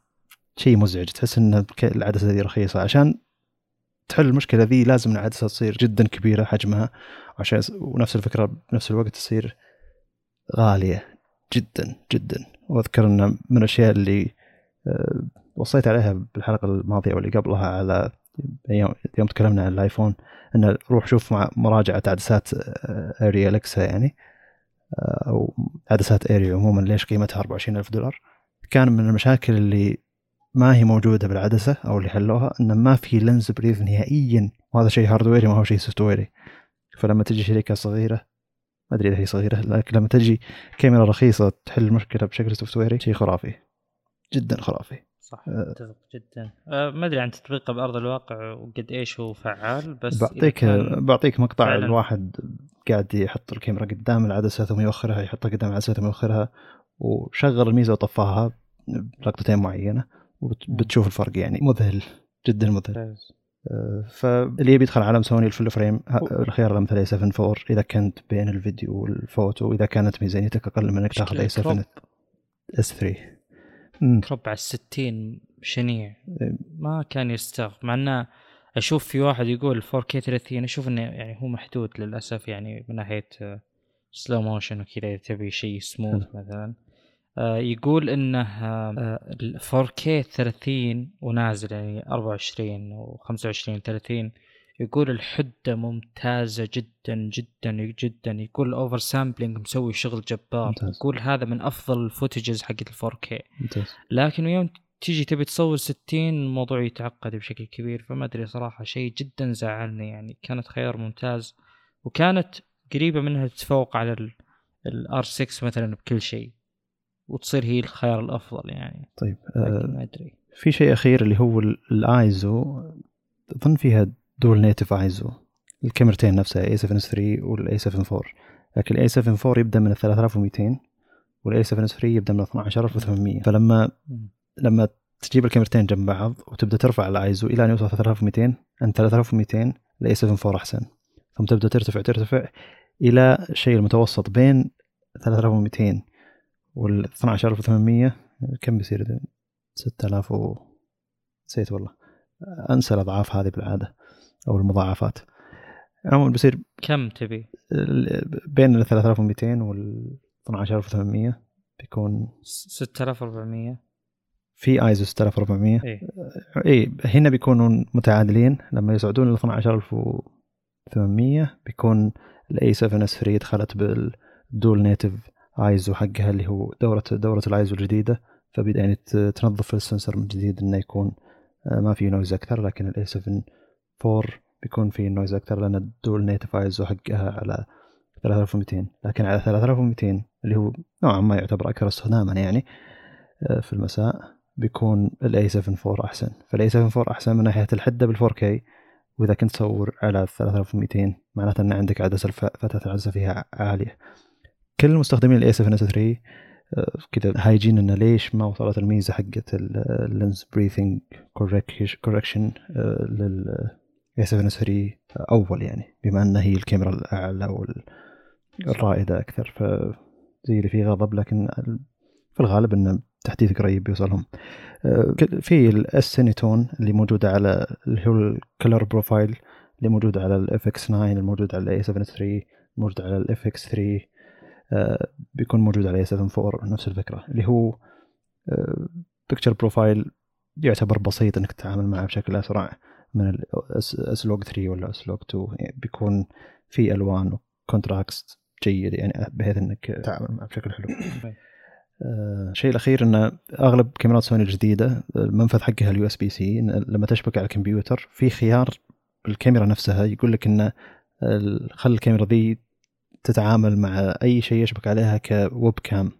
شيء مزعج تحس إن العدسة ذي رخيصة. عشان تحل المشكلة ذي لازم العدسة تصير جدا كبيرة حجمها عشان ونفس الفكرة بنفس الوقت تصير غالية جدا جدا. وأذكر إن من الأشياء اللي آه، وصيت عليها بالحلقة الماضية واللي قبلها على يوم تكلمنا عن الآيفون إن روح شوف مع مراجعة عدسات ARRI Alexa يعني آه، أو عدسات ARRI عموما ليش قيمتها 24 ألف دولار؟ كان من المشاكل اللي ما هي موجودة بالعدسة أو اللي حلوها إن ما في lens breath نهائيا وهذا شيء hardware ي ما هو شيء software ي فلما تجي شركة صغيرة ما أدري إذا هي صغيرة لكن لما تجي كاميرا رخيصة تحل المشكلة بشكل software ي شيء خرافي. جدا خرافي. صح اتفق جدا. أه ما أدري عن تطبيقه بأرض الواقع وقد إيش هو فعال بس بعطيك بعطيك مقطع الواحد قاعد يحط الكاميرا قدام العدسة ثم يوخرها يحطها قدام العدسة ثم يوخرها وشغل الميزة وطفاها بلقطتين معينة وبتشوف الفرق يعني. مذهل جدا مذهل. آه، فاللي يبي يدخل عالم سوني ال full frame الخيار A 7 4 إذا كنت بين الفيديو والفوتو وإذا كانت ميزانيتك أقل من انك تاخذ A 7 S 3 على 60 شنيع. إيه. ما كان يستغ مع إنه أشوف في واحد يقول 4K 30 أشوف إنه يعني هو محدود للأسف يعني من ناحية slow motion وكذا إذا تبي شيء سموث مثلا. آه، يقول إنه ال 4K 30 ونازل يعني 24 و 25 30 يقول الحدة ممتازة جدا جدا جدا. يقول ال oversampling مسوي شغل جبار. ممتاز. يقول هذا من أفضل ال footages حقت ال 4K ممتاز. لكن يوم تيجي تبي تصور 60 الموضوع يتعقد بشكل كبير. فما أدري صراحة شيء جدا زعلني. يعني كانت خيار ممتاز. وكانت قريبة منها تتفوق على ال R 6 مثلا بكل شيء. وتصير هي الخيار الأفضل يعني. طيب آه ما أدري. في شيء أخير اللي هو الايزو أظن فيها dual native ISO الكاميرتين نفسها A 7 3 وال A 7 4 لكن ال A 7 4 يبدأ من 3200 وال A 7 3 يبدأ من 12800 فلما لما تجيب الكاميرتين جنب بعض وتبدأ ترفع الايزو إلى أن يوصل 3200 عند 3200 ال A 7 4 أحسن. ثم تبدأ ترتفع ترتفع إلى الشيء المتوسط بين 3200 وال 12800 كم بيصير؟ 6000 و نسيت والله. أنسى الأضعاف هذه بالعادة. المضاعفات. عموما بيصير كم تبي؟ بين ال 3200 وال 12800 بيكون 6400 في آيزو 6400 اي اي هنا بيكونوا متعادلين. لما يصعدون ل 12800 بيكون ال A 7 S 3 دخلت بال dual native ISO حقها اللي هو دورة دورة الآيزو الجديدة. فبدا يعني تنظف ال sensor من جديد إنه يكون آه، ما فيه noise أكثر لكن ال A 7 4 بيكون فيه noise أكثر لأن ال dual native ISO حقها على 3200 لكن على 3200 اللي هو نوعا ما يعتبر أكثر استخداما يعني آه، في المساء بيكون ال A 7 4 أحسن. فال A 7 4 أحسن من ناحية الحدة بال 4K وإذا كنت تصور على 3200 معناته إن عندك عدسه فتحة العدسه فيها عالية. كل مستخدمين ال A 7 S 3 آه، كذا هايجين إنه ليش ما وصلت الميزة حقت ال lens breathing correction A 7 S 3 اول يعني بما انها هي الكاميرا الأعلى والرائده أكثر فزي اللي فيه غضب لكن في الغالب انه تحديث قريب بيوصلهم آه، في ال S-Cinetone اللي موجوده على اللي هو ال color profile اللي موجود على ال FX 9 الموجود على ال A 7 3 موجود على ال FX 3 آه، بيكون موجود على A 7 4 نفس الفكرة. اللي هو picture profile يعتبر بسيط إنك تتعامل معه بشكل أسرع. من ال S-Log 3 ولا S-Log 2 يعني بيكون في ألوان و contrast جيد يعني بحيث إنك تتعامل معه بشكل حلو. *coughs* آه، الشيء الأخير إن أغلب كاميرات سوني الجديدة المنفذ حقها ال USB-C لما تشبك على الكمبيوتر في خيار بالكاميرا نفسها يقول لك إن خل الكاميرا ذي تتعامل مع أي شيء يشبك عليها ك webcam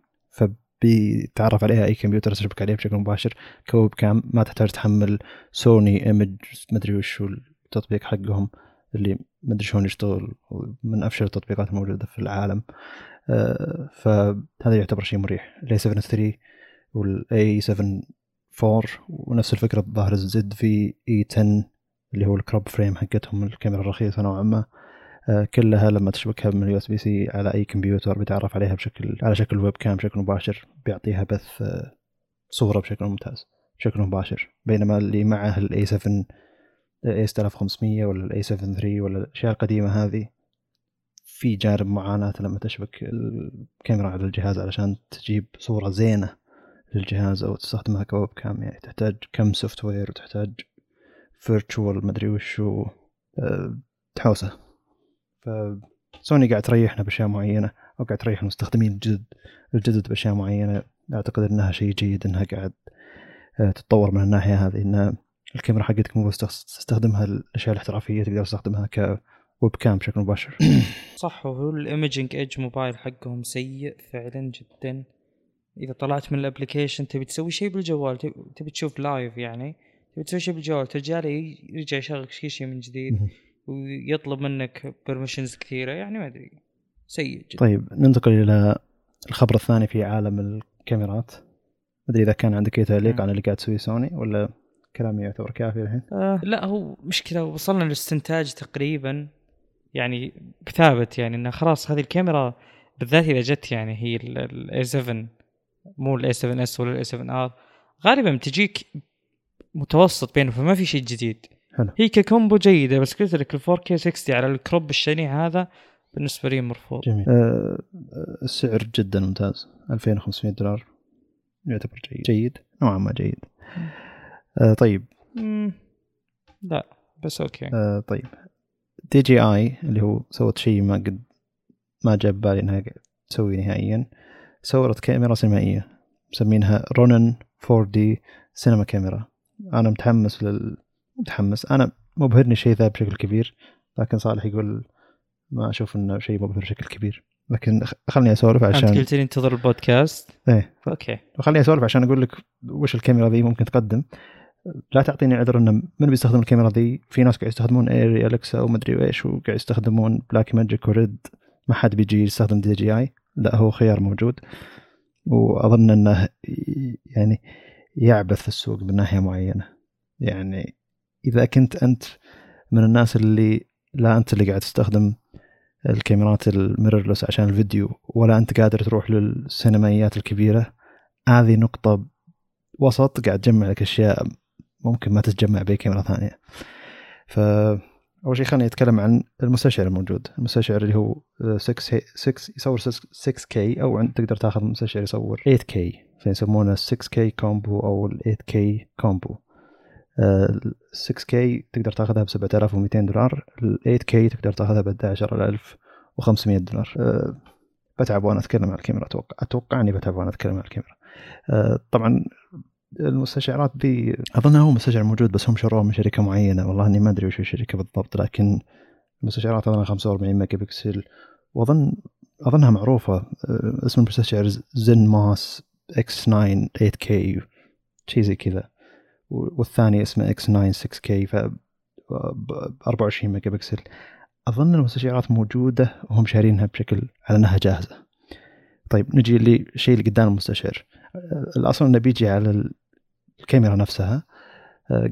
فبيتعرف عليها أي كمبيوتر تشبك عليه بشكل مباشر. ك webcam ما تحتاج تحمل سوني Image مدري وش التطبيق حقهم اللي مدري شلون يشتغل من أفشل التطبيقات الموجودة في العالم. آه، فهذا يعتبر شيء مريح. ال A 7 3 وال A 7 4 ونفس الفكرة الظاهر ال ZV E 10 اللي هو ال crop frame حقتهم الكاميرا الرخيصة نوعا ما. آه، كلها لما تشبكها من ال USB-C على أي كمبيوتر بيتعرف عليها بشكل على شكل webcam بشكل مباشر بيعطيها بث آه، صورة بشكل ممتاز بشكل مباشر. بينما اللي معه ال A 7 A 6500 ولا ال A 7 3 ولا الأشياء القديمة هذه في جانب معاناة لما تشبك الكاميرا على الجهاز علشان تجيب صورة زينة للجهاز أو تستخدمها ك webcam يعني تحتاج كم software وتحتاج virtual مدري وشو آه، تحوسه فسوني قاعد تريحنا بأشياء معينة أو قاعد تريح المستخدمين الجدد الجدد بأشياء معينة. أعتقد أنها شيء جيد أنها قاعد آه، تتطور من الناحية هذه أن الكاميرا حقتك مو بس تستخدمها الأشياء الاحترافية تقدر تستخدمها ك webcam بشكل مباشر. *coughs* صح وهو ال Imaging Edge Mobile حقهم سيء فعلا جدا. إذا طلعت من ال application تبي تسوي شيء بالجوال تبي- تبي تشوف live يعني تبي تسوي شيء بالجوال ترجع لي يرجع يشغل كل شيء من جديد. ويطلب منك permissions كثيرة يعني ما أدري. سيء جدا. طيب ننتقل إلى الخبر الثاني في عالم الكاميرات. ما أدري إذا كان عندك أي تعليق. عن اللي قاعد تسويه سوني ولا كلامي يعتبر كافي الحين؟ آه لا هو مشكلة وصلنا للاستنتاج تقريبا يعني ثابت يعني إنه خلاص هذه الكاميرا بالذات إذا جت يعني هي ال A 7 مو ال A 7 S ولا ال A 7 R غالبا بتجيك متوسط بينهم فما في شيء جديد. حلو. هي ك combo جيدة بس قلت لك ال 4K 60 على ال crop الشنيع هذا بالنسبة لي مرفوض. جميل. آه آه، السعر جدا ممتاز. 2500 دولار. يعتبر جيد. جيد. نوعا ما جيد. آه طيب. مم. لا بس okay. آه طيب. DJI اللي هو سوت شيء ما قد ما جاب بالي إنها تسوي نهائيا. صورت كاميرا سينمائية. مسمينها Ronin 4 D cinema camera أنا متحمس لل متحمس. أنا مبهرني شيء ذا بشكل كبير لكن صالح يقول ما أشوف إنه شيء مبهر بشكل كبير. لكن خلني أسولف أنت عشان قلت لي انتظر البودكاست؟ إيه. okay. خليني أسولف عشان أقول لك وش الكاميرا ذي ممكن تقدم. لا تعطيني عذر إنه من بيستخدم الكاميرا ذي؟ في ناس قاعد يستخدمون ARRI Alexa ومدري إيش وقاعد يستخدمون Blackmagic و RED ما حد بيجي يستخدم DJI. لا هو خيار موجود. وأظن إنه يعني يعبث السوق من ناحيه معينة. يعني إذا كنت أنت من الناس اللي لا أنت اللي قاعد تستخدم الكاميرات ال mirrorless عشان الفيديو ولا أنت قادر تروح للسينمائيات الكبيرة هذه نقطة وسط قاعد تجمع لك أشياء ممكن ما تتجمع بأي كاميرا ثانية. ف أول شيء خليني أتكلم عن المستشعر الموجود. المستشعر اللي هو 6 6 يصور 6K أو عند تقدر تاخذ مستشعر يصور 8K فيسمونه 6K combo أو ال 8K combo 6K تقدر تاخذها ب 7200 دولار ال 8K تقدر تاخذها ب 11500 دولار. أه بتعب وأنا أتكلم عن الكاميرا أتوقع أتوقع إني بتعب وأنا أتكلم عن الكاميرا. أه طبعا المستشعرات ذي اظنها هو مستشعر موجود بس هم شروه من شركة معينة والله إني ما أدري وش الشركة بالضبط لكن المستشعرات اظنها 45 ميجا بكسل واظن أظنها معروفة أه، اسم المستشعر Zenmuse X9 8K شيء زي كذا. والثاني اسمه X9 6K ف 24 ميجا بكسل. أظن المستشعرات موجودة وهم شارينها بشكل على أنها جاهزة. طيب نجي للشيء اللي قدام المستشعر. الأصل إنه بيجي على الكاميرا نفسها.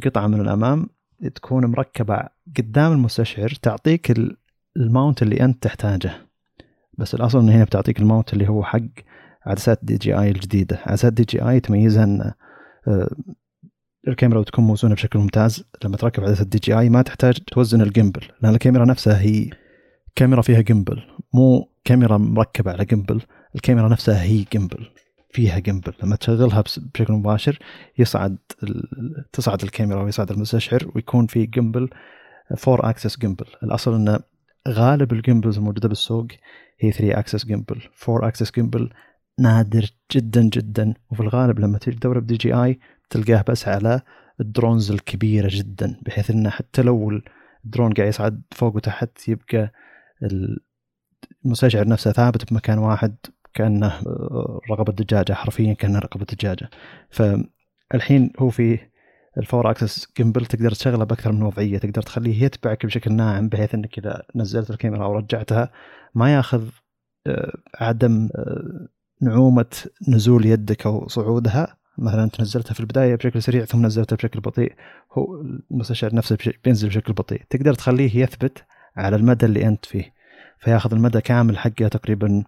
قطعة من الأمام تكون مركبة قدام المستشعر تعطيك ال mount اللي أنت تحتاجه. بس الأصل انه هنا بتعطيك ال mount اللي هو حق عدسات DJI الجديدة. عدسات DJI تميزها الكاميرا بتكون موزونة بشكل ممتاز. لما تركب عدسة DJI ما تحتاج توزن ال gimbal لأن الكاميرا نفسها هي كاميرا فيها gimbal مو كاميرا مركبة على gimbal الكاميرا نفسها هي gimbal فيها gimbal لما تشغلها بشكل مباشر يصعد تصعد الكاميرا ويصعد المستشعر ويكون في gimbal four axis gimbal الأصل انه غالب ال gimbals الموجودة بالسوق هي 3 axis gimbal 4 axis gimbal نادر جدا جدا. وفي الغالب لما تيجي تدور ب DJI تلقاه بس على ال drones الكبيرة جدا بحيث إنه حتى لو الدرون قاعد يصعد فوق وتحت يبقى المستشعر نفسه ثابت بمكان واحد كأنه رقبة دجاجة حرفيا كأنه رقبة دجاجة. فالحين هو في ال four axis gimbal تقدر تشغله بأكثر من وضعية تقدر تخليه يتبعك بشكل ناعم بحيث إنك إذا نزلت الكاميرا أو رجعتها ما ياخذ آه، عدم آه، نعومة نزول يدك أو صعودها. مثلا أنت نزلتها في البداية بشكل سريع ثم نزلتها بشكل بطيء هو المستشعر نفسه بينزل بشكل بطيء. تقدر تخليه يثبت على المدى اللي أنت فيه فياخذ المدى كامل حقه تقريبا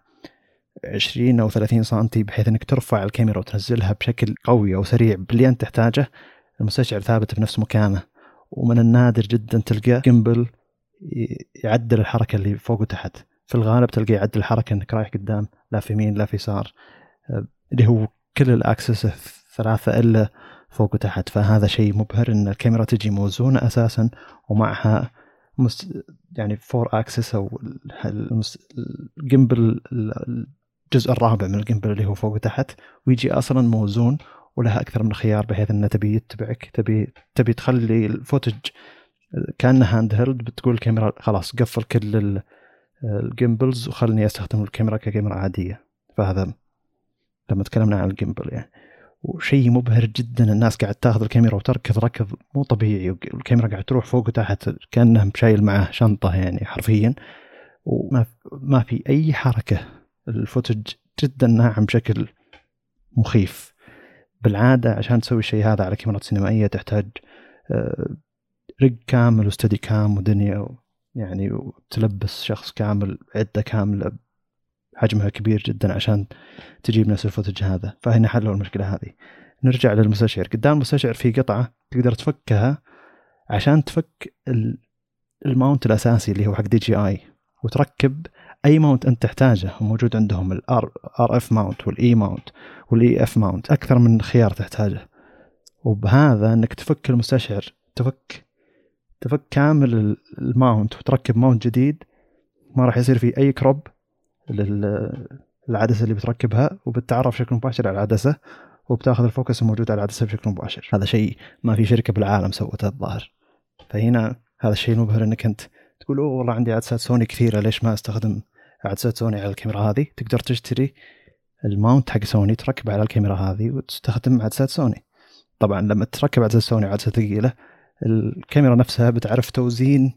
20 أو 30 سم بحيث إنك ترفع الكاميرا وتنزلها بشكل قوي أو سريع باللي أنت تحتاجه. المستشعر ثابت بنفس مكانه ومن النادر جدا تلقى جيمبل يعدل الحركة اللي فوق وتحت. في الغالب تلقى يعدل الحركة إنك رايح قدام لا في يمين لا في يسار. اللي هو كل ال axis الثلاثة إلا فوق وتحت فهذا شيء مبهر إن الكاميرا تجي موزونة أساسا ومعها مست يعني four axis أو ال gimbal الجزء الرابع من ال gimbal اللي هو فوق وتحت ويجي أصلا موزون ولها أكثر من خيار بحيث إنه تبي يتبعك تبي تبي تخلي ال footage كأنه handheld بتقول الكاميرا خلاص قفل كل ال gimbals وخلني أستخدم الكاميرا ككاميرا عادية. فهذا لما تكلمنا عن ال gimbal يعني. وشيء مبهر جدا الناس قاعد تاخذ الكاميرا وتركض ركض مو طبيعي. والكاميرا قاعد تروح فوق وتحت كأنه شايل معه شنطة يعني حرفيا. وما ما في أي حركة. ال footage جدا ناعم بشكل مخيف. بالعادة عشان تسوي الشيء هذا على كاميرا سينمائية تحتاج آه، rig كامل و steadicam ودنيا يعني وتلبس شخص كامل عدة كاملة حجمها كبير جدا عشان تجيب نفس ال footage هذا. فهنا حلوا المشكلة هذه. نرجع للمستشعر. قدام المستشعر في قطعة تقدر تفكها عشان تفك ال mount الأساسي اللي هو حق DJI وتركب أي mount أنت تحتاجه. موجود عندهم ال R RF mount وال E mount وال EF mount. أكثر من خيار تحتاجه. وبهذا إنك تفك المستشعر تفك تفك كامل ال mount وتركب mount جديد. ما راح يصير في أي crop للعدسه اللي بتركبها وبتتعرف بشكل مباشر على العدسة وبتاخذ ال focus الموجود على العدسة بشكل مباشر. هذا شيء ما في شركة بالعالم سوتها الظاهر. فهنا هذا الشيء المبهر إنك أنت تقول أوه والله عندي عدسات سوني كثيرة ليش ما أستخدم عدسات سوني على الكاميرا هذه؟ تقدر تشتري ال mount حق سوني تركبه على الكاميرا هذه وتستخدم عدسات سوني. طبعا لما تركب عدسة سوني وعدسه ثقيلة الكاميرا نفسها بتعرف توزين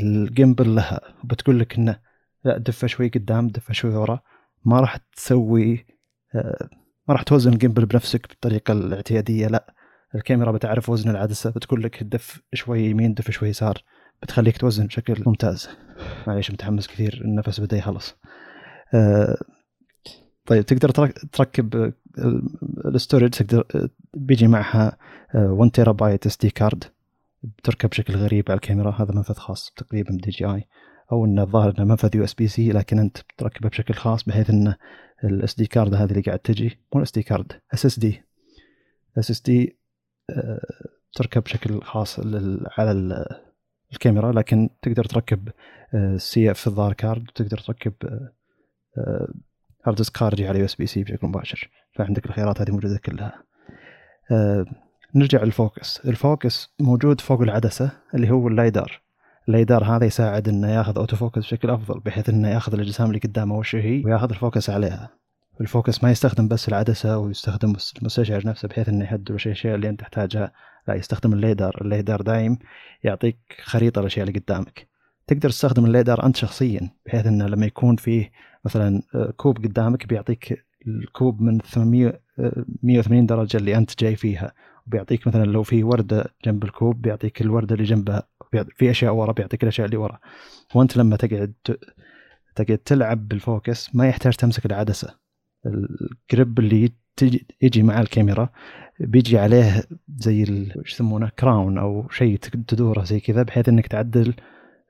ال gimbal لها وبتقول لك إنه لا دفه شوي قدام دفه شوي ورا. ما راح تسوي آه، ما راح توزن ال gimbal بنفسك بالطريقة الاعتيادية لا. الكاميرا بتعرف وزن العدسة بتقول لك دف شوي يمين دف شوي يسار. بتخليك توزن بشكل ممتاز. معليش متحمس كثير النفس بدأ يخلص. آه، طيب تقدر تركب ال storage تقدر بيجي معها 1 تيرا بايت SD card بتركب بشكل غريب على الكاميرا. هذا منفذ خاص تقريبا ب DJI أو انه الظاهر أنه منفذ USB-C لكن أنت بتركبه بشكل خاص بحيث أن ال SD card هذه اللي قاعد تجي مو الاس دي كارد إس إس دي. إس إس دي تركب بشكل خاص على الكاميرا لكن تقدر تركب CF الظاهر card وتقدر تركب hard disk خارجي على USB-C بشكل مباشر. فعندك الخيارات هذه موجودة كلها. آه، نرجع لل focus. ال focus موجود فوق العدسة اللي هو ال LiDAR ال LiDAR هذا يساعد إنه ياخذ auto focus بشكل أفضل بحيث إنه ياخذ الأجسام اللي قدامه وش هي وياخذ ال focus عليها. ال focus ما يستخدم بس العدسة ويستخدم المستشعر نفسه بحيث إنه يهدر الأشياء اللي أنت تحتاجها. لا يستخدم ال LiDAR. ال LiDAR دايم يعطيك خريطة الأشياء اللي قدامك. تقدر تستخدم ال LiDAR أنت شخصيا بحيث إنه لما يكون فيه مثلا آه، كوب قدامك بيعطيك الكوب من 800 180 درجة اللي أنت جاي فيها. وبيعطيك مثلا لو في وردة جنب الكوب بيعطيك الوردة اللي جنبها. في أشياء ورا بيعطيك الأشياء اللي ورا. وأنت لما تقعد تقعد تلعب بال focus ما يحتاج تمسك العدسة. ال grip اللي يجي مع الكاميرا بيجي عليه زي إيش يسمونه؟ crown أو شيء تدوره زي كذا بحيث إنك تعدل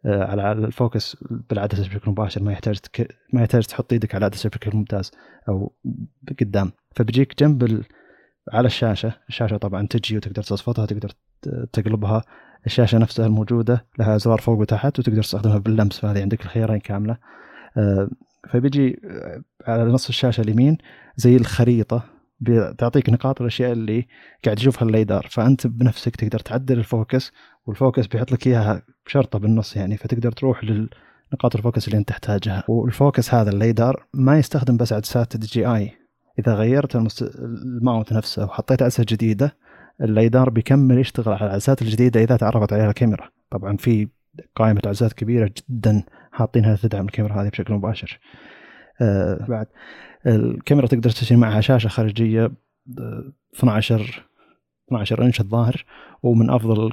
آه، على ال focus بالعدسة بشكل مباشر. ما يحتاج تك... ما يحتاج تحط إيدك على العدسة بشكل ممتاز أو قدام. فبيجيك جنب ال... على الشاشة. الشاشة طبعا تجي وتقدر تصفطها تقدر تقلبها. الشاشة نفسها الموجودة لها أزرار فوق وتحت وتقدر تستخدمها باللمس فهذه عندك الخيارين كاملة. آه، فبيجي آه، على نص الشاشة اليمين زي الخريطة بتعطيك نقاط الأشياء اللي قاعد تشوفها ال LiDAR فأنت بنفسك تقدر تعدل ال focus وال focus بيحط لك إياها بشرطة بالنص يعني فتقدر تروح لنقاط ال focus اللي أنت تحتاجها. وال focus هذا ال LiDAR ما يستخدم بس عدسات DJI. إذا غيرت ال mount نفسه وحطيت عدسة جديدة ال LiDAR بيكمل يشتغل على العدسات الجديدة إذا تعرفت عليها الكاميرا. طبعا في قائمة عدسات كبيرة جدا حاطينها تدعم الكاميرا هذه بشكل مباشر. آه بعد الكاميرا تقدر تشتري معها شاشة خارجية 12 12 إنش الظاهر ومن أفضل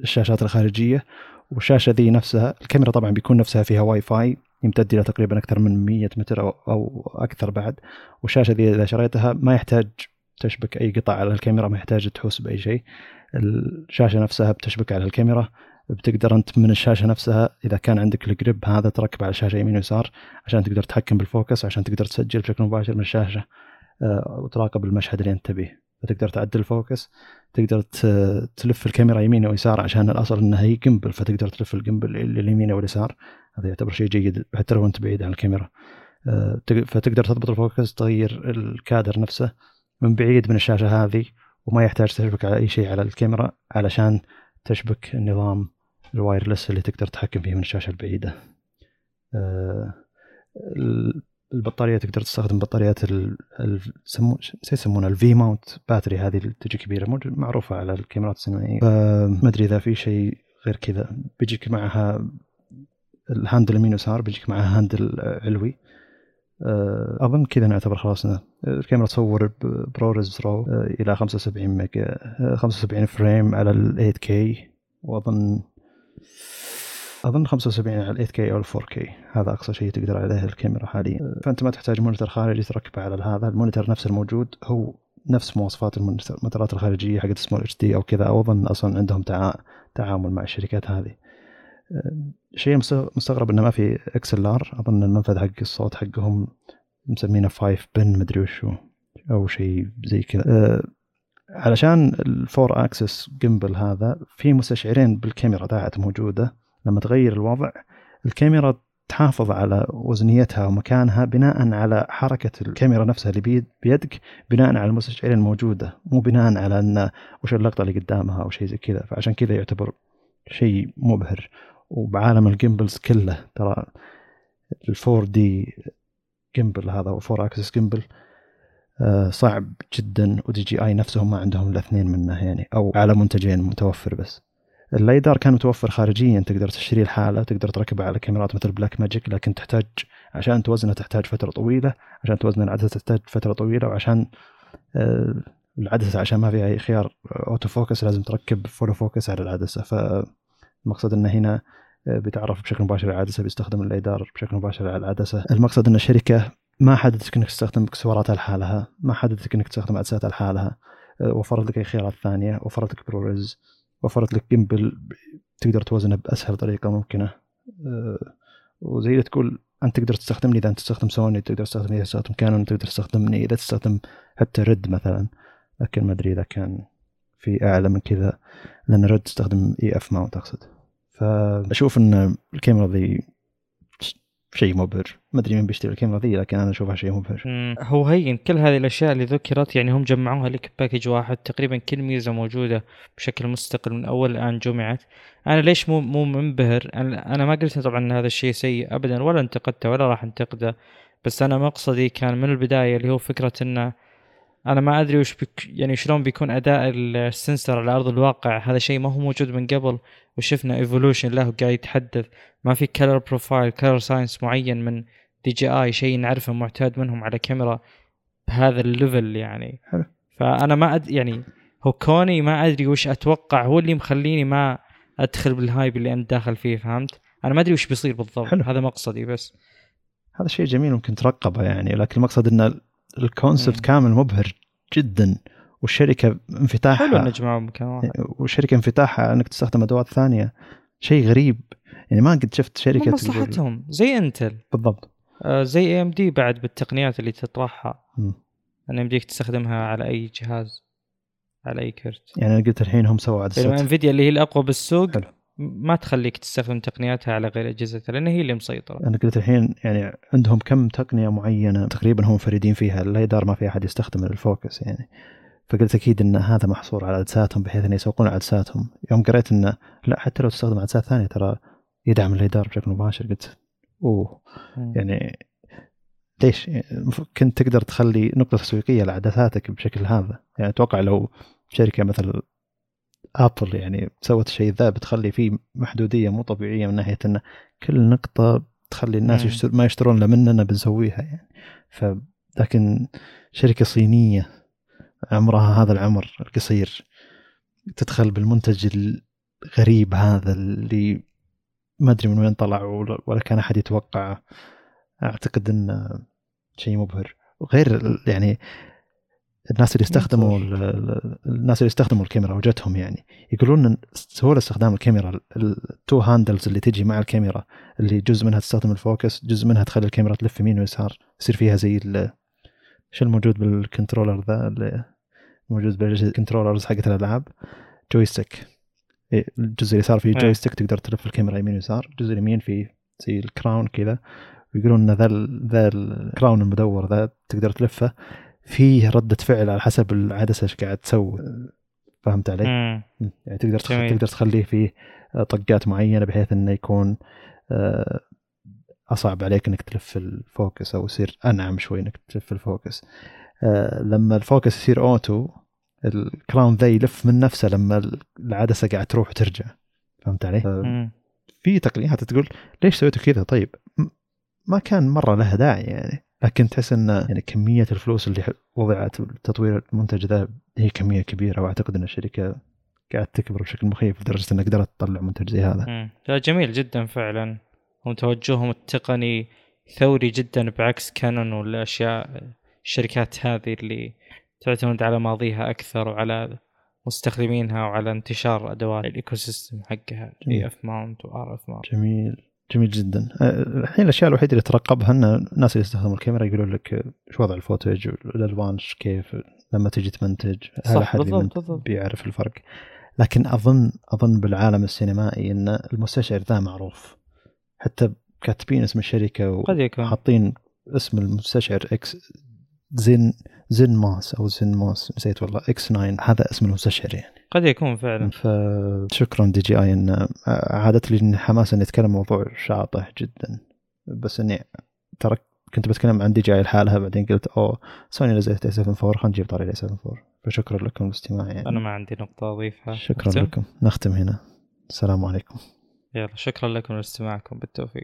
الشاشات الخارجية. والشاشة ذي نفسها الكاميرا طبعا بيكون نفسها فيها واي فاي يمتد إلى تقريبا أكثر من 100 متر أو, أو أكثر بعد. والشاشة ذي إذا شريتها ما يحتاج تشبك أي قطع على الكاميرا ما يحتاج تحوس بأي شيء. الشاشة نفسها بتشبك على الكاميرا بتقدر أنت من الشاشة نفسها إذا كان عندك ال grip هذا تركب على الشاشة يمين ويسار عشان تقدر تتحكم بال focus عشان تقدر تسجل بشكل مباشر من الشاشة آه، وتراقب المشهد اللي أنت تبيه فتقدر تعدل ال focus تقدر تلف الكاميرا يمين ويسار عشان الأصل إنها هي gimbal فتقدر تلف ال gimbal اليمين أو اليسار هذا يعتبر شيء جيد حتى لو أنت بعيد عن الكاميرا. آه، فتقدر تضبط ال focus تغير الكادر نفسه من بعيد من الشاشة هذه وما يحتاج تشبك على أي شيء على الكاميرا علشان تشبك النظام ال wireless اللي تقدر تتحكم فيه من الشاشة البعيدة. آه، البطارية تقدر تستخدم بطاريات ال شسمو يسمونها؟ ال V-mount battery هذه اللي تجي كبيرة معروفة على الكاميرات السينمائية. فما أدري إذا في شيء غير كذا. بيجيك معها ال handle اليمين ويسار بيجيك معها handle علوي. آه، أظن كذا نعتبر خلاصنا الكاميرا تصور ProRes RAW آه، إلى 75 ميجا 75 frame على ال 8K وأظن أظن 75 على 8K أو 4K هذا أقصى شيء تقدر عليه الكاميرا حاليا. فأنت ما تحتاج monitor خارجي تركبه على هذا. ال monitor نفسه الموجود هو نفس مواصفات المونيتورات الخارجية حقت سمول اتش دي أو كذا اظن أصلا عندهم تعامل مع الشركات هذه. شيء مستغرب إنه ما في XLR اظن المنفذ حق الصوت حقهم مسمينه 5 pin مدري وشو أو شيء زي كذا. أه علشان ال four axis gimbal هذا في مستشعرين بالكاميرا تاعت موجودة. لما تغير الوضع الكاميرا تحافظ على وزنيتها ومكانها بناء على حركة الكاميرا نفسها اللي بيدك بناء على المستشعرين الموجودة مو بناء على أن وش اللقطة اللي قدامها أو شيء زي كذا. فعشان كذا يعتبر شيء مبهر. وبعالم ال gimbals كله. ترى ال 4D gimbal هذا أو four axis gimbal صعب جدا. و DJI نفسهم ما عندهم الاثنين منه يعني أو على منتجين متوفر بس. ال LiDAR كان متوفر خارجيا تقدر تشتري الحالة تقدر تركبها على كاميرات مثل Blackmagic لكن تحتاج عشان توزنها تحتاج فترة طويلة عشان توزن العدسة تحتاج فترة طويلة وعشان آه، العدسة عشان ما فيها أي خيار auto focus لازم تركب follow focus على العدسة. فالمقصد انه هنا آه، بيتعرف بشكل مباشر على العدسه بيستخدم ال LiDAR بشكل مباشر على العدسة. المقصد أن الشركة ما حددتك انك تستخدم اكسسواراتها لحالها ما حددتك انك تستخدم عدساتها لحالها آه، وفرت لك أي خيارات ثانية وفرت لك ProRes وفرت لك gimbal تقدر توزنه بأسهل طريقة ممكنة. آه، وزي اللي تقول أنت تقدر تستخدمني إذا أنت تستخدم سوني تقدر تستخدمني إذا تستخدم Canon تقدر تستخدمني إذا تستخدم حتى RED مثلا. لكن ما أدري إذا كان في أعلى من كذا لأن RED تستخدم EF mount أقصد. فاشوف إن الكاميرا ذي شيء مبهر. ما أدري مين بيشتري الكاميرا ذي لكن أنا أشوفها شيء مبهر. هو هين كل هذه الأشياء اللي ذكرت يعني هم جمعوها لك package واحد. تقريبا كل ميزة موجودة بشكل مستقل من أول الآن جمعت. أنا ليش مو مو منبهر؟ أنا أنا ما قلت طبعا إن هذا الشيء سيء ابدا ولا انتقدته ولا راح انتقده. بس أنا مقصدي كان من البداية اللي هو فكرة انه أنا ما أدري وش بك يعني شلون بيكون أداء ال sensor على أرض الواقع. هذا شيء ما هو موجود من قبل. وشفنا evolution له قاعد يتحدث ما في color profile color science معين من DJI شيء نعرفه معتاد منهم على كاميرا بهذا ال level يعني حلو. فأنا ما أد... يعني هو كوني ما أدري وش أتوقع هو اللي مخليني ما أدخل بال hype اللي انت داخل فيه فهمت؟ أنا ما أدري وش بيصير بالضبط حلو. هذا مقصدي بس هذا شيء جميل ممكن ترقبه يعني لكن المقصد إن ال concept. كامل مبهر جدا والشركة انفتاحها حلو ان يجمعوا بمكان واحد. والشركة انفتاحها إنك تستخدم أدوات ثانية. شيء غريب. يعني ما قد شفت شركة مصلحتهم. زي Intel بالضبط. آه زي AMD بعد بالتقنيات اللي تطرحها. مم. ان يمديك تستخدمها على أي جهاز على أي كرت. يعني أنا قلت الحين هم سووا بينما عدسات Nvidia اللي هي الأقوى بالسوق حلو. ما تخليك تستخدم تقنياتها على غير اجهزتها لأن هي اللي مسيطرة. أنا قلت الحين يعني عندهم كم تقنية معينة تقريبا هم فريدين فيها ال LiDAR ما في أحد يستخدم ال focus يعني. فقلت أكيد إن هذا محصور على عدساتهم بحيث ان يسوقون عدساتهم. يوم قريت إنه لا حتى لو تستخدم عدسات ثانية ترى يدعم ال LiDAR بشكل مباشر. قلت أوه. يعني ليش؟ كنت تقدر تخلي نقطة تسويقية لعدساتك بشكل هذا. يعني أتوقع لو شركة مثل أبل يعني سوت الشيء ذا بتخلي فيه محدودية مو طبيعية من ناحية أن كل نقطة تخلي الناس. يشتر ما يشترون إلا مننا بنسويها يعني. ف لكن شركة صينية عمرها هذا العمر القصير تدخل بالمنتج الغريب هذا اللي ما أدري من وين طلع ولا كان أحد يتوقعه أعتقد انه شيء مبهر. وغير يعني الناس اللي استخدموا ال- ال- الناس اللي استخدموا الكاميرا وجتهم يعني يقولون إن سهولة استخدام الكاميرا ال two handles اللي تجي مع الكاميرا اللي جزء منها تستخدم ال focus جزء منها تخلي الكاميرا تلف يمين ويسار يصير فيها زي شو الموجود بال controller ذا اللي موجود بال controllers حقت الألعاب joystick إيه، الجزء اليسار فيه إيه. joystick تقدر تلف الكاميرا يمين ويسار الجزء اليمين فيه زي ال crown كذا ويقولون إن ذا ال- ذا ال crown المدور ذا تقدر تلفه فيه ردة فعل على حسب العدسة إيش قاعد تسوي فهمت علي؟ مم. يعني تقدر. جميل. تقدر تخليه فيه طقات معينة بحيث إنه يكون آه، أصعب عليك إنك تلف ال focus أو يصير أنعم شوي إنك تلف ال focus آه، لما ال focus يصير auto ال crown ذا يلف من نفسه لما العدسة قاعد تروح وترجع فهمت علي؟ مم. في تقنيات تقول ليش سويتوا كذا طيب ما كان مرة لها داعي يعني لكن تحس إن يعني كمية الفلوس اللي وضعت لتطوير المنتج ذا هي كمية كبيرة وأعتقد إن الشركة قاعد تكبر بشكل مخيف لدرجة انها قدرت تطلع منتج زي هذا مم. لا جميل جدا فعلا هم توجههم التقني ثوري جدا بعكس كانون والأشياء الشركات هذه اللي تعتمد على ماضيها أكثر وعلى مستخدمينها وعلى انتشار أدوات ال ecosystem حقها. EF mount و RF mount جميل. جميل جدا. أه، الحين الأشياء الوحيدة اللي ترقبها إن الناس اللي يستخدموا الكاميرا يقولون لك إيش وضع ال footage والالوان كيف لما تجي تمنتج هل بالضبط. بيعرف الفرق. لكن أظن أظن بالعالم السينمائي إن المستشعر ذا معروف. حتى كاتبين اسم الشركة وحاطين اسم المستشعر X Zen Zenmuse أو Zenmuse نسيت والله X 9 هذا اسم المستشعر يعني. قد يكون فعلا. فشكرا DJI إن عادت لي حماس إني أتكلم موضوع شاطح جدا. بس إني ترى كنت بتكلم عن DJI لحالها بعدين قلت أوه سوني نزلت A 7 4 خلينا نجيب طاري A 7 4 فشكرا لكم الاستماع يعني. أنا ما عندي نقطة أضيفها. شكرا نختم؟ لكم. نختم هنا. السلام عليكم. يلا شكرا لكم لاستماعكم. بالتوفيق.